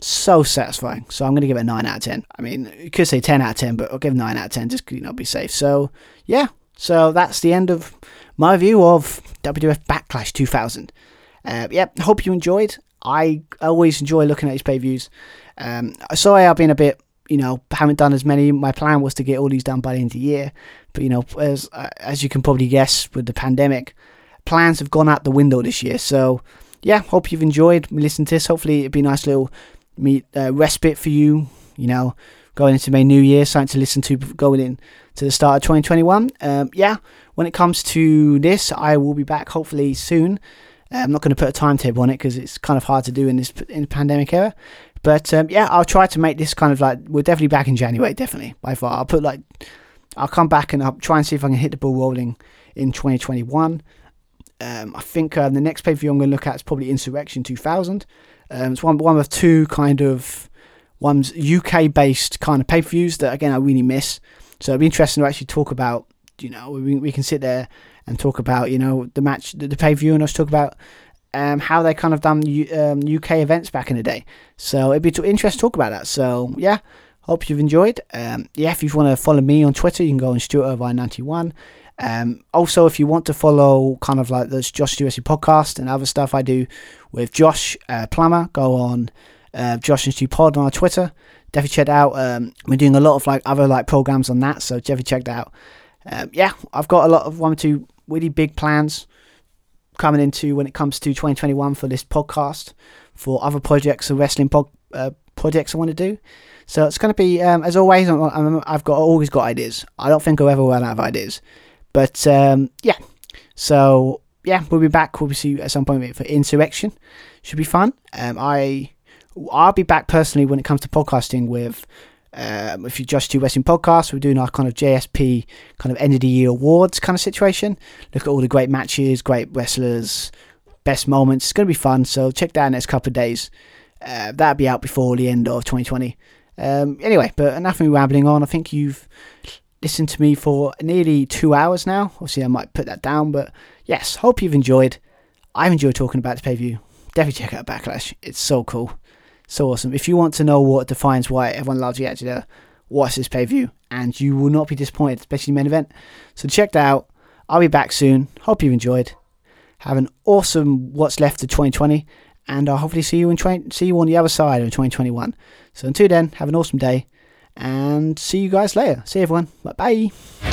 so satisfying. So I'm going to give it a nine out of ten. I mean, you could say ten out of ten, but I'll give nine out of ten just you know be safe. So yeah, so that's the end of my view of WWF Backlash 2000. Uh, yeah, hope you enjoyed. I always enjoy looking at these pay views. Um, sorry, I've been a bit, you know, haven't done as many. My plan was to get all these done by the end of the year, but you know, as as you can probably guess, with the pandemic, plans have gone out the window this year. So, yeah, hope you've enjoyed listening to this. Hopefully, it'd be a nice little meet uh, respite for you. You know, going into my new year, something to listen to going in to the start of 2021. Um, yeah, when it comes to this, I will be back hopefully soon. Uh, I'm not going to put a timetable on it because it's kind of hard to do in this in the pandemic era. But um, yeah, I'll try to make this kind of like we're definitely back in January, definitely by far. I'll put like I'll come back and I'll try and see if I can hit the ball rolling in 2021. Um, I think uh, the next pay per view I'm going to look at is probably Insurrection 2000. Um, it's one one of two kind of one's UK based kind of pay per views that again I really miss. So it'd be interesting to actually talk about. You know, we, we can sit there and talk about you know the match, the, the pay per view, and us talk about um, how they kind of done um, UK events back in the day. So it'd be t- interesting to talk about that. So yeah, hope you've enjoyed. Um, yeah, if you want to follow me on Twitter, you can go on Stuart Irvine ninety one. Um, also, if you want to follow kind of like this Josh Stewart podcast and other stuff I do with Josh uh, Plummer, go on uh, Josh and Stu Pod on our Twitter. Definitely check out. Um, we're doing a lot of like other like programs on that, so definitely check that out. Um, yeah, I've got a lot of one or two really big plans coming into when it comes to 2021 for this podcast, for other projects and wrestling po- uh, projects I want to do. So it's going to be, um, as always, i have got always got ideas. I don't think I'll ever run out of ideas. But um, yeah, so yeah, we'll be back. We'll you at some point for Insurrection. Should be fun. Um, I I'll be back personally when it comes to podcasting with um, if you just do wrestling podcasts, we're doing our kind of JSP kind of end of the year awards kind of situation. Look at all the great matches, great wrestlers, best moments. It's going to be fun. So check that next couple of days. Uh, that'll be out before the end of 2020. Um, anyway, but enough of me rambling on. I think you've listened to me for nearly two hours now. Obviously, I might put that down, but yes, hope you've enjoyed. I've enjoyed talking about the pay view. Definitely check out Backlash. It's so cool so awesome. If you want to know what defines why everyone loves Reactor, watch this pay view and you will not be disappointed, especially the main event. So check that out. I'll be back soon. Hope you enjoyed. Have an awesome what's left of 2020, and I'll hopefully see you in 20, see you on the other side of 2021. So until then, have an awesome day, and see you guys later. See everyone. Bye bye.